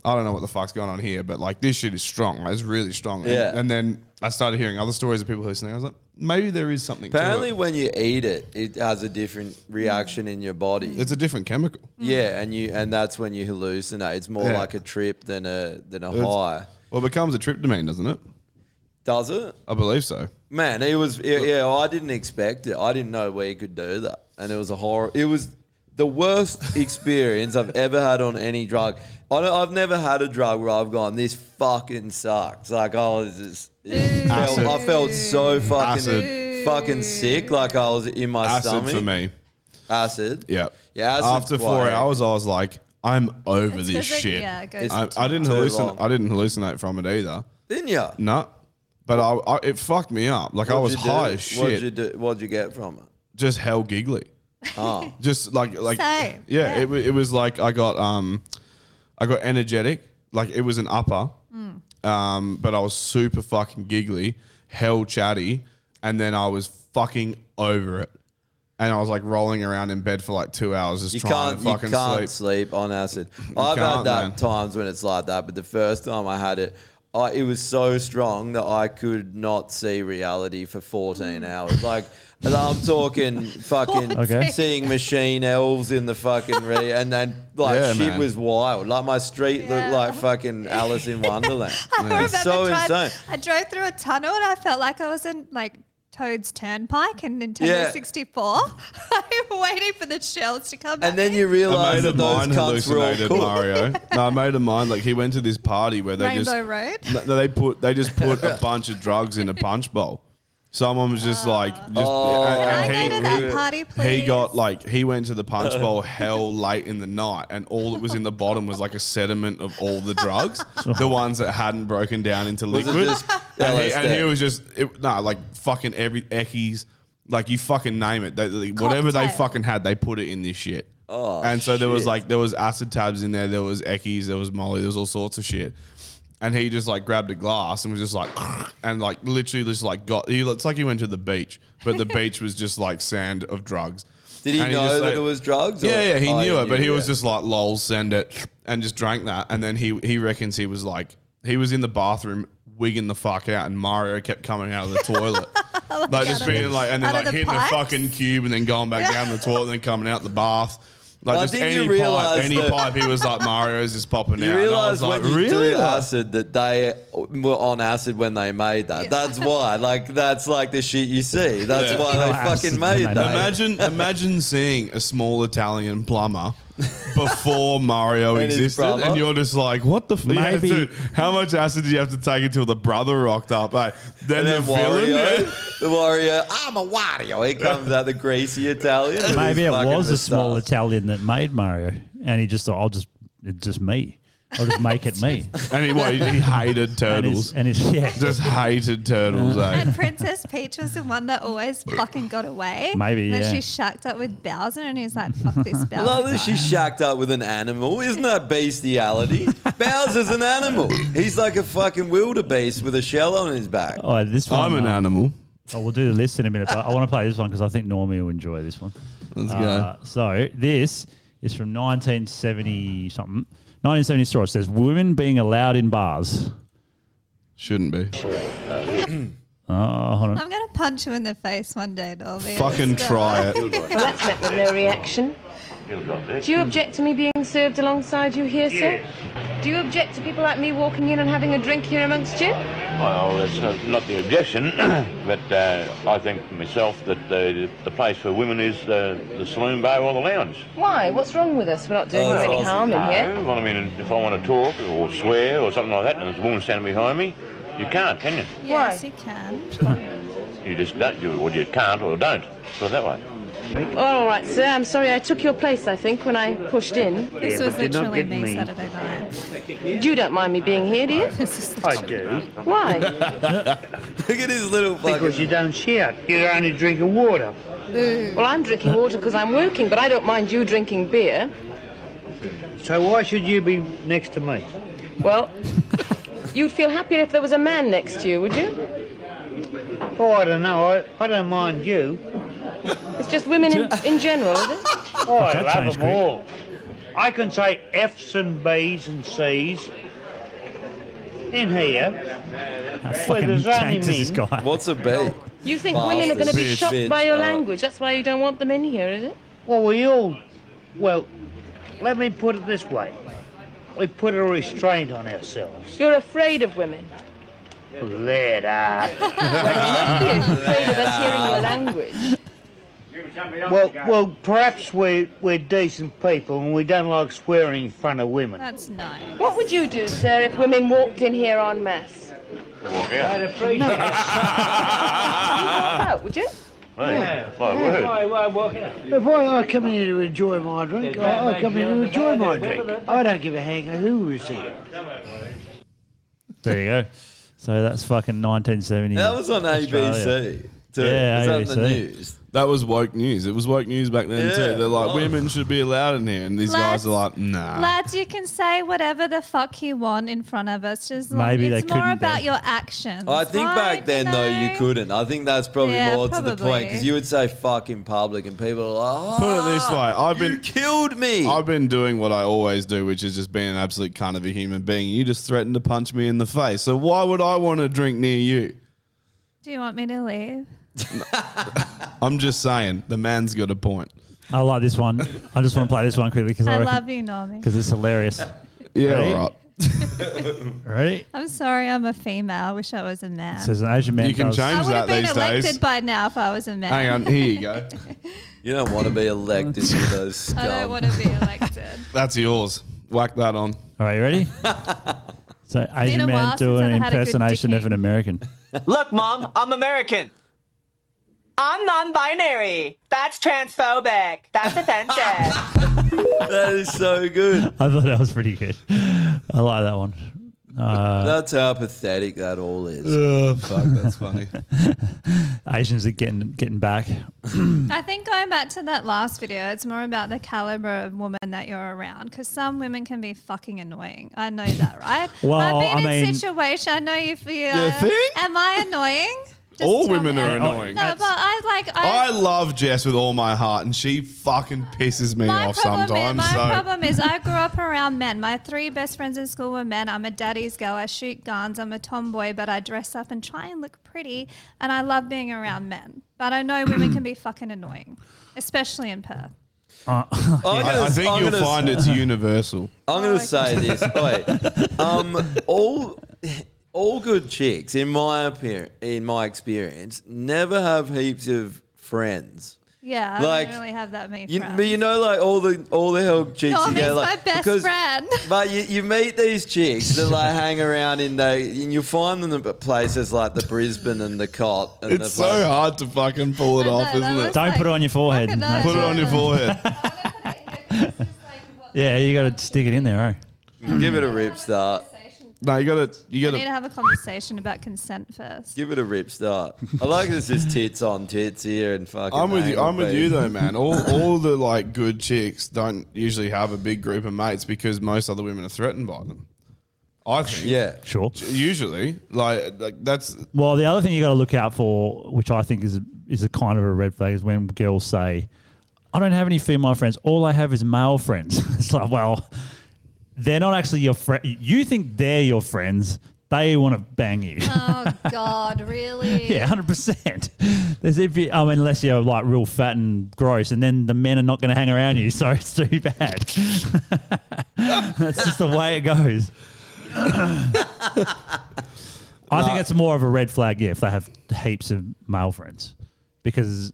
I don't know what the fuck's going on here, but like this shit is strong. It's really strong. And- Yeah. And, then I started hearing other stories of people hallucinating. I was like, maybe there is something. Apparently, to it. when you eat it, it has a different reaction in your body. it's a different chemical. yeah, and you and that's when you hallucinate. It's more Yeah. like a trip than a than a It's- high. Well, it becomes a tryptamine, doesn't it? Does it? I believe so. Man, it was yeah, yeah. I didn't expect it. I didn't know we could do that, and it was a horror. It was the worst experience I've ever had on any drug. I don't, I've never had a drug where I've gone, this fucking sucks. Like I was just, felt, Acid. I felt so fucking Acid. fucking sick. Like I was in my Acid stomach. for me. Acid. Yeah. Yeah. acid's After four quite- hours, I was like, I'm over It's this 'cause it- shit. yeah, it goes It's- I, I didn't too hallucinate. long. I didn't hallucinate from it either. Didn't you? No, but I, I it fucked me up. Like I was What'd you high do? as What'd shit. you do? What'd you get from it? Just hell giggly. Oh. <laughs> Just like like Same, yeah, yeah. It, wa- it was like I got um I got energetic. Like it was an upper. Um, but I was super fucking giggly, hell chatty, and then I was fucking over it. And I was like rolling around in bed for like two hours just You trying can't, to you fucking can't sleep. sleep. on acid. I've had can't, that man. times when it's like that, but the first time I had it, I, it was so strong that I could not see reality for 14 hours. Like, and I'm talking fucking <laughs> Okay. seeing machine elves in the fucking re, and then like Yeah, shit man. was wild. Like my street Yeah. looked like fucking Alice in Wonderland. <laughs> I remember It's so drive- insane. I drove through a tunnel and I felt like I was in like Toad's Turnpike in Nintendo Yeah. 64. <laughs> I'm waiting for the shells to come back. And then you A realize mate that of those mine cunts were all hallucinated cool. Mario. no, made a mate of mine, like he went to this party where they Rainbow just Road. No, they put they just put a bunch of drugs in a punch bowl. Someone was just like, ah. just, Oh. and, Can I go to that party, please? he got like he went to the punch bowl <laughs> hell late in the night, and all that was in the bottom was like a sediment of all the drugs, the ones that hadn't broken down into Was it liquid. just and, he, and he LSD? was just it, no, like fucking every eckies, like you fucking name it. They, they- whatever they Cocktail. fucking had, they put it in this shit. Oh, and so there was shit. like there was acid tabs in there, there was eckies, there was molly, there was all sorts of shit. And he just like grabbed a glass and was just like, <laughs> and like literally just like got. He looks like he went to the beach, but the beach was just like sand of drugs. Did he And know just, that like- it was drugs? or- Yeah, yeah, he Oh, knew it, but he was just like, "Lol, send it," and just drank that. And then he he reckons he was like, he was in the bathroom wigging the fuck out, and Mario kept coming out of the toilet, <laughs> oh like just being like, and then like the hitting pipes? a fucking cube, and then going back down the toilet, and then coming out the bath. Like I just think any you pipe, realise any that- pipe, he was like Mario's just popping You out. And I realise was like, when you really? do acid that they were on acid when they made that. That's why. Like that's like the shit you see. That's Yeah. why they acid fucking when made they that. Imagine, imagine seeing a small Italian plumber before Mario And his existed, brother. and you're just like, "What the? F- you have Maybe- to- how much acid did you have to take until the brother rocked up? eh? then, And the then villain, Wario, yeah. the Wario, I'm a Wario. He comes out the greasy Italian. with Maybe it fucking was a small moustache. Italian that made Mario, and he just thought, "I'll just, it's just me. I'll just make it me." <laughs> and he, what, he, he hated And turtles, his, and his yeah, just hated turtles. eh? And Princess Peach was the one that always fucking got away. Maybe, Then yeah. she shacked up with Bowser and he was like, fuck this Bowser. <laughs> love that she's shacked up with an animal. Isn't that bestiality? <laughs> Bowser's an animal. He's like a fucking wildebeest with a shell on his back. oh, this one. I'm an uh, animal. Oh, we'll do the list in a minute, but I want to play this one because I think Normie will enjoy this one. Let's Uh, so this is from 1970 something. 1974. It says women being allowed in bars. Shouldn't be. <clears throat> Oh, hold on. I'm going to punch you in the face one day, Dolby. Fucking try it. Well, that's met with no reaction. Do you object to me being served alongside you here, sir? Do you object to people like me walking in and having a drink here amongst you? Well, that's not, not the objection, <clears throat> but uh, I think myself that uh, the place for women is uh, the saloon bar or the lounge. Why? What's wrong with us? We're not doing Oh, any awesome. harm in here. No, well, I mean, if I want to talk or swear or something like that, and there's a woman standing behind me, you can't, can you? Yes, you can. You just don't, you, or you can't or don't. Put it that way. Oh, all right, sir. I'm sorry I took your place, I think, when I pushed in. This was literally me, Saturday night. You don't mind me being here, do you? This is I do. Why? <laughs> Look at his little Because you don't shout. You're only drinking water. Well, I'm drinking water because I'm working, but I don't mind you drinking beer. So why should you be next to me? Well, you'd feel happier if there was a man next to you, would you? Oh, I don't know. I, I don't mind you. It's just women in, in general, is it? Oh, I love them all. I can say F's and B's and C's. in here, where fucking there's only tanked is this men. guy. What's a B? You think women are going to be Bitch, shocked by your language? That's why you don't want them in here, is it? Well, we all, well, let me put it this way. We put a restraint on ourselves. You're afraid of women. Let up. <laughs> You're afraid of us hearing your language. Well, well, perhaps we're, we're decent people and we don't like swearing in front of women. That's nice. What would you do, sir, if women walked in here en masse? I'd appreciate <laughs> Walk out, would you? Yeah. my word. If I, I come in here to enjoy my drink, I, I come in to enjoy my drink. I don't give a hang who is here. There you go. So that's fucking 1970. That was on Australia. ABC. Too. Yeah, was that the ABC. news? That was woke news. It was woke news back then Yeah. too. They're like, Oh. women should be allowed in here, and these guys are like, nah. Lads, you can say whatever the fuck you want in front of us. Just long- Maybe they it's more couldn't about then. your actions. I think right? back then though you couldn't. I think that's probably Yeah, more to the point probably. because you would say "fuck" in public and people are like, ah, Put it this way, I've been killed me. I've been doing what I always do, which is just being an absolute cunt of a human being. You just threatened to punch me in the face, so why would I want to drink near you? Do you want me to leave? <laughs> I'm just saying, the man's got a point. I like this one. I just want to play this one quickly because I, I reckon- love you, Normie. because it's hilarious. Yeah, Ready? all right. <laughs> Ready? I'm sorry, I'm a female. I wish I was a man. Says an Asian man. You can does- change I would have been these elected days. by now if I was a man. Hang on, here you go. <laughs> You don't want to be elected to those scum. I don't want to be elected. That's yours. Whack that on. All right, you ready? So Asian a man while do since an I've had a good impersonation of an American. Look, Mom, I'm American. I'm non binary. That's transphobic. That's offensive. <laughs> that is so good. I thought that was pretty good. I like that one. Uh, That's how pathetic that all is. Oh, fuck, that's funny. <laughs> Asians are getting getting back. I think going back to that last video, it's more about the caliber of woman that you're around. Because some women can be fucking annoying. I know that, right? <laughs> Well, I've been I in mean- situation. I know you feel. You think? Am I annoying? Just all women me. are annoying. No, but I like. I, I love Jess with all my heart, and she fucking pisses me off problem, is, sometimes. my so problem is I <laughs> grew up around men. My three best friends in school were men. I'm a daddy's girl. I shoot guns. I'm a tomboy, but I dress up and try and look pretty. And I love being around men. But I know women can be fucking annoying, especially in Perth. Uh, I'm <laughs> gonna- I think I'm you'll gonna- find it's universal. I'm going to say this. Wait, um, all all good chicks, in my appear, in my experience, never have heaps of friends. Yeah, I Like, don't really have that many You, friends. but you know, like all the all the hell chicks No, you he's get, my like best because, friend. <laughs> But you, you meet these chicks that like hang around in the, and you find them at places like the Brisbane and the Cott. And It's the so hard to fucking pull it off, isn't it? Don't put it on your forehead. fucking No. Put it on your forehead. Yeah, you got to stick it in there, eh? Give it a rip start. No, you got to. You gotta. We got need to have a conversation about consent first. Give it a rip start. I like this just tits on tits here and fucking. I'm with you. I'm with you though, man. All <laughs> all the like good chicks don't usually have a big group of mates because most other women are threatened by them. I think. Yeah. Sure. Usually, like, like that's Well, the other thing you got to look out for, which I think is is a kind of a red flag, is when girls say, "I don't have any female friends. All I have is male friends." <laughs> it's like, well, they're not actually your friend. You think they're your friends. They want to bang you. Oh God, <laughs> really? yeah, hundred percent. There's if you, I mean, unless you're like real fat and gross, and then the men are not going to hang around you, <laughs> so it's too bad. <laughs> That's just the way it goes. <coughs> I think it's more of a red flag, yeah, if they have heaps of male friends, because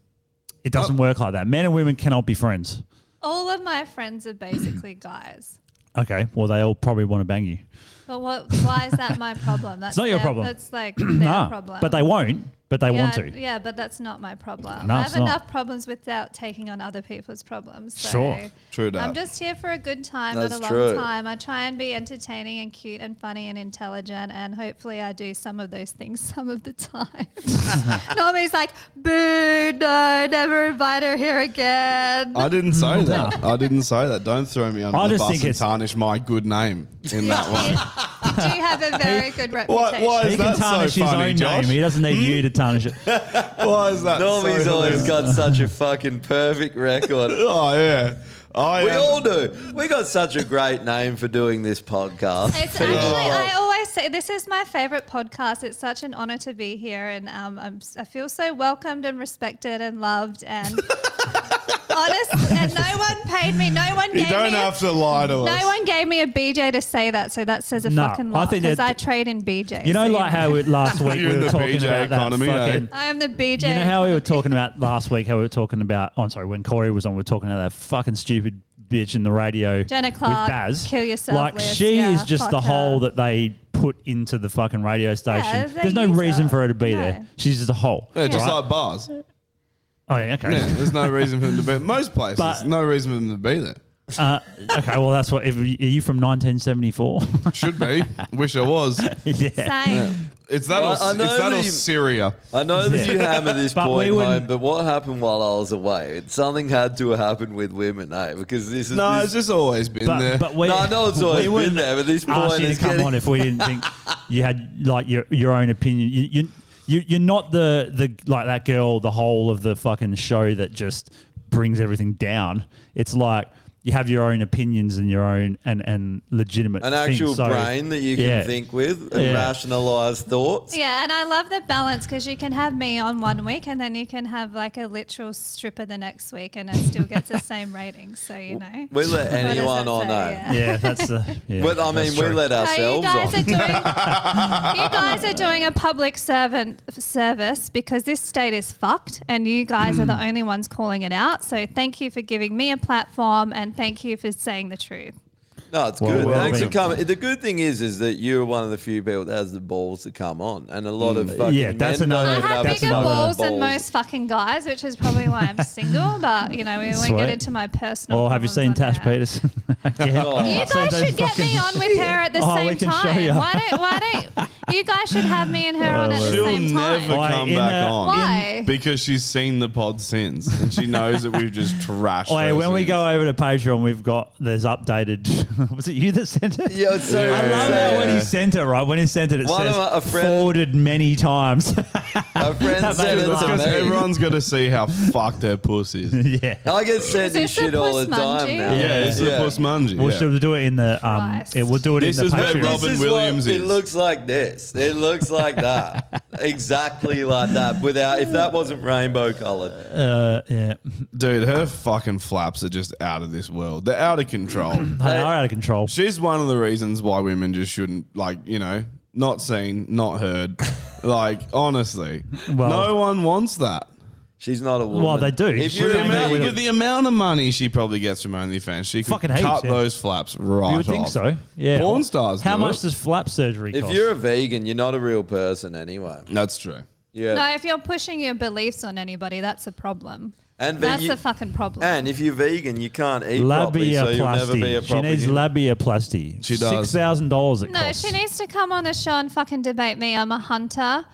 it doesn't oh. work like that. Men and women cannot be friends. All of my friends are basically guys. Okay, well, they all probably want to bang you. But what? Why is that my problem? That's not your their- problem. That's like <clears throat> their Nah, problem. but they won't. But they yeah, want to. Yeah, but that's not my problem. No, I it's have not. enough problems without taking on other people's problems. So Sure. True That. I'm just here for a good time, That's not a long true. time. I try and be entertaining and cute and funny and intelligent, and hopefully I do some of those things <laughs> some of the time. <laughs> <laughs> Normie's like, boo, no, never invite her here again. I didn't say that. I didn't say that. Don't throw me under I the bus and it's- tarnish my good name in that one. do you have a very good reputation. why is He can that so tarnish his funny, own Josh? name. He doesn't need hmm? you to tarnish it. <laughs> Why is that? Normie's so always hilarious? got such a fucking perfect record. <laughs> Oh yeah. I we am- all do. We got such a great name for doing this podcast. It's actually, I always say this is my favorite podcast. It's such an honor to be here, and um, I'm, I feel so welcomed and respected and loved. And <laughs> honest, and no one paid me. No one You gave don't me. have to lie to no us. one gave me a BJ to say that, so that says a No, fucking I lot. Because that- I trade in BJ. You know, so like how we, last <laughs> week we were the talking BJ about that economy, eh? fucking. I am the BJ. You know how we were talking about <laughs> last week? How we were talking about? Oh, I'm sorry. When Corey was on, we were talking about that fucking stupid bitch in the radio. Jenna with Clark, Baz. kill yourself Like list, she yeah, is just fuck the her. hole that they put into the fucking radio station. Yeah, There's no use reason her. for her to be No. there. She's just a hole. Yeah, just like bars. Oh yeah, okay. Yeah, there's no reason for them to be. Most places, But- no reason for them to be there. Uh, okay, well that's what. If, are you from 1974? Should be. Wish I was. <laughs> yeah. Same. It's that. Well, or, I know it's that that or you- Syria. I know that Yeah. you hammer this <laughs> But we point wouldn't- home, but what happened while I was away? Something had to happen with women, eh? Because this is No, this, it's just always been But, there. but we, No, I know it's always we been wouldn't there, but this ask point you is come getting- on if we didn't think you had like your your own opinion. You, you you you're not the the like that girl, the whole of the fucking show that just brings everything down. It's like you have your own opinions and your own and and legitimate an things. actual So, brain that you can yeah. think with and Yeah. rationalize thoughts. Yeah, and I love the balance because you can have me on one week and then you can have like a literal stripper the next week and it still gets the same rating. So, you know. We let anyone on say? know. Yeah, that's the. Yeah, But I mean, we true. let No, you ourselves guys on. are doing you <laughs> guys are doing a public servant service because this state is fucked and you guys are the mm. only ones calling it out. So thank you for giving me a platform and thank you for saying the truth. No, it's Well, good. well, Thanks for coming. The good thing is, is that you're one of the few people that has the balls to come on, and a lot of mm, fucking Yeah, that's men another- I have have bigger the balls than most fucking guys, which is probably why I'm single. <laughs> But you know, we won't get into my personal. Or have you seen Tash on air. Peterson? <laughs> yeah. Oh. You guys seen should get me on with <laughs> her at the Oh, same time. Why don't? Why don't? You guys should have me and her oh, on at the same time. She'll never come in back on. Why? Because she's seen the pod since and she knows that we've just trashed. Oh, yeah, her when we go over to Patreon, we've got there's updated. <laughs> was it you that sent it? Yeah, it's so Yeah. I love how when he sent it, right? When he sent it, it One says of my- a friend- forwarded many times. <laughs> A friend That said made it me to laugh. me. Everyone's got to see how fucked her pussy is. <laughs> yeah. I get sent Is this this a shit all the time now. Yeah, it's Yeah. the puss mungie. We'll yeah. still do it in the um. Christ. It, we'll do it This in is the where Patreon. Robin This is Williams what, is. It looks like this. It looks like that. exactly like that. Without if that wasn't rainbow colored. Uh, yeah, Dude, her fucking flaps are just out of this world. They're out of control. <clears throat> they are out of control. She's one of the reasons why women just shouldn't, like, you know, not seen, not heard. <laughs> like, honestly, Well- no one wants that. She's not a woman. Well, they do. If you're The a amount, with the amount of money she probably gets from OnlyFans, she could Fucking heaps, cut yeah. those flaps right You would think off. so. Yeah. Porn stars How do much it. does flap surgery if cost? you're a vegan, you're not a real person anyway. That's true. Yeah. No, if you're pushing your beliefs on anybody, that's a problem. And That's you- a fucking problem. And if you're vegan, you can't eat properly, so you'll never be a Labiaplasty. She proper needs human. labiaplasty. She does. Six thousand dollars it no, costs. she needs to come on the show and fucking debate me. I'm a hunter.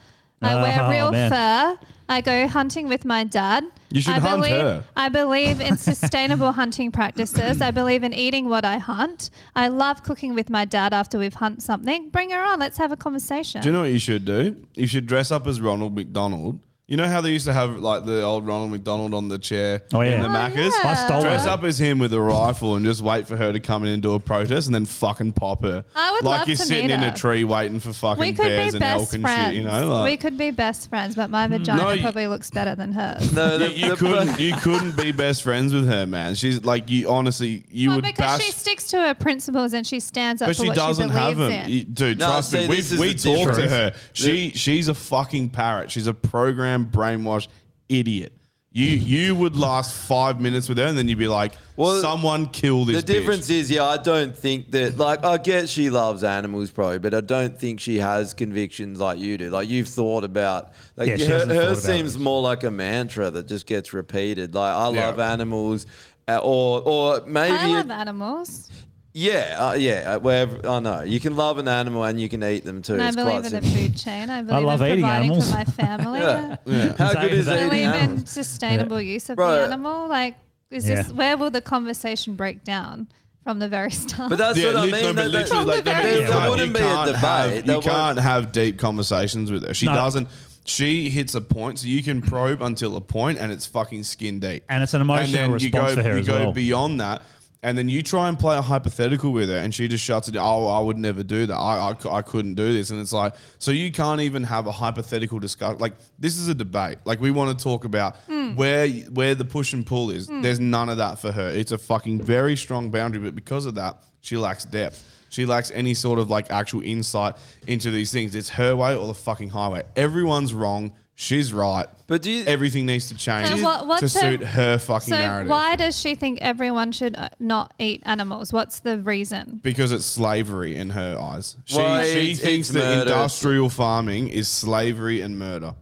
I Oh, wear real man. fur. I go hunting with my dad. You should I hunt believe, her. I believe in sustainable hunting practices. I believe in eating what I hunt. I love cooking with my dad after we've hunted something. Bring her on. Let's have a conversation. Do you know what you should do? You should dress up as Ronald McDonald. You know how they used to have like the old Ronald McDonald on the chair Oh, yeah. in the Oh, Macca's? yeah. I stole Dress that. up as him with a rifle and just wait for her to come in and do a protest and then fucking pop her. I would like love you're to sitting meet in a tree waiting for fucking we could bears be and elk best and friends. shit, you know? Like, we could be best friends, but my hmm. vagina No, you- probably looks better than hers. <laughs> No, you, the, you the- couldn't you couldn't be best friends with her, man. She's like you honestly you Well, would because bash she sticks to her principles and she stands up but for she what doesn't she believes have them, in. You- dude. No, trust see, me, this we is we the talked to difference. her. She she's a fucking parrot. She's a program brainwashed idiot. You you would last five minutes with her, and then you'd be like, Well, "Someone kill this." The bitch." difference is, yeah, I don't think that. Like, I get she loves animals probably, but I don't think she has convictions like you do. Like, you've thought about. Like, Yeah, she her, hasn't thought hers about seems it. more like a mantra that just gets repeated. Like, I Yeah. love animals, uh, or or maybe I love it- animals. Yeah, uh, yeah. uh, Wherever I know, you can love an animal and you can eat them too. And I it's believe quite in the simple. food chain. I believe love in eating providing animals. for my <laughs> family. Yeah. Yeah. How good is same. eating believe in animals? sustainable use of Bro. the animal. Like, is Yeah. this where will the conversation break down from the very <laughs> start? But that's what I mean. no, that- literally, that- like, there, you there can't- wouldn't be a debate. have- you won't- can't have deep conversations with her. She No. doesn't. She hits a point, so you can probe until a point, and it's fucking skin deep. And it's an emotional and then response you go, for her you as go well. beyond that, and then you try and play a hypothetical with her, and she just shuts it. down. Oh, I would never do that. I, I, I couldn't do this, and it's like so you can't even have a hypothetical discussion. Like this is a debate. Like we want to talk about Mm. where where the push and pull is. Mm. There's none of that for her. It's a fucking very strong boundary, but because of that, she lacks depth. She lacks any sort of like actual insight into these things. It's her way or the fucking highway. Everyone's wrong. She's right. But do you, everything needs to change So what- to what's suit her- her fucking So narrative. why does she think everyone should uh, not eat animals? What's the reason? Because it's slavery in her eyes. She, Well, she it's- thinks it's that murder. industrial farming is slavery and murder.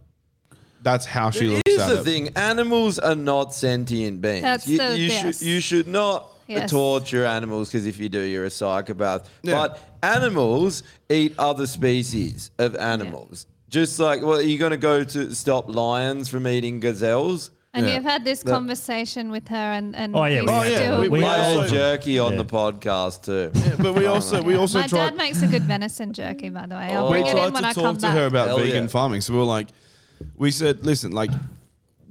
That's how she looks Here's at the it. thing: animals are not sentient beings. That's you, the- you yes. should you should not Yes. torture animals because if you do, you're a psychopath. But animals eat other species of animals. Just like, well, are you going to go to stop lions from eating gazelles? And you've had this The- conversation with her, and and Oh yeah, you we, oh, yeah. still- we, we also- had jerky on Yeah. the podcast too. but we also we also My tried dad makes a good venison jerky, by the way. I'll oh. we bring it tried in when to I talk to back. her about Hell vegan yeah. farming. So we were like, we said, listen, like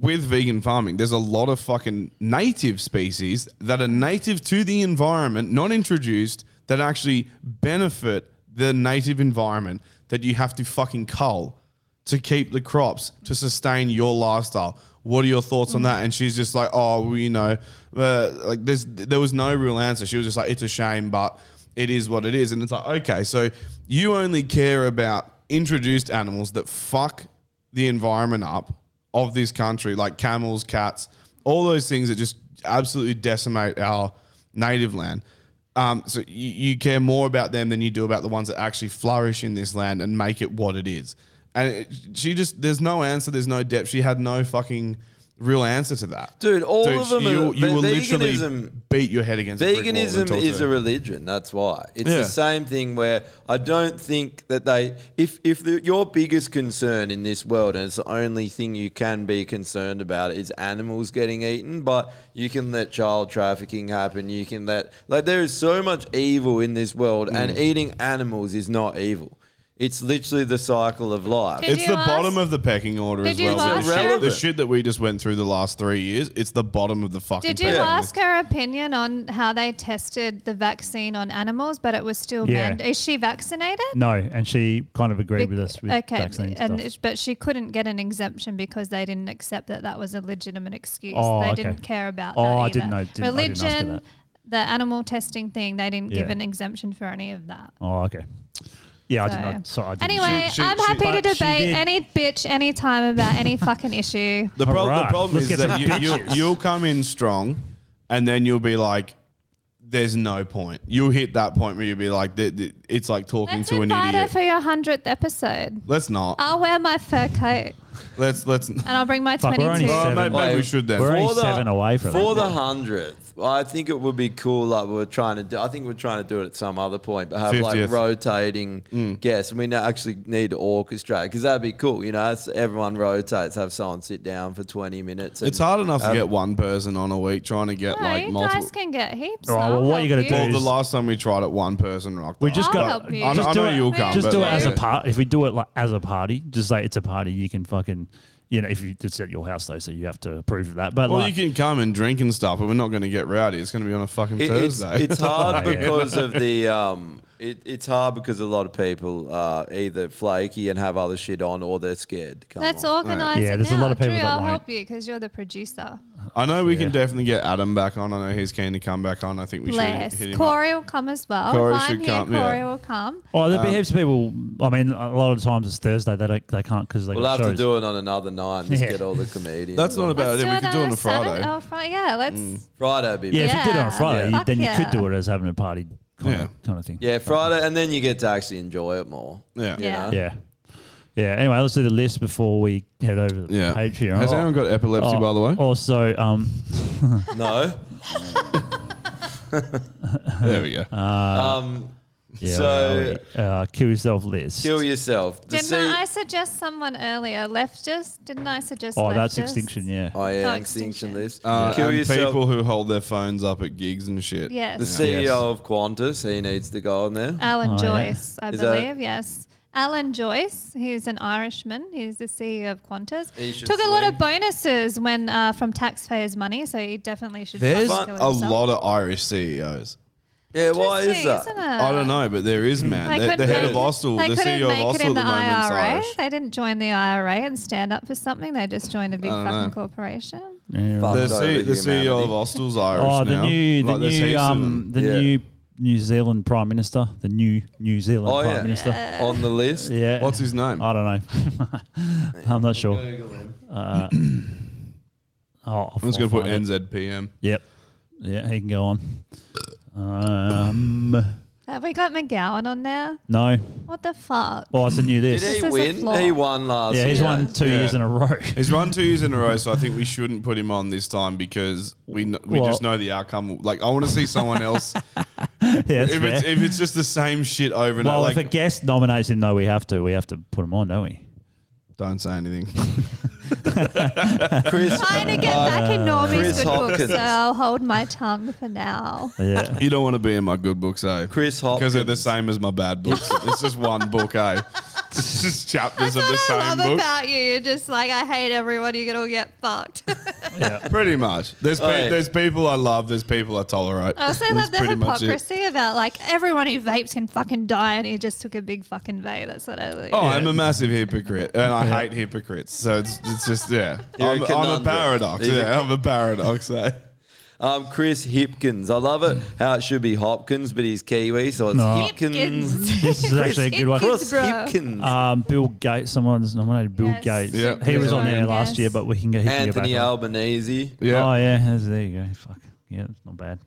with vegan farming, there's a lot of fucking native species that are native to the environment, not introduced, that actually benefit the native environment that you have to fucking cull to keep the crops to sustain your lifestyle. What are your thoughts on that? And she's just like, oh, well, you know, uh, like there's there was no real answer. She was just like, it's a shame, but it is what it is. And it's like, okay, so you only care about introduced animals that fuck the environment up of this country, like camels, cats, all those things that just absolutely decimate our native land. Um, so you, you care more about them than you do about the ones that actually flourish in this land and make it what it is. And it, she just, there's no answer, there's no depth. She had no fucking real answer to that. Dude, all So of them You, are- you will veganism- literally beat your head against a brick wall and Veganism is a religion. That's why. It's Yeah. the same thing where I don't think that they. If if the, your biggest concern in this world and it's the only thing you can be concerned about is animals getting eaten, but you can let child trafficking happen. You can let like there is so much evil in this world, and Mm. eating animals is not evil. It's literally the cycle of life. Did it's you the ask- bottom of the pecking order Did as you well. ask The her- shit, the shit that we just went through the last three years, it's the bottom of the fucking Did you pecking ask her opinion on how they tested the vaccine on animals, but it was still Yeah. banned? Is she vaccinated? No, and she kind of agreed with us with okay, vaccine and stuff. it's- but she couldn't get an exemption because they didn't accept that that was a legitimate excuse. Oh, they okay. didn't care about Oh, that. I either. didn't know- didn't- I didn't ask her Religion, that. the animal testing thing, they didn't give Yeah. an exemption for any of that. Oh, okay. Yeah, I did not. Sorry, I didn't. Anyway, She- she- I'm she- happy to but she debate did- any bitch anytime about any fucking issue. <laughs> The, prob- the Alright, problem let's is get that some you, you'll, bitches. you'll come in strong, and then you'll be like, "There's no point." You'll hit that point where you'll be like, "Th- th- "It's like talking Let's to an invite her idiot." for your hundredth episode. Let's not. I'll wear my fur coat Let's let's. and I'll bring my Fuck, we're only 22. seven. maybe, maybe we should then. We're only For the- seven away from for it. the hundredth. I think it would be cool. Like we we're trying to do. I think we're trying to do it at some other point, but have 50th. like rotating Mm. guests. And we na- actually need to orchestrate because that'd be cool. You know, it's, everyone rotates. Have someone sit down for twenty minutes. It's hard enough to get one person on a week trying to get No, like you multiple. guys can get heaps. All right, I'll well, what you help gotta do Well, the is- last time we tried it, one person rocked. We just got. I'll help you. I know, Just I do know it. you'll come. Just but do it as a yeah. part. If we do it like as a party, just like it's a party, you can fucking, you know, if you it's at your house though, so you have to approve of that. But Well, like, you can come and drink and stuff, but we're not going to get rowdy. It's going to be on a fucking It- Thursday. it's hard <laughs> because of the um. It, it's hard because a lot of people are either flaky and have other shit on, or they're scared. to come Let's on. organise Yeah, it there's a now. lot of people Drew, that I'll won't. help you because you're the producer. I know we Yeah. can definitely get Adam back on. I know he's keen to come back on. I think we Bless. should hit him up. Corey will come as well. Corey if I'm should here, come, yeah. Corey will come. oh, there'll be um, heaps of people. I mean, a lot of times it's Thursday. They don't. They can't because they We'll got have shows. to do it on another night. and Just Yeah. get all the comedians. That's not on. a bad Let's idea. We do could it do it on on a Friday. Saturday. Oh, Fri- yeah, let's. Friday. Be Yeah, if you did it on Yeah. Friday, Yeah. you- then you Fuck could do it as having a party kind, Yeah. of, kind of thing. Yeah, Friday, and then you get to actually enjoy it more. Yeah. Yeah. Yeah. Yeah. Anyway, let's do the list before we head over to the Yeah. Patreon. Has anyone got epilepsy, by the way? Also, um, No. <laughs> <laughs> There we go. um. Yeah, so uh, kill yourself list. kill yourself. The Didn't C- I suggest someone earlier? Leftist? Didn't I suggest oh, that's leftist? extinction. Yeah. oh yeah, Oh, extinction extinction. list. Uh, kill and yourself. people who hold their phones up at gigs and shit. the Yes. CEO Yes. of Qantas, he needs to go on there. Alan Oh, yeah. Joyce, I Is that- believe. Yes. Alan Joyce, he's an Irishman. He's the CEO of Qantas. He should Took a lot of bonuses when uh, from taxpayers' money, so he definitely should. There's fucking a himself. lot of Irish CEOs. Yeah, why is Interesting, that? isn't it? I don't know, but there is, man. They The, the couldn't head make- of Hostel, they the couldn't CEO of make it Hostel in at the the moment's IRA. Irish. They didn't join the IRA and stand up for something. They just joined a big don't fucking know. corporation. Yeah, Fuck The, over C, the CEO humanity. of Hostel's Irish Oh, the now. new, the Like, there's new, of um, them. the Yeah. new New Zealand Prime Minister, the new New Zealand Oh Prime yeah, Minister. on the list. Yeah, What's his name? I don't know. <laughs> I'm not sure. Uh, <clears throat> oh, I'll- I'm just I'll going to put find it. NZPM. Yep. Yeah, he can go on. Um, Have we got McGowan on there? no. What the fuck? Oh, it's a new Did this. he This is a win? flaw. He won last Yeah, year. he's won two Yeah. years in a row. <laughs> He's run two years in a row, so I think we shouldn't put him on this time because we kn- we Well- just know the outcome. Like, I want to see someone else. <laughs> yeah, that's if it's if it's just the same shit over and well, over, if a like, guest nominates him, though, we have to. We have to put him on, don't we? Don't say anything. <laughs> Chris, Trying to get back in Normie's Chris good books, Hopkins. so I'll hold my tongue for now. Yeah. you don't want to be in my good books, eh? Chris Because they're the same as my bad books. it's just one book, eh? <laughs> <laughs> It's just chapters of the That's what I same love book. about you. You're just like, I hate everyone. You're gonna get fucked. <laughs> yeah, Pretty much. There's pe- there's people I love. There's people I tolerate. I also That's love the pretty much it. hypocrisy about like everyone who vapes can fucking die, and he just took a big fucking vape. That's what I like. Oh, I'm a massive hypocrite, and I hate hypocrites. So it's, it's just yeah. You're a I'm, I'm a conundrum. paradox. Yeah, I'm a paradox. Eh? Um, Chris Hipkins. I love it how it should be Hopkins, but he's Kiwi, so it's No. Hipkins. This is actually a good one. Chris bro. Hipkins. Um, Bill Gates. Someone's nominated Bill Yes. Gates. Yeah. He was on there Yes. last year, but we can get, He can Anthony go back on. Albanese. Yeah. Oh yeah, there's- there you go. Fuck yeah, it's not bad.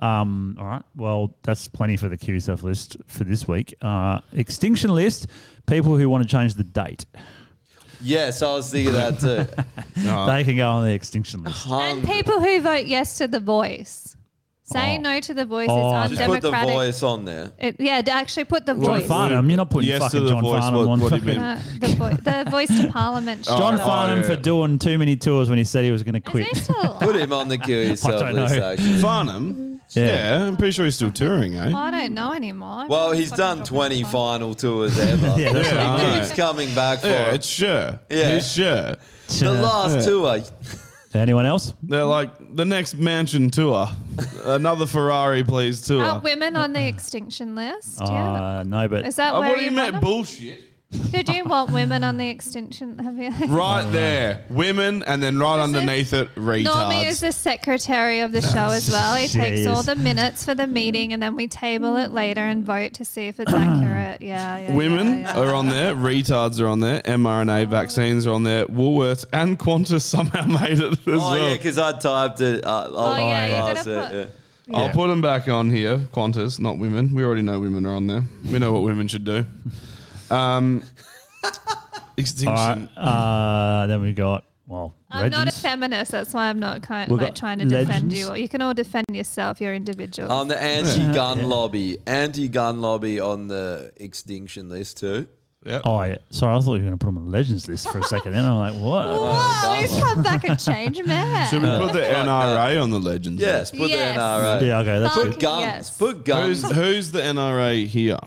Um, all right, well that's plenty for the Q stuff list for this week. Uh, extinction list. People who want to change the date, Yes, I was thinking that too. <laughs> No. they can go on the extinction list. And people who vote yes to the voice. Saying Oh. no to the voice Oh. is Just put the undemocratic. voice on there. It, yeah, to actually put the John voice. Farnham, you're not putting Yes to fucking the John voice, Farnham what- on. what do you fucking- mean? Uh, the, vo- the voice to Parliament. <laughs> Oh, John Oh, Farnham yeah. for doing too many tours when he said he was going to Is quit. he still? Put him on the queue <laughs> yourself don't know. actually. Farnham. Yeah. Yeah. I'm pretty sure he's still touring, eh? I don't know anymore. Well, he's done 20 final tours ever. <laughs> Yeah, that's Yeah, what I He know. keeps coming back for Yeah, it. it's sure. Yeah. He's sure. The last Yeah. tour. <laughs> Anyone else? They're like the next mansion tour, another Ferrari, please tour. Are women on the extinction list? yeah. Uh, no, but Is that where what do you you want meant? Them? Bullshit. Did you want women on the extension? Have you? <laughs> Right there, women, and then right underneath it, retards. Normie is retards. the secretary of the show as well. He takes all the minutes for the meeting and then we table it later and vote to see if it's <clears throat> accurate. Yeah, yeah. Women yeah, yeah. are on there, retards are on there, mRNA vaccines are on there, Woolworths and Qantas somehow <laughs> made it as Oh, well. yeah, because I typed it. Uh, Oh, yeah, you last it, put- yeah. I'll put them back on here. Qantas, not women. We already know women are on there. We know what women should do. Um, <laughs> extinction. all right. Uh, then we got well, I'm not a legends. feminist. That's why I'm not kind We've like got trying to defend legends. you. You can all defend yourself. You're individuals. On the anti-gun lobby, anti-gun lobby on the extinction list too. Yep. Oh yeah, sorry, I thought you were going to put them on the legends list for a second. Then I'm like, what? Whoa, he's come back and changed man. Should we put the NRA on the legends? Yes, list? put Yes. the NRA. Yeah, okay, that's Fuck good. Put guns. yes. Put guns. Who's, who's the NRA here?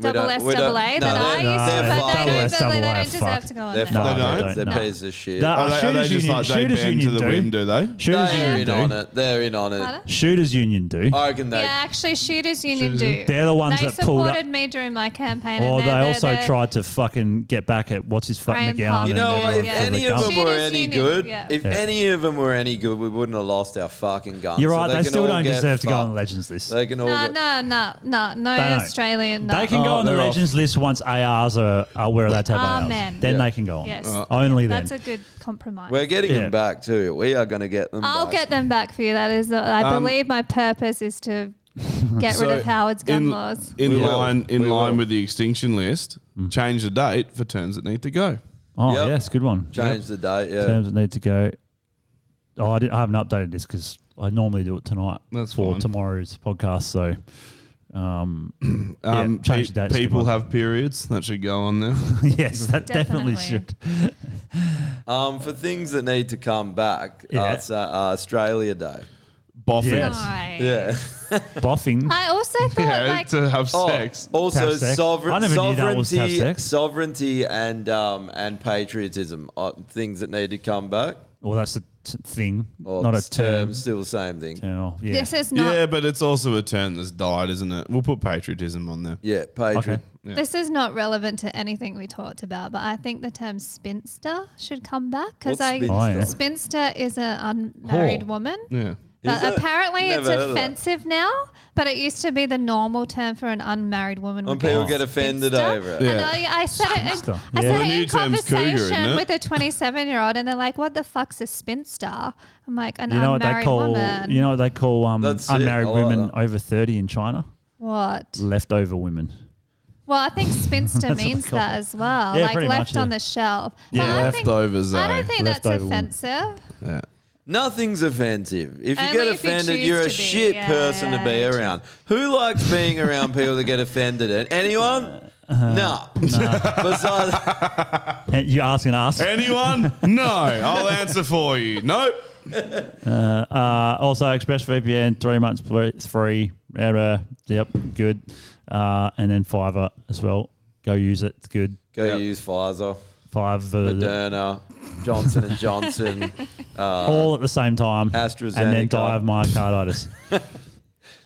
We Double don't- S, we double A. no, that I they're- used to, they're but fucked. they Double don't, S, they don't A, deserve fuck. to go on They're there. No, fucked. they don't. They're No. pieces of shit. No. Are they, are Shooters they just Union- like they Shooters bend to Union the do. wind, do they? Shooters They're Union in on do. it. They're in on it. Pardon? Shooters Union do. I reckon they. Yeah, actually, Shooters Union Shooters do. They're the ones they that pulled up- supported me during my campaign. Or and they they're- also they're- tried to fucking get back at what's his fucking Graham McGowan. Park. You and know what? everyone If for the any of gun. them were Shooters any Union, good, yeah. if Yeah. any of them were any good, we wouldn't have lost our fucking guns. You're So right. They, can still all don't get deserve to go on the fucked. legends list. They can all. No, get- no, no, no, no They don't. Australian. No. They can go Oh, on the they're off. legends list once ARs are, are we're allowed to have ARs. Amen. Then Yeah. they can go on. Yes. Uh, Only then. That's a good compromise. We're getting Yeah. them back too. We are going to get them. I'll back. get them back for you. That is, the, I Um, believe my purpose is to get So rid of Howard's gun in, laws. In We will. line, in We line will. with the extinction list, change the date for terms that need to go. oh, Yep. yes, good one. Change the date. Yeah. Terms that need to go. Oh, I, didn't, I haven't updated this because I normally do it tonight That's for fine. tomorrow's podcast. So, um, <clears throat> Um, Yeah, change pe- dates people have periods that should go on there. <laughs> <laughs> yes, that definitely, Definitely. should. <laughs> Um, for things that need to come back, Yeah. uh, it's uh, uh, Australia Day. Boffing. Yes. Nice. Yeah. Boffing. I also thought Yeah, like to have Oh, sex. Also, Have sex. sovereign, I never knew that was have sovereignty, sex. sovereignty, and um, and patriotism are things that need to come back. Well, that's a t- thing, Or not a it's um, term. Still the same thing. Oh, yeah. this is not Yeah, but it's also a term that's died, isn't it? We'll put patriotism on there. Yeah, patriot. Okay. Yeah. This is not relevant to anything we talked about, but I think the term spinster should come back because What's I spinster? Oh, yeah. spinster is an unmarried Whore. woman. Yeah. But it? apparently Never it's heard of offensive now. But it used to be the normal term for an unmarried woman. When people get offended spinster. over it. And Yeah. I, I said it. In, Spinster. I said The it new in term's cougar, conversation isn't it? with a 27 year old, and they're like, "What the fuck's a spinster?" I'm like, "An You know what they call? woman." You know what they call um, That's it. unmarried I like women that. over thirty in China? what? Leftover women. Well, I think spinster <laughs> what means call that it. as well, Yeah, like pretty left much, on yeah. the shelf. Yeah, But I think- Leftovers, I eh? don't think that's Leftover woman. offensive. Yeah. Nothing's offensive. If you Only get if you offended, choose you're a to be, shit yeah, person to be yeah. around. Who likes being around people that get offended at? Anyone? Uh-huh. no. <laughs> Besides, <laughs> And you asking us? Anyone? no. I'll answer for you. Nope. Uh, uh, also, ExpressVPN, three months free- free. Uh, yep, good. Uh, and then Fiverr as well. Go use it. It's good. go use Pfizer, Fiverr. Moderna, Johnson and Johnson. <laughs> Uh, all at the same time. AstraZeneca, and then die of myocarditis. <laughs>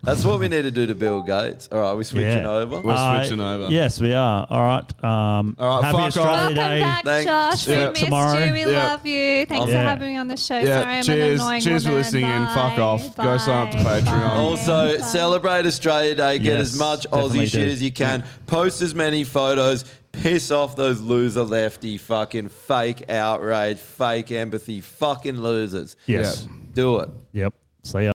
that's what we need to do to Bill Gates. All right, we're switching Yeah. over. We're Uh, switching over. Yes, we are. All right. Um, All right, happy fuck Australia off. Welcome Day. back, Thanks. Josh. We Yeah. missed Tomorrow. you. We Yeah. love you. Thanks Yeah. for having me on the show. Yeah, Sorry, I'm cheers. an annoying Cheers for woman. listening in. Fuck Bye. off. Go sign up to Bye. Patreon. Also, celebrate Australia Day. Get Yes, as much Aussie shit do. as you can. Post as many photos. Piss off those loser lefty fucking fake outrage, fake empathy, fucking losers. Yes. Do it. Yep. See ya.